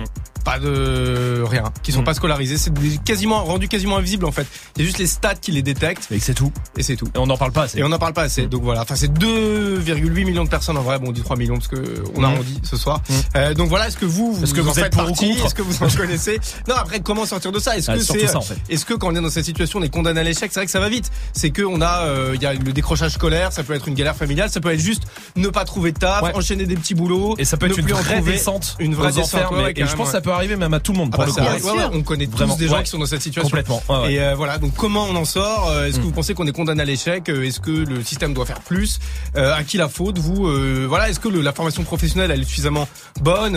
pas de rien, qui sont pas scolarisés. C'est quasiment rendu quasiment invisible en fait. Il y a juste les stats qui les détectent. Et c'est tout. Et c'est tout. Et on n'en parle pas assez. Et on n'en parle pas assez. Donc voilà. Enfin, c'est 2,8 millions de personnes en vrai. Bon, on dit 3 millions parce que on Mm. arrondit ce soir. Euh, donc voilà. Est-ce que vous, vous Est-ce que en vous êtes faites pour ou partie? Est-ce que vous en connaissez? Non. Après, comment sortir de ça? Est-ce Ah, que c'est, en fait. est-ce que quand on est dans cette situation, on est condamné à l'échec? C'est vrai que ça va vite. C'est que on a, euh, il y a le décrochage scolaire. Ça peut être une galère familiale. Ça peut être juste ne pas trouver de taf, Ouais. enchaîner des petits boulots. Et ça peut être une en vraie descente Une vraie descente. et je pense ça peut arriver même à tout le monde Ah bah le ça coup. arrive, ouais, ouais, on connaît Vraiment, tous des gens ouais. qui sont dans cette situation. Complètement. Et euh, voilà, donc comment on en sort Euh, Est-ce que Mm. vous pensez qu'on est condamné à l'échec Euh, Est-ce que le système doit faire plus Euh, À qui la faute Vous euh, Voilà, est-ce que le- la formation professionnelle elle est suffisamment bonne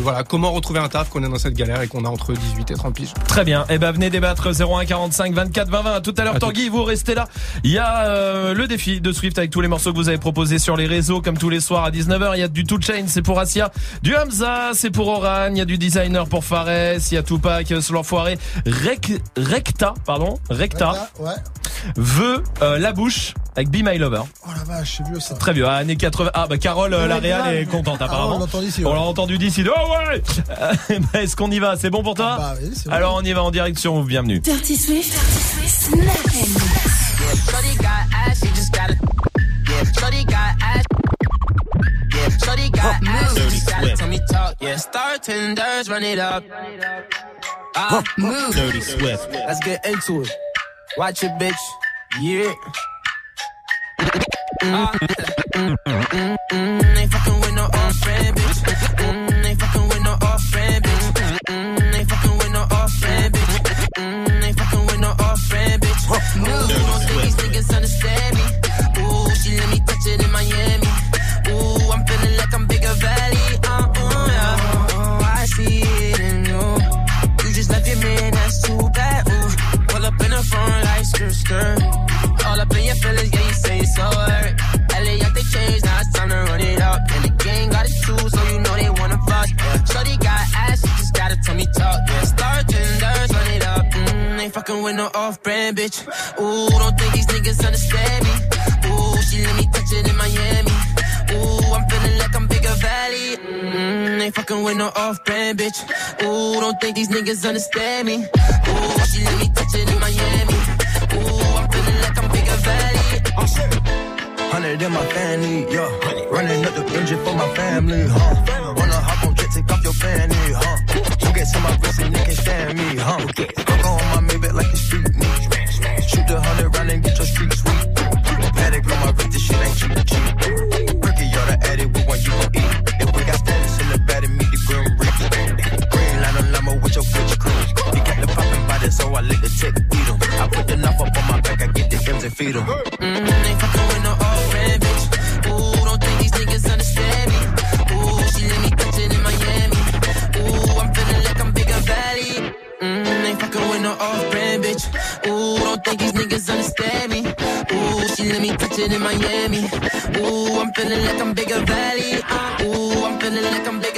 Voilà, comment retrouver un taf qu'on est dans cette galère et qu'on a entre 18 et 30 piges? Très bien. Eh ben venez débattre 01 45 24 20 20. À tout à l'heure À tout. Tanguy, vous restez là. Il y a le défi de Swift avec tous les morceaux que vous avez proposés sur les réseaux comme tous les soirs à 19h. Il y a du Two Chain, c'est pour Asia, du Hamza, c'est pour Oran, il y a du designer pour Fares, il y a Tupac, euh, sur l'enfoiré Rec, Recta, pardon, Recta. Ouais. veut euh, la bouche avec Be My Lover. Oh la vache, c'est vieux ça. Très vieux, ah, années 80. Ah bah Carole, euh, Ouais, la grave. est contente Ah, apparemment. on ouais. l'a entendu d'ici. Oh ouais Euh, bah, Est-ce qu'on y va? C'est bon pour toi? Bah oui, c'est bon. Alors on y va en direct sur Move, bienvenue. Dirty Swift, Dirty Swift, got ass, Shorty got ass. Yeah, Shorty got ass, she just gotta tell me talk. Yeah, star tenders, run it up. Uh, move. Dirty Swift. Let's get into it. Watch it, bitch. Yeah. Mm, mm, mm, mm, Ain't fucking with no old friend, bitch. Mm, Ain't fucking with no old friend, bitch. Mm, Ain't fucking with no old friend, bitch. Mm, Ain't fucking with no old friend, bitch. Move. Don't think these niggas understand me. Ooh, she let me touch it in Miami. Feeling like I'm bigger valley. Yeah. Oh, I see it in you. You just left your man, that's too bad. Ooh, pull up in the front like skirt. All up in your feelings, yeah, you say it's so hurt. LA got the changed, now it's time to run it up. And the gang got it too, so you know they wanna fuss. Shorty got ass, she just gotta tell me talk. Yeah, star tenders, run it up. Mm, ain't fucking with no off-brand bitch. Ooh, don't think these niggas understand me. Ooh, she let me touch it in Miami. Ooh, I'm feeling like I'm bigger valley. Mm, ain't fucking with no off-brand bitch. Ooh, don't think these niggas understand me. Ooh, she let me touch it in Miami. Ooh, I'm feeling like I'm bigger valley. Hundred in my family, yeah. Running up the engine for my family, huh? Wanna hop on jet, take off your fanny, huh? You get to my wrist and they can't stand me, huh? Fuck on my Maybach like a street me. Shoot the hundred round and get your street sweet. Paddock on my wrist, this shit ain't cheap, cheap. And feed 'em. Ain't fucking with no bitch. Ooh, don't think these niggas understand me. Ooh, she let me touch it in Miami. Ooh, I'm feeling like I'm valley. Ain't fucking with no old friend, bitch. Ooh, don't think these niggas understand me. Ooh, she let me touch it in Miami. Ooh, I'm feeling like I'm bigger valley. Uh, ooh, I'm feeling like I'm bigger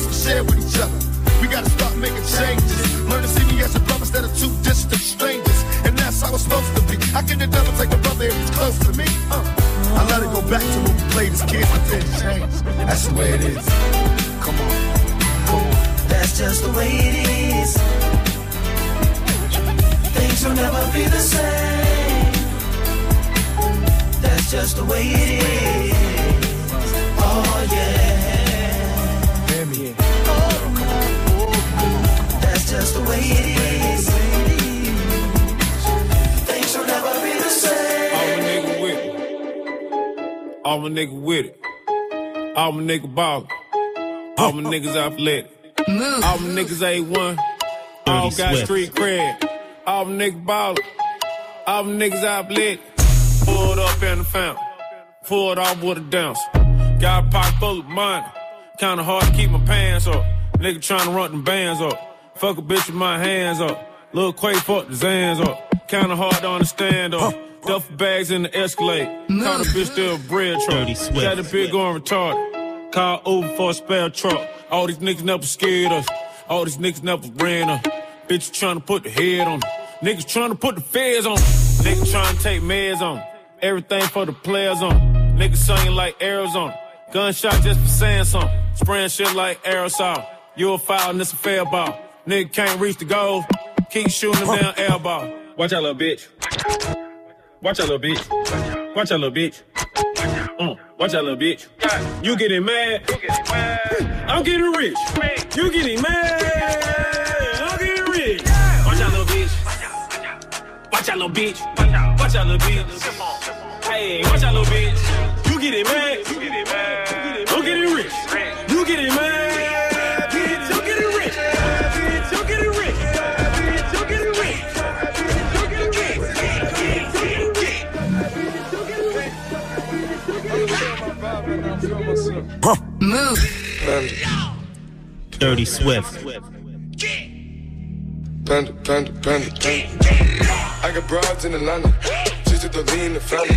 unless we share with each other. We gotta start making changes. Learn to see me as a brother instead of two distant strangers. And that's how it's supposed to be. How can devil take a brother if he's close to me? Uh, I let it go back to when we played as kids, but then change. That's the way it is. Come on. That's just the way it is. Things will never be the same. That's just the way it is. Oh yeah. Just the way it is. Things will never be the same. I'm a nigga with it. I'm a nigga with it. I'm a nigga ballin'. All my niggas athletic. All my niggas A1. All Dirty got street cred. All my niggas ballin'. All my niggas athletic. Pulled up in the fountain. Pulled off with a dance. Got a pocket full of money. Kinda hard to keep my pants up. Nigga tryna run them bands up. Fuck a bitch with my hands up. Lil Quay fuck the Zans up. Kinda hard to understand up. Duffel bags in the Escalade. Caught a bitch still bread truck. Got a bitch going retarded. Call Uber for a spare truck. All these niggas never scared us. All these niggas never ran us. Bitch tryna put the head on. Niggas tryna put the feds on. Niggas tryna take meds on. Everything for the players on. Niggas singing like Arizona. Gunshot just for saying something. Spraying shit like aerosol. You a foul and it's a fair ball. Nigga can't reach the goal. Keep shooting them down ball. Watch out, little bitch. Watch out, little bitch. Watch out, little bitch. Uh, watch out, little bitch. You getting mad? I'm getting rich. You getting mad? I'm getting rich. Watch out, little bitch. Watch out, little bitch. Watch out, little bitch. Hey, watch out, little bitch. You get it, Move. Dirty Swift. Panda, panda, panda, panda. I got broads in Atlanta. Just to the lean the family.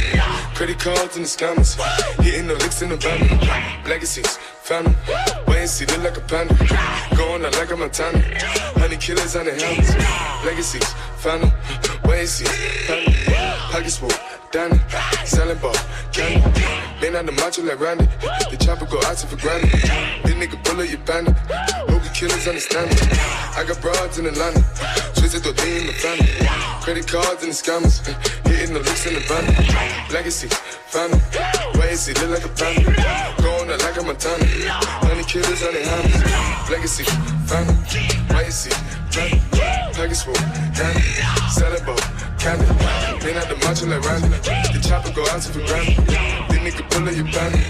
Credit cards and the scammers. Hitting the licks in the van. Legacies, family. Wait and see, look like a panda. Going out like a Montana. Honey killers on the helmets. Legacies, family. Wait and see, family. Pockets full, Danny. Selling ball, candy. Lean on the macho like Randy. The chopper go out for granted. This nigga bullet, you bandit. Hope the killers understand it. I got broads in Atlanta. Twisted the lean the family. Credit cards and the scammers. Hitting the licks in the van. Legacy, family. And see, look like a panda. Going out like a Montana. Honey killers on their hands. Legacy, family. Wait and see, family. Package full, candy. Selling ball, candy. Lean out the macho like Randy. The chopper go out to for granted. This nigga bullet, you bandit.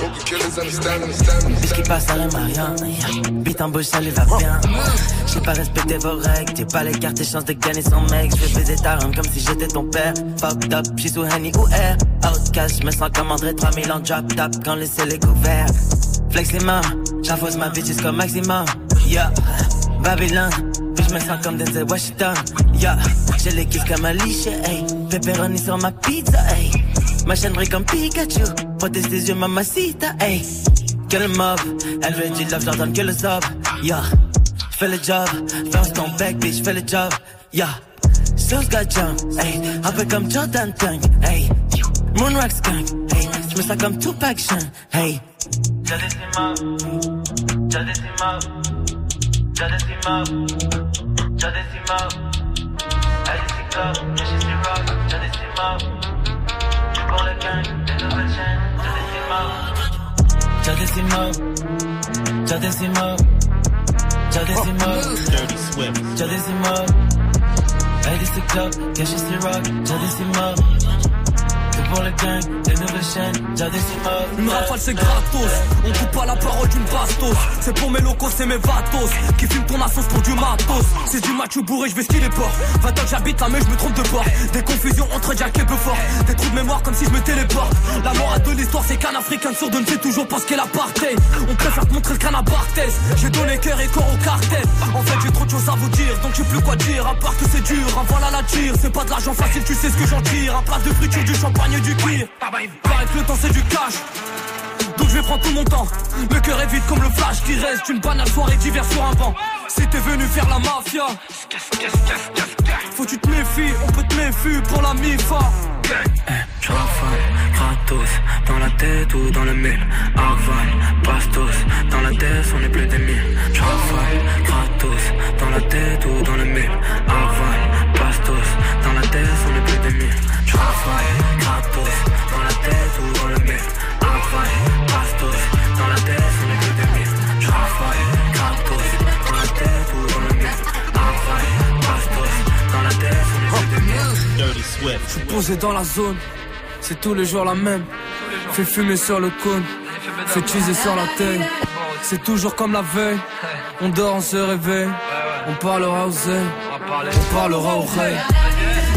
Hope the killers understand, understand, Ce qui passe à rien, rien. Bite en bouche, ça lui va bien. J'ai pas respecté vos règles. J'ai pas les cartes et chances de gagner son mec. Je vais baiser ta rhum comme si j'étais ton père. Fucked up, j'suis sous Henny ou Air. Outcast, j'me sens comme André 3000 en drop top quand le ciel est couvert. Flex les mains, j'enfonce ma bitch jusqu'au maximum. Yeah, Babylone. Puis j'me sens comme Denzel Washington. Yeah, j'ai les kisses comme Alicia, hey. Pepperoni sur ma pizza, hey. Ma chaîne brille comme Pikachu. Protège tes yeux, mamacita, hey. Que le mob, elle veut du love, j'entends que le sob. Yeah, j'fais le job. Bounce ton bec, bitch, j'fais le job. Yeah, sauce got jump, hey. Un peu comme Jordan Tank, hey. Moonrock skunk, hey. J'me sens comme Tupac Shawn, hey. J'ai des immeubles, j'ai des immeubles, j'ai des immeubles. Elle est si club, mais j'ai si rock, j'ai des immeubles. Pour le gang, des nouvelles chaînes, j'ai des immeubles. J'ai des immeubles, j'ai des immeubles, j'ai des immeubles. Dirty Swift. J'ai des immeubles. Elle est si club, caché si rock, j'ai des immeubles. C'est pour le gang, des nouvelles chaînes, j'ai des. Une rafale c'est gratos, on coupe pas la parole d'une bastos. C'est pour mes locaux, c'est mes vatos. Qui filment ton assos pour du matos. C'est du match bourré, je vais skier les ports 20 ans j'habite là mais je me trompe de port Des confusions entre Jack et Beaufort. Des trous de mémoire comme si je me téléporte. La morale de l'histoire c'est qu'un africain deux ne sait toujours pas ce qu'est l'apartheid. On préfère te montrer le Barthez. J'ai donné cœur et corps au cartel. En fait j'ai trop de choses à vous dire Donc j'ai plus quoi dire. À part que c'est dur Un voilà la tire, c'est pas de l'argent facile tu sais ce que j'en tire. Un plat de friture, du champagne, du Paraît que le temps c'est du cash donc je vais prendre tout mon temps. Le cœur est vide comme le flash qui reste une banale soirée d'hiver sur un banc. Si t'es venu faire la mafia, faut tu te méfies, on peut te méfier pour la MIFA. Je rafale, dans la tête ou dans le mille. Aval, bastos, dans la tête on est plus des mille. Rafale, gratos, dans la tête ou dans le mille. Aval, bastos, dans la tête on est plus des mille. Swift. Je suis posé dans la zone, c'est tous les jours la même. Fais fumer sur le cône, fais teaser sur la tête. C'est toujours comme la veille, on dort, on se réveille. On parlera aux ailes, on parlera aux rêves.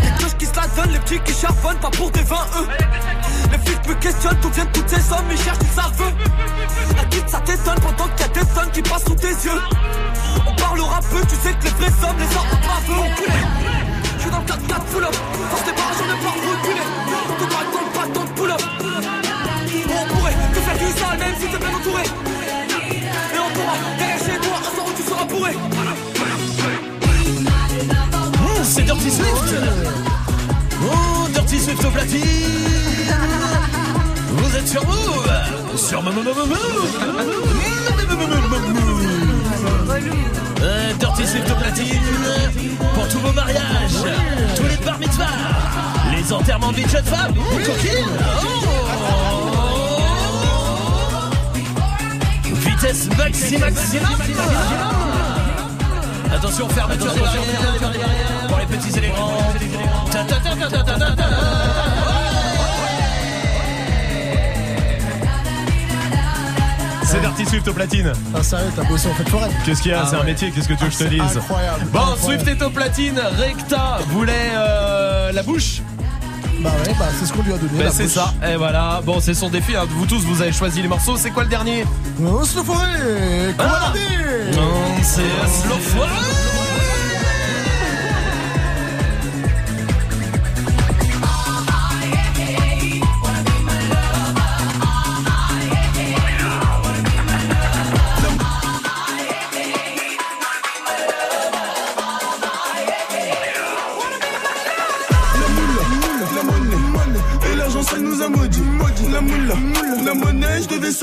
Les cloches qui se la donnent, les petits qui charbonnent, pas pour des 20 eux. Les flics me questionnent, d'où viennent toutes ces sommes, ils cherchent du saveux. La quitte ça t'étonne pendant qu'il y a des tonnes qui passent sous tes yeux. On parlera peu, tu sais que les vrais hommes, les ordres pas peu enculés. Je suis dans le 4-4 full up, force des barrages, on est pas reculé. Tout droit dans le bâton de pull up. On pourrait te faire du sale, même si t'es bien entouré. Et on pourra derrière chez toi, un soir où tu seras bourré. Mmh, c'est Dirty Swift Oh, Dirty Swift au platine Vous êtes sur Move Sur Move Move Move Euh, Dirty Swift au platine Pour tous vos mariages Tous les bar mitzvahs Les enterrements de jeunes femmes coquines. Oh. Vitesse maxi maximum. Attention, fermeture des barrières pour les petits et C'est Dirty Swift au platine. Ah, sérieux, t'as bossé en fête foraine Qu'est-ce qu'il y a Ah C'est un métier, qu'est-ce que tu veux que je te Ah, c'est dise incroyable, Bon, incroyable. Swift est au platine, Recta voulait euh, la bouche Bah ouais, bah c'est ce qu'on lui a donné. La c'est ça, et voilà. Bon, c'est son défi, hein. vous tous vous avez choisi les morceaux, c'est quoi le dernier Oh, Slow Forêt Comment Ah. on dit Non, c'est Slow Forêt.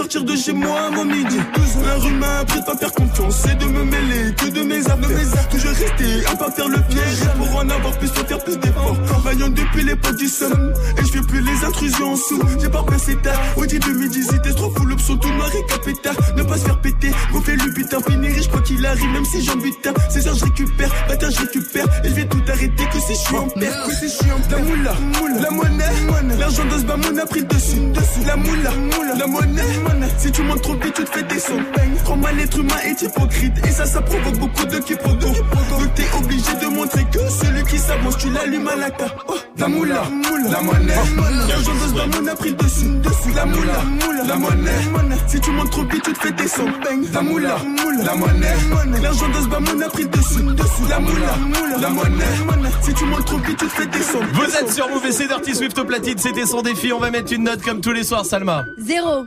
Sortir de chez moi avant midi. Un rhume m'a appris de pas faire confiance et de me mêler que de mes affaires. Toujours rester à pas faire le piège. Pour en avoir plus, faire plus d'efforts. Travaillant depuis l'époque du somme. Et je fais plus les intrusions en sous. J'ai pas passé tard. Audi 2018, trop full option, tout noir et capétard. Ne pas se faire péter, gonfler le putain, finir riche quoi qu'il arrive, même si j'en butin. C'est ça, je récupère, matin je récupère. Et je tout arrêter que si je suis en perte. Que si je suis perte. La moula, la monnaie, l'argent de ce bas, mon a pris le dessus. La moula, la monnaie, si tu montes trop vite, tu te fais descendre. Crois-moi, l'être humain est hypocrite. Et ça, ça provoque beaucoup de quiproquos. Donc t'es obligé de montrer que celui qui s'avance, tu l'allumes à la ca. Oh, la moula, la monnaie, l'argent de ce bas, mon a pris le dessus. La moula, la monnaie, si tu montes trop vite, tu te fais descendre. La moula, la monnaie, l'argent de ce bas, mon a pris le dessus. La moula, la monnaie, si tu montes trop vite, tu te fais descendre. Vous êtes sur Move et c'est Dirty Swift au platine, c'était son défi. On va mettre une note comme tous les soirs, Salma. Zéro.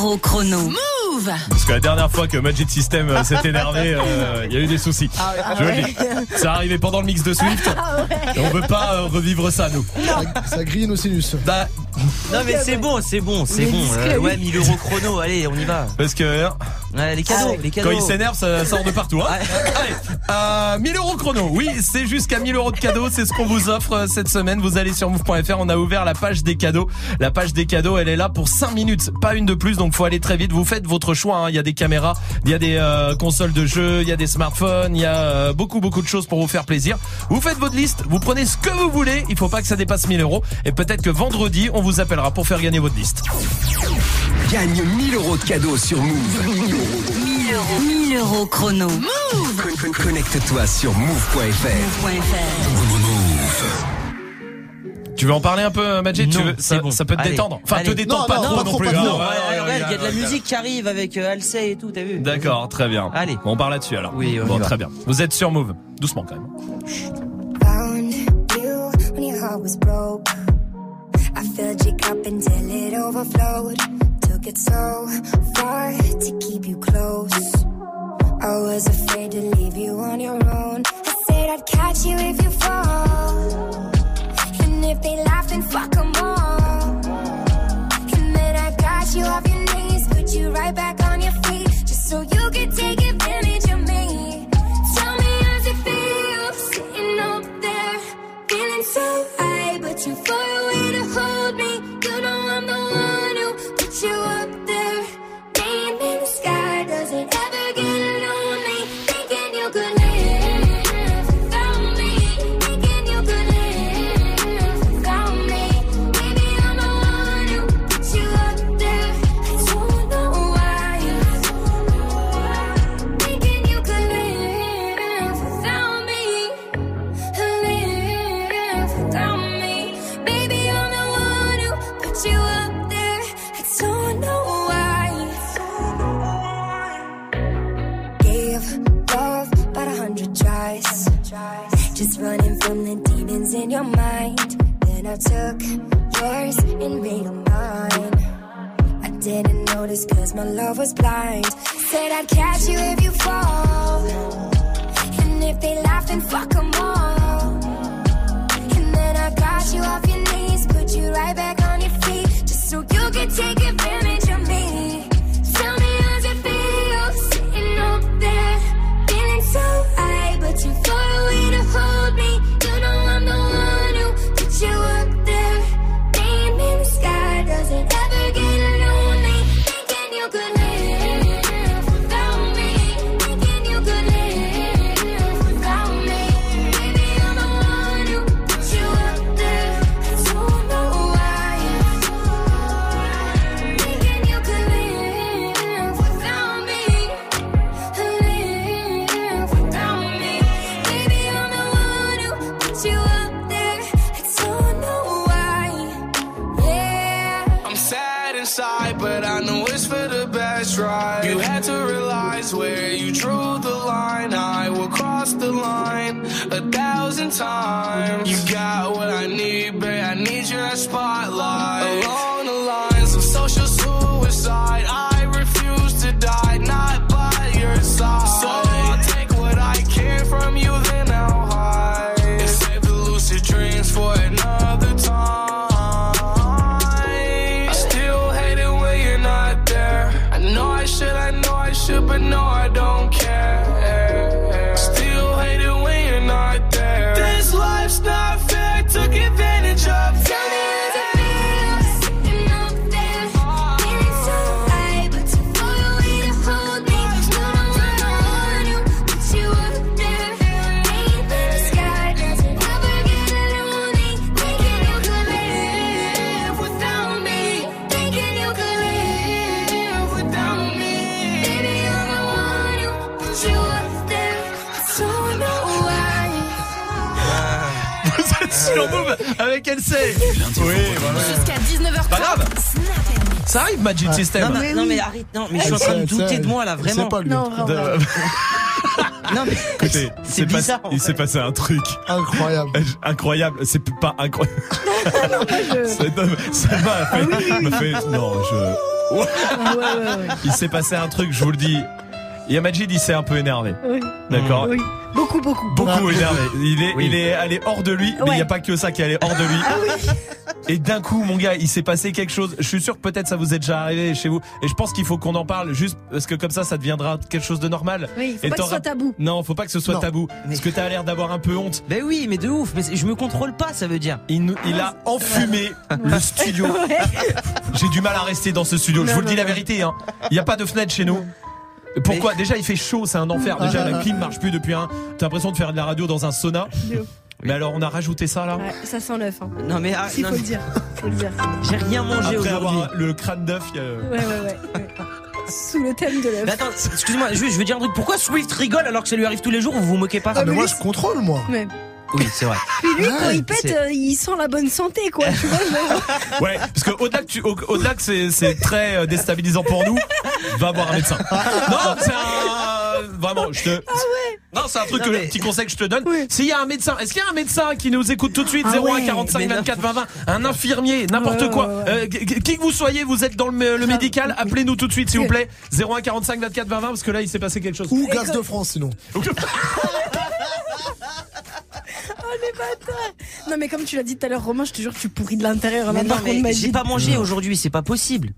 Euro Chrono. Move Parce que la dernière fois que Magic System euh, s'est énervé, euh, il y a eu des soucis. Ah Je le dis. C'est arrivé pendant le mix de Swift. Et on veut pas euh, revivre ça, nous. Ça, ça grille nos sinus. Bah, Non mais c'est bon, c'est bon, c'est bon. Euh, ouais, 1000 euros chrono, allez, on y va. parce que hein, Ouais, les cadeaux, les cadeaux. quand il s'énerve, ça sort de partout. Hein. Allez, euh, 1000 euros chrono. Oui, c'est jusqu'à 1000 euros de cadeaux. C'est ce qu'on vous offre cette semaine. Vous allez sur move.fr. On a ouvert la page des cadeaux. La page des cadeaux, elle est là pour 5 minutes, pas une de plus. Donc faut aller très vite. Vous faites votre choix. hein. Il y a des caméras, il y a des euh, consoles de jeux, il y a des smartphones, il y a euh, beaucoup beaucoup de choses pour vous faire plaisir. Vous faites votre liste. Vous prenez ce que vous voulez. Il faut pas que ça dépasse 1000 euros. Et peut-être que vendredi, on vous appellera pour faire gagner votre liste. Gagne 1000 euros de cadeaux sur Move. 1000 euros. 1000 euros chrono. Move Con- con- Connecte-toi sur move.fr. Tu veux en parler un peu, Majid Tu Non, veux- c'est ça, bon. ça peut te Allez, détendre. Enfin, te Non, pas non, trop pas non plus. pas hein. Ouais, Ouais, il y a de la musique qui arrive avec euh, Halsey et tout, t'as vu D'accord, très bien. Allez. Bon, on part là-dessus alors. Oui, on bon, très bien. Vous êtes sur Move. Doucement quand même. found you when your heart was broke. I filled your cup until it overflowed. Took it so far to keep you close. I was afraid to leave you on your own. I said I'd catch you if you fall. If they laugh, then fuck 'em all. And then I got you off your knees, put you right back on your feet, just so you could take advantage of me. Tell me how's it feel sitting up there, feeling so high, but too far away moi là, vraiment. Non, vraiment. De- Non, mais Écoutez, c'est c'est pas- bizarre. il s'est passé un truc Incroyable. incroyable. C'est pas incroyable. je- C'est- Ça m'a fait, non, je. Ah, ouais, ouais, ouais. Il s'est passé un truc, je vous le dis. Il y a Majid, il s'est un peu énervé. Oui. D'accord. Oui. Beaucoup, beaucoup. Beaucoup énervé. Il est, il est allé hors de lui, mais il n'y a pas que ça qui est allé hors de lui. Ah oui. Et d'un coup, mon gars, il s'est passé quelque chose. Je suis sûr que peut-être ça vous est déjà arrivé chez vous. Et je pense qu'il faut qu'on en parle juste parce que comme ça, ça deviendra quelque chose de normal. Oui, faut Et pas que ce soit tabou. Non, faut pas que ce soit Non. tabou. Parce que t'as l'air d'avoir un peu honte. Ben oui, mais de ouf. Mais je me contrôle pas, ça veut dire. Il, nous- il a enfumé le studio. Ouais. J'ai du mal à rester dans ce studio. je Non, vous le dis non, la non. vérité. hein. Il n'y a pas de fenêtre chez nous. Pourquoi? Déjà, il fait chaud, c'est un enfer. Déjà, la clim marche plus depuis un. T'as l'impression de faire de la radio dans un sauna. Mais alors, on a rajouté ça là Ouais, ça sent neuf. Hein. Non, mais ah, Si, non, faut le mais- dire. Faut le dire. j'ai rien mangé Après aujourd'hui. avoir le crâne d'œuf, il y a- Ouais, ouais, ouais. ouais. Sous le thème de Mais l'œuf. attends, excuse-moi, juste, je veux dire un truc. Pourquoi Swift rigole alors que ça lui arrive tous les jours Vous vous moquez pas Ah, mais moi, je contrôle, moi. Mais Oui, c'est vrai. puis lui, quand il pète, c'est- euh, il sent la bonne santé, quoi. Tu vois, genre- Ouais, parce que au-delà que, tu- au- au-delà que c'est, c'est très euh, déstabilisant pour nous, va voir un médecin. Non, c'est un. Vraiment, je te. Non, c'est un truc, Non, que, petit conseil que je te donne. Oui. S'il y a un médecin, est-ce qu'il y a un médecin qui nous écoute tout de suite? Ah 01 ouais, 45 mais 24 20 20 Un infirmier, n'importe Ouais, ouais, quoi. ouais, ouais. Euh, qui que vous soyez, vous êtes dans le, le médical, appelez-nous tout de suite, s'il vous plaît. 01 45 24 20 20 parce que là, il s'est passé quelque chose. Ou Gaz de France, sinon. Oh, les bâtards. Non, mais comme tu l'as dit tout à l'heure, Romain, je te jure que tu pourris de l'intérieur. Mais non, mais j'ai pas mangé aujourd'hui, c'est pas possible.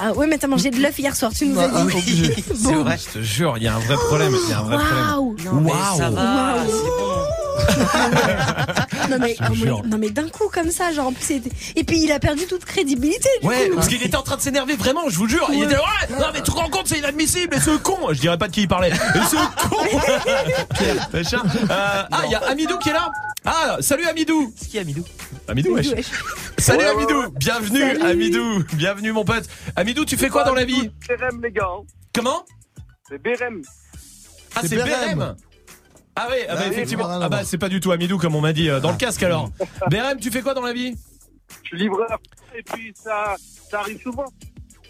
Ah ouais, mais t'as mangé de l'œuf hier soir, tu nous as Ah, dit. obligé. C'est vrai. Je te jure, il y a un vrai problème. Il y a un vrai problème. Waouh. Non, mais Waouh. ça va, Waouh. c'est bon. Non mais, non d'un coup comme ça, genre en plus c'était- et puis il a perdu toute crédibilité. Du Ouais, coup. parce qu'il était en train de s'énerver vraiment, je vous jure. Il était là, ouais, non mais tu te rends compte, c'est inadmissible, et ce con. Je dirais pas de qui il parlait. Et ce con. Machin. Euh, ah, il y a Amidou qui est là. Ah, salut Amidou. C'est qui Amidou Amidou, wesh. Wesh. Salut Amidou. Bienvenue Salut. Amidou. Bienvenue mon pote. Amidou, tu fais quoi dans la vie Bérem, les gars. Comment C'est Bérem. Ah, C'est. Bérem. Ah oui, ah bah, Ah oui, effectivement. Ah bah c'est pas du tout Amidou comme on m'a dit euh, dans le casque alors. Bérem, tu fais quoi dans la vie? Je suis livreur. Et puis, ça, ça arrive souvent.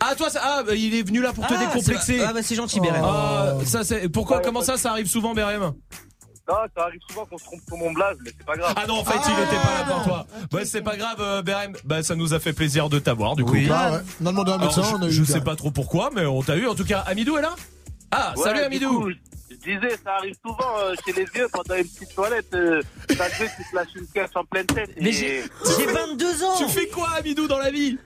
Ah toi, ça, ah, bah, il est venu là pour te Ah, décomplexer. c'est- Ah bah c'est gentil, Bérem. Ah, ça c'est pourquoi Ouais, comment ouais. ça ça arrive souvent Bérem? Non, ça arrive souvent qu'on se trompe sur mon blaze, mais c'est pas grave. Ah non, en fait, il était pas là pour toi. Bah, c'est pas grave, euh, Berem. Bah, ça nous a fait plaisir de t'avoir, du coup. Oui. Ah ouais. On a demandé à un Alors, médecin, je, on a eu je sais pas trop pourquoi, mais on t'a eu. En tout cas, Amidou est là? Ah, Ouais, salut du Amidou. coup, disais, ça arrive souvent euh, chez les vieux pendant une petite toilette. Euh, ça fait, tu te lâches une caisse en pleine tête. Mais et... j'ai 22 ans Tu fais quoi, Amidou, dans la vie?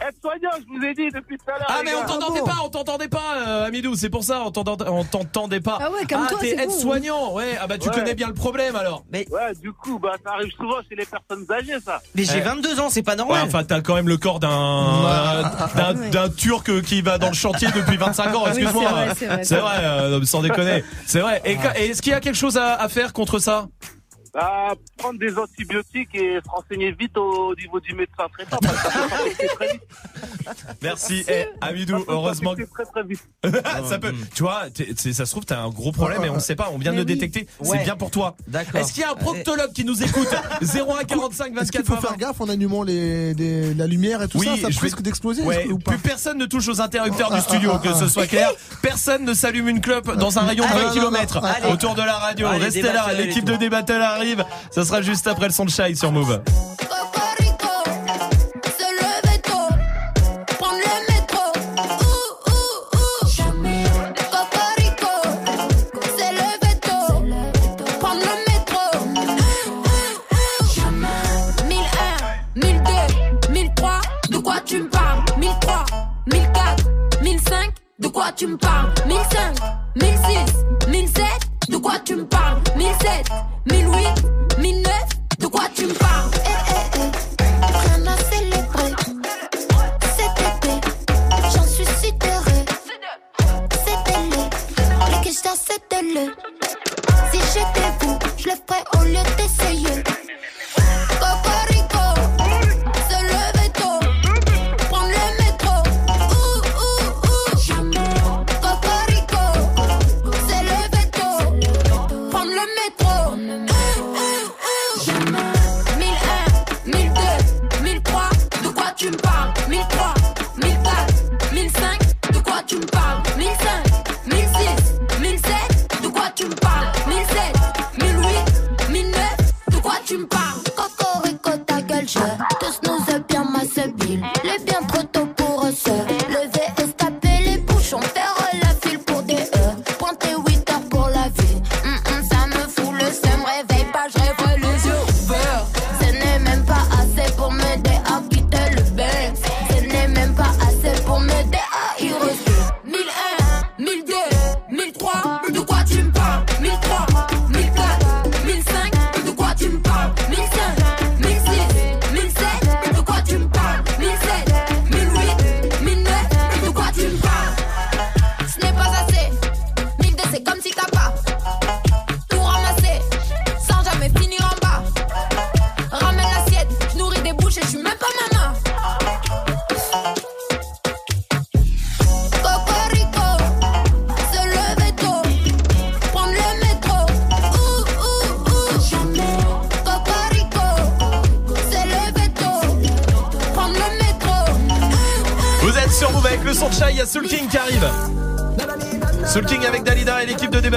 Être soignant, je vous ai dit depuis tout à l'heure. Ah, mais on t'entendait bon pas, on t'entendait pas, euh, Amidou. C'est pour ça, on t'entendait pas. Ah ouais, comme ah, toi, t'es bon. aide-soignant. Ouais, ah bah, tu Ouais. connais bien le problème alors. Mais, Ouais, du coup, bah, ça arrive souvent chez les personnes âgées, ça. mais j'ai Eh. 22 ans, c'est pas Ouais, normal. enfin, t'as quand même le corps d'un d'un Ouais. d'un turc qui va dans le chantier depuis 25 ans. Oui, c'est Excuse-moi. vrai, c'est vrai, C'est vrai, euh, sans déconner. C'est vrai. Et, Ah. et est-ce qu'il y a quelque chose à, à faire contre ça? Bah, prendre des antibiotiques et se renseigner vite au niveau du médecin traitant. parce que ça peut s'infecter très vite. Merci. Eh, Amidou, heureusement que. Très très vite. ça peut. Tu vois, t'es- ça se trouve, t'as un gros problème et on sait pas. On vient de le détecter. C'est Ouais. bien pour toi. D'accord. Est-ce qu'il y a un proctologue qui nous écoute 01 45 Est-ce qu'il 24 faut 20 faire gaffe en allumant les, les- la lumière et tout Oui, ça? Ça je risque vais- d'exploser Ouais, est-ce que- ou pas? plus personne ne touche aux interrupteurs Ah, du studio, ah, ah, que ce soit clair. Personne ne s'allume une clope dans un rayon de Ah, 20 non, non, km non. Allez. autour de la radio. Allez, Restez là, et l'équipe tout. de Débattle Ça sera juste après le son de Shy sur Move. Se lever tôt, prendre le métro. Ouh, ouh, ouh. Jamais. Cocorico, se lever tôt, prendre le métro. Ouh, ouh, ouh. Jamais. 1001, 1002, 1003, de quoi tu me parles? 1003, 1004, 1005, de quoi tu me parles? 1005, 1006, 1007, de quoi tu me parles? 1007, 1008, 1009, de quoi tu me parles? Eh, eh, eh. Rien à célébrer. Cet été, j'en suis sidérée. C'était le, les questions c'était le. Si j'étais vous, je le ferais au lieu d'essayer.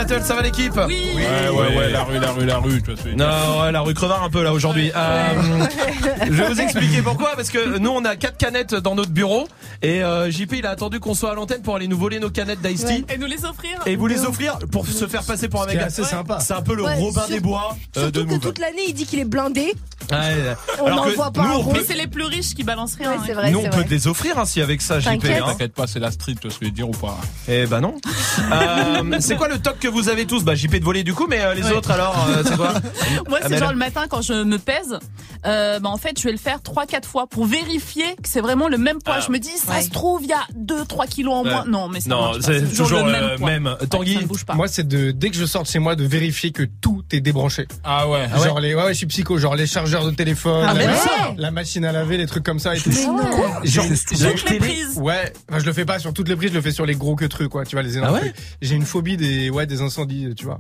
Ça va l'équipe Oui. Ouais, ouais, ouais, la rue, la rue, la rue, tu vois. Non, ouais, la rue crevard un peu là aujourd'hui. Euh, je vais vous expliquer pourquoi, parce que nous on a quatre canettes dans notre bureau et euh, JP il a attendu qu'on soit à l'antenne pour aller nous voler nos canettes d'Ice Tea Et nous les offrir. et vous les offrir pour se faire passer pour un mec assez sympa. C'est un peu le Ouais, Robin sur- des Bois euh, de Surtout que toute l'année, il dit qu'il est blindé. Ouais, On n'en voit pas nous, un peut, Mais c'est les plus riches qui balancent rien. Ouais, hein. c'est vrai, nous, on peut vrai. les offrir hein, si avec ça JP. T'inquiète. Hein. T'inquiète pas, c'est la street, tu je veux dire ou pas Eh ben non. Euh, c'est quoi le toc que vous avez tous Bah JP de voler du coup, mais euh, les Ouais. autres alors, euh, c'est quoi Moi, c'est genre le matin quand je me pèse, euh, bah, en fait, je vais le faire 3-4 fois pour vérifier que c'est vraiment le même poids. Ah. je me dis, ça Ouais. se trouve, il y a 2-3 kilos en moins. Ouais. Non, mais Non, c'est toujours le le même. poids. même. Tanguy ça ne bouge pas. Moi, c'est de dès que je sors de chez moi de vérifier que tout est débranché. Ah ouais. Ah ouais genre les, ouais, ouais, je suis psycho, genre les chargeurs de téléphone, Ah la, ouais la machine à laver, les trucs comme ça et tout. Mais non. Genre, Toutes les prises. Ouais, enfin, je le fais pas sur toutes les prises, je le fais sur les gros que trucs, quoi. Tu vois, les énormes Ah. J'ai une phobie des, ouais, des incendies, tu vois.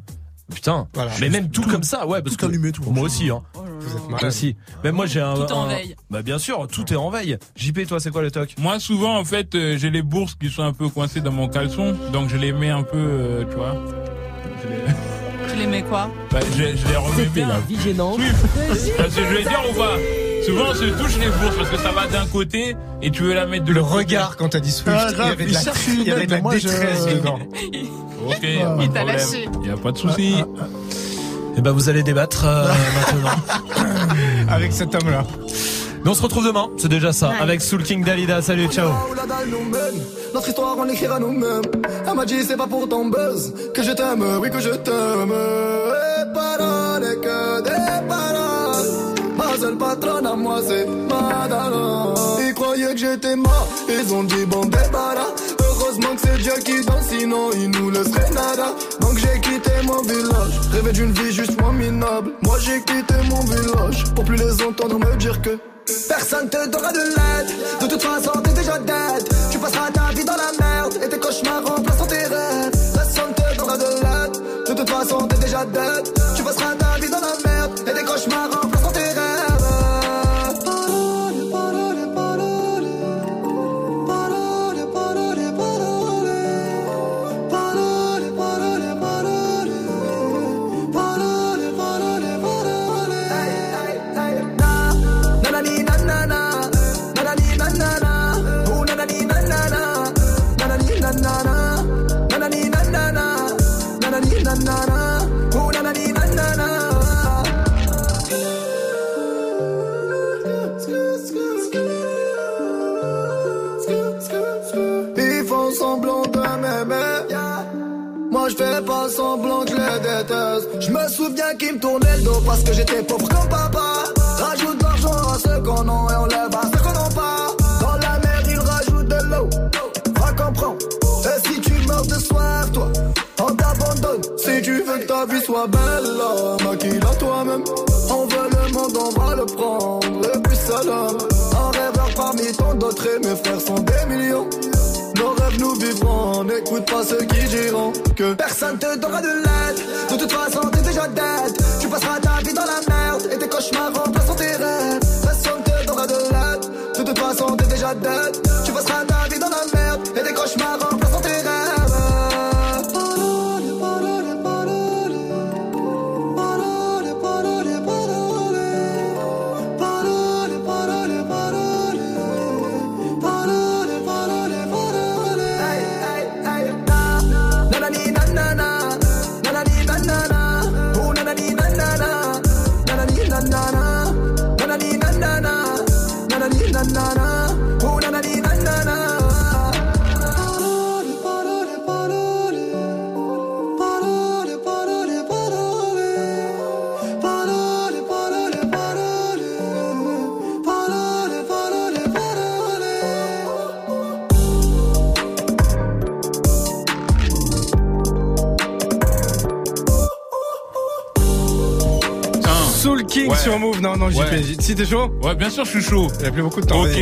Putain. Voilà. Mais même tout, comme ça, ouais, parce Tout que allumé, tout. moi aussi, hein. Vous êtes Moi malade. aussi. Même moi j'ai un. Tout est en un- veille. Bah bien sûr, tout est en veille. JP, toi, c'est quoi le toc? Moi, souvent, en fait, euh, j'ai les bourses qui sont un peu coincées dans mon caleçon, donc je les mets un peu, euh, tu vois. Je les, Tu les mets quoi? Bah, je, je les remets bien. la vie gênante. Parce que je vais dire ou pas? Souvent, on se touche les bourses parce que ça va d'un côté et tu veux la mettre de Le l'autre côté. regard quand t'as dit Swift, Ah, il y avait de il la, il y avait de la moi, je- détresse dedans. Ok, y a pas Il de lâché. Y a pas de souci. Eh ben vous allez débattre euh, maintenant. Avec cet homme-là. Mais on se retrouve demain, c'est déjà ça, Ouais. avec Soul King Dalida. Salut, ciao. Notre histoire on l'écrira nous-mêmes. Elle m'a dit c'est pas pour ton buzz que je t'aime, oui que je t'aime. Et paroles et que des paroles. Ma seule patronne à moi c'est Madonna. Ils croyaient que j'étais mort, ils ont dit bon débarras. Heureusement que c'est Dieu qui danse, sinon il nous laisserait nada. Donc j'ai quitté mon village. Rêver d'une vie juste moins minable. Moi j'ai quitté mon village pour plus les entendre me dire que. Personne te donnera de l'aide. De toute façon, t'es déjà dead. Tu passeras ta vie dans la merde. Et tes cauchemars remplaceront tes rêves. Personne te donnera de l'aide. De toute façon, t'es déjà dead. Semblant que je les. Je me souviens qu'ils me tournaient le dos parce que j'étais pauvre comme papa. Rajoute de l'argent à ceux qu'on a et on lève à ceux qu'on n'a pas. Dans la mer ils rajoutent de l'eau. Va comprendre. Et si tu meurs de soif, toi, on t'abandonne. Si tu veux que ta vie soit belle, là, maquille-la toi-même. On veut le monde, on va le prendre. Le plus seul homme. Un rêveur parmi tant d'autres et mes frères sont des millions. N'écoute pas ceux qui diront que personne te donnera de l'aide. De toute façon, t'es déjà dead. Tu passeras ta vie dans la merde et tes cauchemars remplaceront tes rêves. Personne te donnera de l'aide. De toute façon, t'es déjà dead. Tu passeras ta vie dans la merde et tes cauchemars King Ouais. sur Move. Non, non, JP. Ouais. Si t'es chaud Ouais, bien sûr, je suis chaud. Il a plus beaucoup de temps. Ok,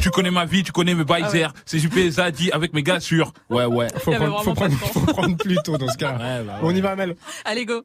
tu connais ma vie, tu connais mes bails Ah ouais. C'est JP Zadi avec mes gars sûrs. Ouais, ouais. Faut prendre, faut, prendre, faut prendre plus tôt dans ce cas. Ouais, bah ouais. On y va, Mel. Allez, go.